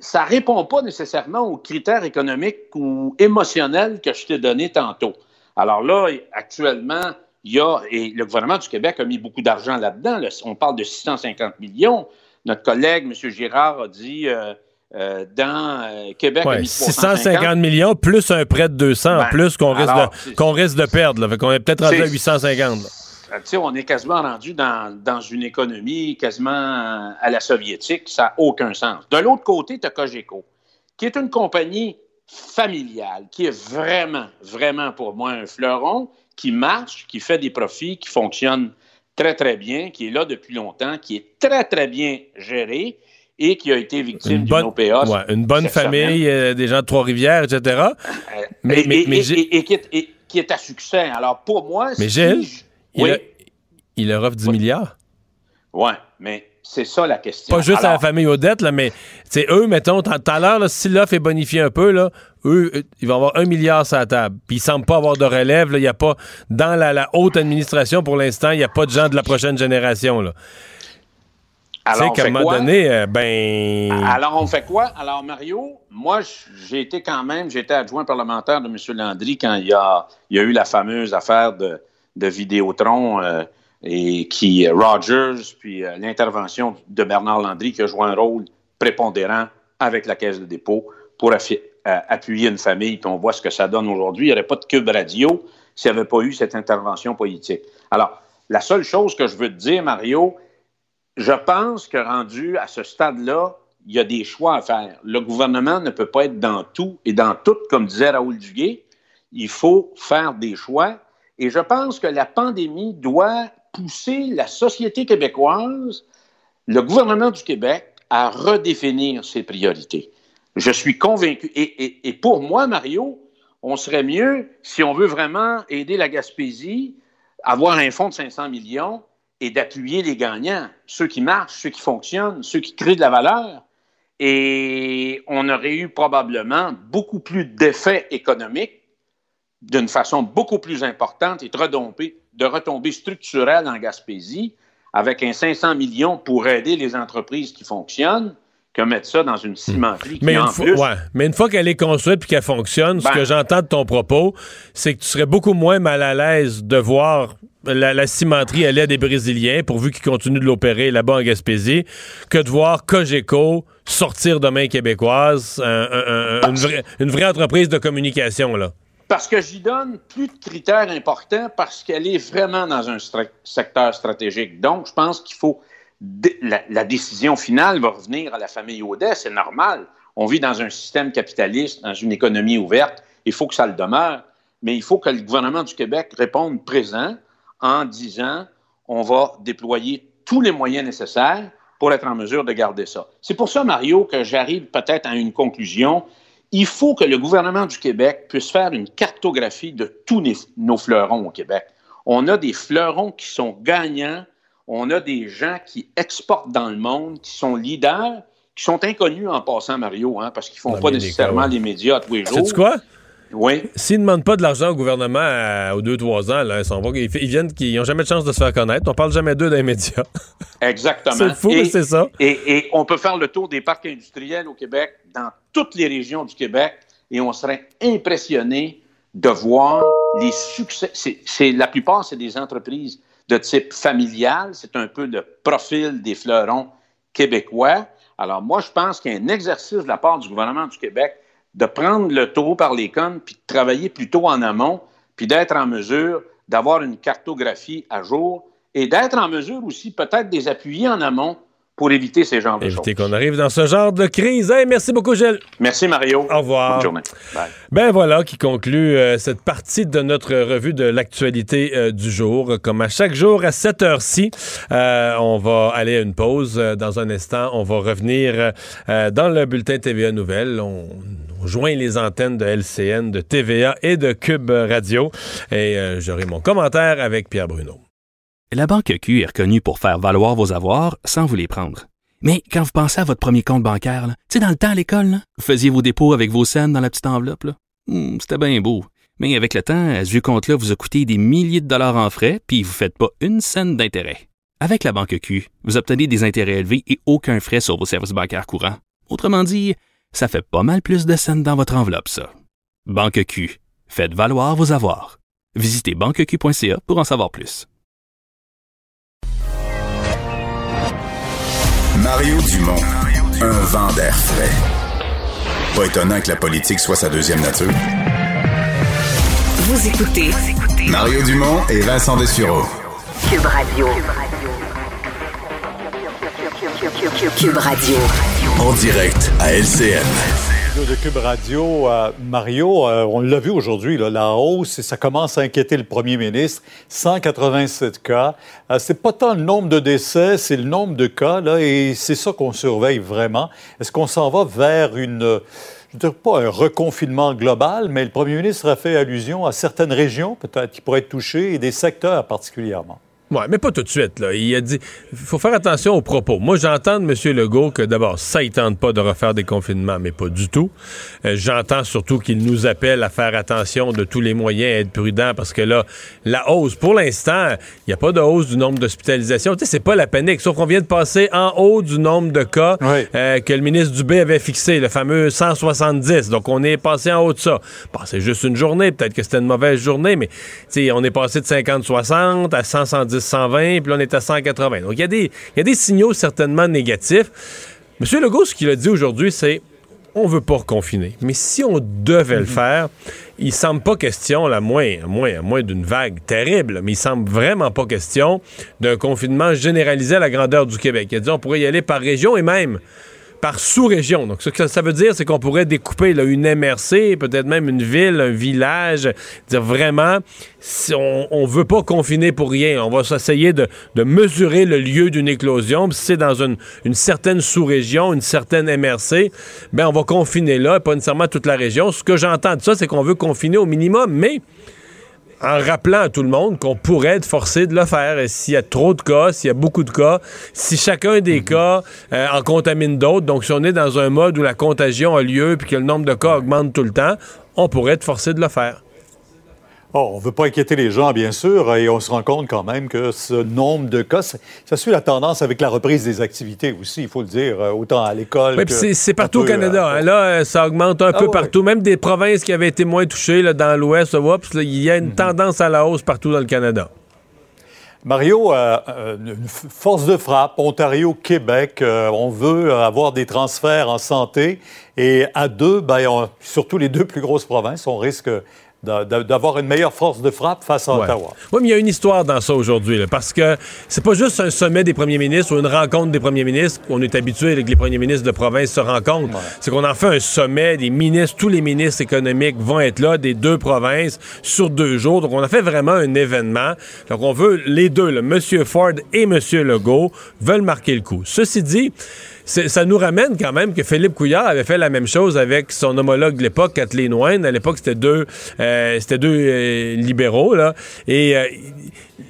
ça répond pas nécessairement aux critères économiques ou émotionnels que je t'ai donnés tantôt. Alors là, actuellement, il y a, et le gouvernement du Québec a mis beaucoup d'argent là-dedans. on parle de 650 millions. Notre collègue, M. Girard, a dit euh, euh, dans euh, Québec. Ouais, 650 millions plus un prêt de 200 Ben, plus qu'on risque, de, qu'on risque de perdre. Là. Fait qu'on est peut-être rendu à 850. là. Euh, sais, on est quasiment rendu dans, dans une économie quasiment à la soviétique. Ça n'a aucun sens. De l'autre côté, tu as Cogeco, qui est une compagnie familiale, qui est vraiment, vraiment pour moi un fleuron, qui marche, qui fait des profits, qui fonctionne très, très bien, qui est là depuis longtemps, qui est très, très bien géré et qui a été victime Une d'une bonne, OPA. ouais, une bonne famille, euh, des gens de Trois-Rivières, etc. Euh, Mais- et, mais- et- mais et- j'ai- et- et qui, est, et qui est à succès. Alors, pour moi, Mais si Gilles, il, Oui. a- il leur offre 10 milliards? Ouais, mais c'est ça la question. Pas juste à la famille Odette, là, mais c'est eux, mettons, tout à l'heure, si l'offre est bonifiée un peu, là, eux, euh, ils vont avoir un milliard sur la table. Puis ils semblent pas avoir de relève. Il y a pas, dans la, la haute administration, pour l'instant, il n'y a pas de gens de la prochaine génération. Là. Tu sais Alors, qu'à un moment donné, euh, ben. Alors, on fait quoi? Alors, Mario, moi, j'ai été quand même, j'étais adjoint parlementaire de M. Landry quand il y a, il y a eu la fameuse affaire de, de Vidéotron euh, et qui, Rogers, puis euh, l'intervention de Bernard Landry qui a joué un rôle prépondérant avec la Caisse de dépôt pour euh, appuyer une famille, puis on voit ce que ça donne aujourd'hui. Il n'y aurait pas de cube radio s'il n'y avait pas eu cette intervention politique. Alors, la seule chose que je veux te dire, Mario, je pense que rendu à ce stade-là, il y a des choix à faire. Le gouvernement ne peut pas être dans tout et dans tout, comme disait Raoul Duguay. Il faut faire des choix. Et je pense que la pandémie doit pousser la société québécoise, le gouvernement du Québec, à redéfinir ses priorités. Je suis convaincu. Et, pour moi, Mario, on serait mieux, si on veut vraiment aider la Gaspésie, avoir un fonds de 500 millions et d'appuyer les gagnants, ceux qui marchent, ceux qui fonctionnent, ceux qui créent de la valeur. Et on aurait eu probablement beaucoup plus d'effets économiques d'une façon beaucoup plus importante et de retomber, de retomber structurelle en Gaspésie avec un 500 millions pour aider les entreprises qui fonctionnent que mettre ça dans une cimenterie qui, Mais en une, fois, plus... ouais. mais une fois qu'elle est construite et qu'elle fonctionne, ce Ben- que j'entends de ton propos, c'est que tu serais beaucoup moins mal à l'aise de voir la, la cimenterie aller à des Brésiliens, pourvu qu'ils continuent de l'opérer là-bas en Gaspésie, que de voir Cogeco sortir de main québécoise, un- un- un- une, vraie, une vraie entreprise de communication. là. Parce que j'y donne plus de critères importants parce qu'elle est vraiment dans un secteur stratégique. Donc, je pense qu'il faut. la décision finale va revenir à la famille Audet, c'est normal. On vit dans un système capitaliste, dans une économie ouverte. Il faut que ça le demeure. Mais il faut que le gouvernement du Québec réponde présent en disant on va déployer tous les moyens nécessaires pour être en mesure de garder ça. C'est pour ça, Mario, que j'arrive peut-être à une conclusion. Il faut que le gouvernement du Québec puisse faire une cartographie de tous nos fleurons au Québec. On a des fleurons qui sont gagnants, on a des gens qui exportent dans le monde, qui sont leaders, qui sont inconnus en passant, Mario, hein, parce qu'ils font Dans pas nécessairement les médias tous les jours. Sais-tu quoi? Oui. S'ils ne demandent pas de l'argent au gouvernement à- aux 2-3 ans, là, ils, s'en vont, ils, ils viennent, ils n'ont jamais de chance de se faire connaître. On parle jamais d'eux dans les médias. *laughs* Exactement. C'est fou, Et- mais c'est ça. Et, et on peut faire le tour des parcs industriels au Québec, dans toutes les régions du Québec, et on serait impressionné de voir les succès. C'est- la plupart, c'est des entreprises de type familial. C'est un peu le profil des fleurons québécois. Alors, moi, je pense qu'il y a un exercice de la part du gouvernement du Québec de prendre le taureau par les cornes, puis de travailler plutôt en amont, puis d'être en mesure d'avoir une cartographie à jour et d'être en mesure aussi peut-être de les appuyer en amont pour éviter ces genres de choses. Éviter qu'on arrive dans ce genre de crise. Hey, merci beaucoup, Gilles. Merci, Mario. Au revoir. Bonne journée. Bye. Ben voilà qui conclut euh, cette partie de notre revue de l'actualité euh, du jour. Comme à chaque jour à cette heure-ci, euh, on va aller à une pause. Dans un instant, on va revenir dans le bulletin TVA Nouvelles. On, on joint les antennes de LCN, de TVA et de Cube Radio. Et euh, j'aurai mon commentaire avec Pierre Bruno. La Banque Q est reconnue pour faire valoir vos avoirs sans vous les prendre. Mais quand vous pensez à votre premier compte bancaire, tu sais, dans le temps à l'école, vous faisiez vos dépôts avec vos scènes dans la petite enveloppe. Hmm, C'était bien beau. Mais avec le temps, à ce compte-là vous a coûté des milliers de dollars en frais, puis vous ne faites pas une scène d'intérêt. Avec la Banque Q, vous obtenez des intérêts élevés et aucun frais sur vos services bancaires courants. Autrement dit, ça fait pas mal plus de scènes dans votre enveloppe, ça. Banque Q. Faites valoir vos avoirs. Visitez banqueq.ca pour en savoir plus. Mario Dumont, un vent d'air frais. Pas étonnant que la politique soit sa deuxième nature. Vous écoutez Mario Dumont et Vincent Dessureau. Cube Radio. Cube Radio. En direct à LCN. de Cube Radio, euh, Mario, euh, on l'a vu aujourd'hui, la hausse, ça commence à inquiéter le premier ministre. 187 cas. Euh, c'est pas tant le nombre de décès, c'est le nombre de cas, là, et c'est ça qu'on surveille vraiment. Est-ce qu'on s'en va vers une, je ne dirais pas un reconfinement global, mais le premier ministre a fait allusion à certaines régions, peut-être, qui pourraient être touchées, et des secteurs particulièrement? Oui, mais pas tout de suite. Là. Il a dit faut faire attention aux propos. Moi, j'entends de M. Legault que d'abord, ça, il tente pas de refaire des confinements, mais pas du tout. Euh, j'entends surtout qu'il nous appelle à faire attention de tous les moyens, à être prudent, parce que là, la hausse, pour l'instant, il n'y a pas de hausse du nombre d'hospitalisations. Tu sais, c'est pas la panique, sauf qu'on vient de passer en haut du nombre de cas euh, que le ministre Dubé avait fixé, le fameux 170. Donc, on est passé en haut de ça. Bon, c'est juste une journée, peut-être que c'était une mauvaise journée, mais tu sais, on est passé de 50-60 à 110 120, puis là, on est à 180. Donc, il y, a des, signaux certainement négatifs. M. Legault, ce qu'il a dit aujourd'hui, c'est on veut pas reconfiner. Mais si on devait le faire, il semble pas question, la moins, moins, moins d'une vague terrible, mais il semble vraiment pas question d'un confinement généralisé à la grandeur du Québec. Il a dit on pourrait y aller par région et même par sous-région. Donc, ce que ça veut dire, c'est qu'on pourrait découper une MRC, peut-être même une ville, un village, dire vraiment, si on, on veut pas confiner pour rien. On va s'essayer de, mesurer le lieu d'une éclosion. si c'est dans une, une certaine sous-région, une certaine MRC, ben on va confiner là, pas nécessairement toute la région. Ce que j'entends de ça, c'est qu'on veut confiner au minimum, mais en rappelant à tout le monde qu'on pourrait être forcé de le faire. Et s'il y a trop de cas, s'il y a beaucoup de cas, si chacun des mhm. cas euh, en contamine d'autres, donc si on est dans un mode où la contagion a lieu puis que le nombre de cas augmente tout le temps, on pourrait être forcé de le faire. Oh, on ne veut pas inquiéter les gens, bien sûr, et on se rend compte quand même que ce nombre de cas, ça suit la tendance avec la reprise des activités aussi, il faut le dire, euh, autant à l'école. Oui, c'est partout au Canada. Euh, hein. Là, euh, ça augmente un ah peu partout. Même des provinces qui avaient été moins touchées, là, dans l'Ouest, il y a une mhm. tendance à la hausse partout dans le Canada. Mario, une force de frappe, Ontario, Québec, on veut avoir des transferts en santé et à deux, ben, surtout les deux plus grosses provinces, on risque d'avoir une meilleure force de frappe face à Ottawa. Oui, mais il y a une histoire dans ça aujourd'hui, parce que c'est pas juste un sommet des premiers ministres ou une rencontre des premiers ministres qu'on est habitué que les premiers ministres de province se rencontrent. C'est qu'on en fait un sommet des ministres, tous les ministres économiques vont être là, des deux provinces, sur deux jours. Donc, on a fait vraiment un événement. Donc, on veut les deux, M. Ford et M. Legault, veulent marquer le coup. Ceci dit, ça nous ramène quand même que Philippe Couillard avait fait la même chose avec son homologue de l'époque, Kathleen Wayne. À l'époque, c'était deux, euh, deux euh, libéraux. Là. Et euh,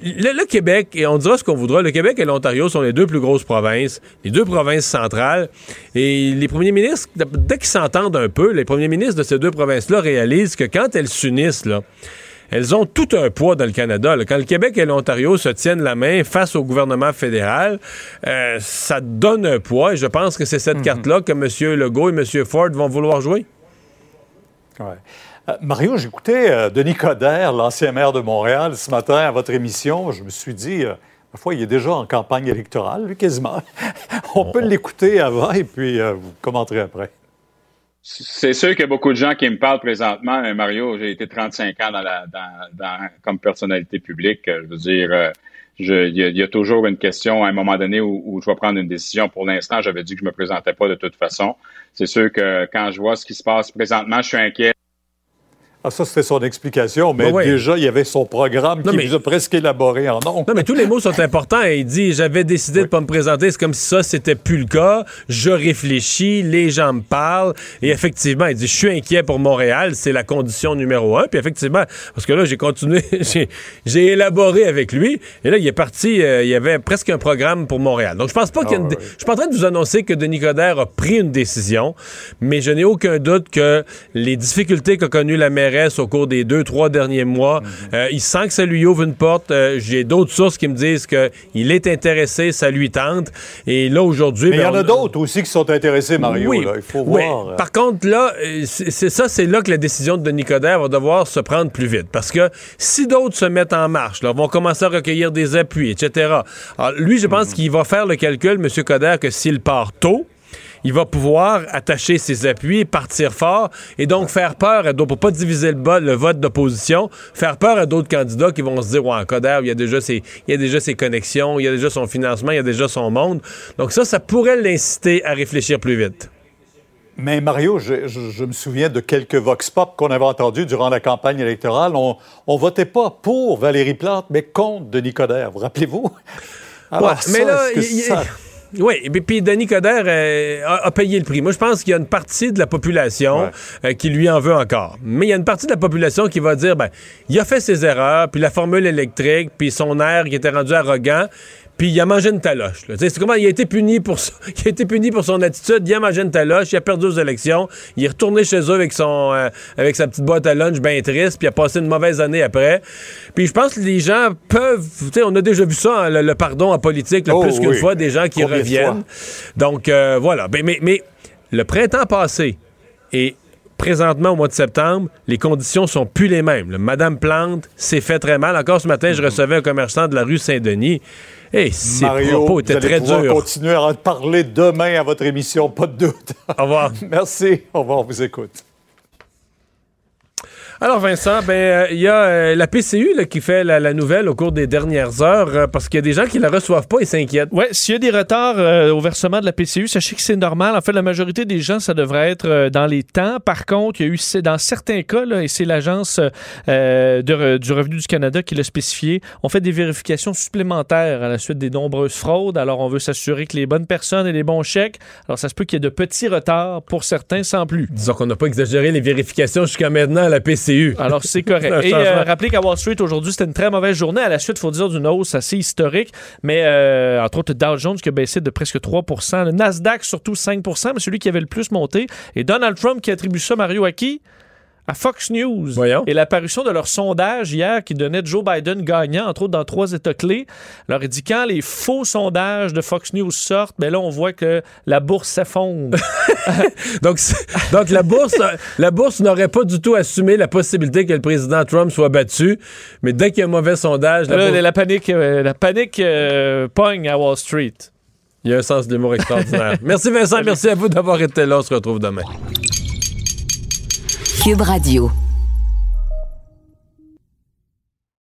le, Québec, et on dira ce qu'on voudra, le Québec et l'Ontario sont les deux plus grosses provinces, les deux provinces centrales. Et les premiers ministres, dès qu'ils s'entendent un peu, les premiers ministres de ces deux provinces-là réalisent que quand elles s'unissent, là, elles ont tout un poids dans le Canada. Quand le Québec et l'Ontario se tiennent la main face au gouvernement fédéral, euh, ça donne un poids et je pense que c'est cette mhm. carte-là que M. Legault et M. Ford vont vouloir jouer. Ouais. Euh, Mario, j'écoutais euh, Denis Coderre, l'ancien maire de Montréal, ce matin à votre émission. Je me suis dit, parfois, il est déjà en campagne électorale, lui, quasiment. *laughs* On peut l'écouter avant et puis vous commenterez après. C'est sûr qu'il y a beaucoup de gens qui me parlent présentement. Euh, Mario, j'ai été 35 ans dans comme personnalité publique. Je veux dire, euh, il y, a toujours une question à un moment donné où, où je vais prendre une décision. Pour l'instant, j'avais dit que je me présentais pas de toute façon. C'est sûr que quand je vois ce qui se passe présentement, je suis inquiet. Ah, ça, c'était son explication, mais déjà, il y avait son programme qui nous a presque élaboré en nom. Non, mais tous les mots sont importants. Il dit J'avais décidé de ne pas me présenter. C'est comme si ça, c'était plus le cas. Je réfléchis, les gens me parlent. Et effectivement, il dit Je suis inquiet pour Montréal. C'est la condition numéro un. Puis effectivement, parce que là, j'ai continué, *laughs* j'ai élaboré avec lui. Et là, il est parti. Euh, il y avait presque un programme pour Montréal. Donc, je pense pas qu'il y a Je suis pas en train de vous annoncer que Denis Coderre a pris une décision, mais je n'ai aucun doute que les difficultés qu'a connues la mairie au cours des deux, trois derniers mois. Euh, il sent que ça lui ouvre une porte. Euh, J'ai d'autres sources qui me disent qu'il est intéressé, ça lui tente. Et là, aujourd'hui... Mais il y ben, en a d'autres aussi qui sont intéressés, Mario. oui, là. Il faut oui. voir. euh. Par contre, là, euh, c'est c'est ça, c'est là que la décision de Denis Coderre va devoir se prendre plus vite. Parce que si d'autres se mettent en marche, là, vont commencer à recueillir des appuis, etc. Alors, lui, je Mhm. pense qu'il va faire le calcul, M. Coderre, que s'il part tôt, il va pouvoir attacher ses appuis, partir fort et donc faire peur à d'autres, pour pas diviser le, le vote d'opposition, faire peur à d'autres candidats qui vont se dire, ouais, Coderre, il y a déjà ses, il y a déjà ses connexions, il y a déjà son financement, il y a déjà son monde. Donc ça, ça pourrait l'inciter à réfléchir plus vite. Mais Mario, je, je- je me souviens de quelques vox pop qu'on avait entendus durant la campagne électorale. On, on votait pas pour Valérie Plante, mais contre Denis Coderre. Vous rappelez-vous? Alors, Ouais, ça, mais là, Oui, et puis, Denis Coderre euh, a, a payé le prix. Moi, je pense qu'il y a une partie de la population euh, qui lui en veut encore. Mais il y a une partie de la population qui va dire, ben, il a fait ses erreurs, puis la formule électrique, puis son air qui était rendu arrogant, puis il a mangé une taloche. C'est comment il a été puni pour ça. *laughs* Il a été puni pour son attitude. Il a mangé une taloche. Il a perdu aux élections. Il est retourné chez eux avec son euh, avec sa petite boîte à lunch bien triste. Puis il a passé une mauvaise année après. Puis je pense que les gens peuvent. Tu sais, on a déjà vu ça, hein, le, le pardon en politique, là, Oh, plus qu'une fois, des gens qui Combien reviennent. Donc euh, voilà. Ben, mais, mais le printemps passé et présentement au mois de septembre, les conditions sont plus les mêmes. Madame Plante s'est fait très mal. Encore ce matin, je recevais un commerçant de la rue Saint-Denis. Ses Mm-hmm. Mario, propos vous étaient allez très durs. continuer à en parler demain à votre émission, pas de doute. Au revoir. *laughs* Merci. Au revoir, on vous écoute. Alors Vincent, ben euh, il y a euh, la PCU là, qui fait la, la nouvelle au cours des dernières heures euh, parce qu'il y a des gens qui la reçoivent pas et s'inquiètent. Oui, s'il y a des retards euh, au versement de la PCU, sachez que c'est normal. En fait, la majorité des gens, ça devrait être euh, dans les temps. Par contre, il y a eu, dans certains cas, là, et c'est l'Agence euh, de du revenu du Canada qui l'a spécifié, on fait des vérifications supplémentaires à la suite des nombreuses fraudes. Alors, on veut s'assurer que les bonnes personnes et les bons chèques. Alors, ça se peut qu'il y ait de petits retards pour certains sans plus. Disons qu'on n'a pas exagéré les vérifications jusqu'à maintenant à la PCU. Alors, c'est correct. *laughs* Et euh, rappelez qu'à Wall Street, aujourd'hui, c'était une très mauvaise journée. À la suite, il faut dire d'une hausse assez historique. Mais, euh, entre autres, le Dow Jones qui a baissé de presque 3 Le Nasdaq, surtout 5 mais celui qui avait le plus monté. Et Donald Trump qui attribue ça, Mario, à qui? À Fox News. Voyons. Et l'apparition de leur sondage hier qui donnait Joe Biden gagnant, entre autres dans trois États clés. Alors, il dit quand les faux sondages de Fox News sortent, ben là, on voit que la bourse s'effondre. *laughs* donc, donc la bourse, la bourse n'aurait pas du tout assumé la possibilité que le président Trump soit battu, mais dès qu'il y a un mauvais sondage, la Là, bourse- la panique, euh, la panique euh, pogne à Wall Street. il y a un sens de l'humour extraordinaire. merci Vincent, merci à vous d'avoir été là. On se retrouve demain. Cube Radio.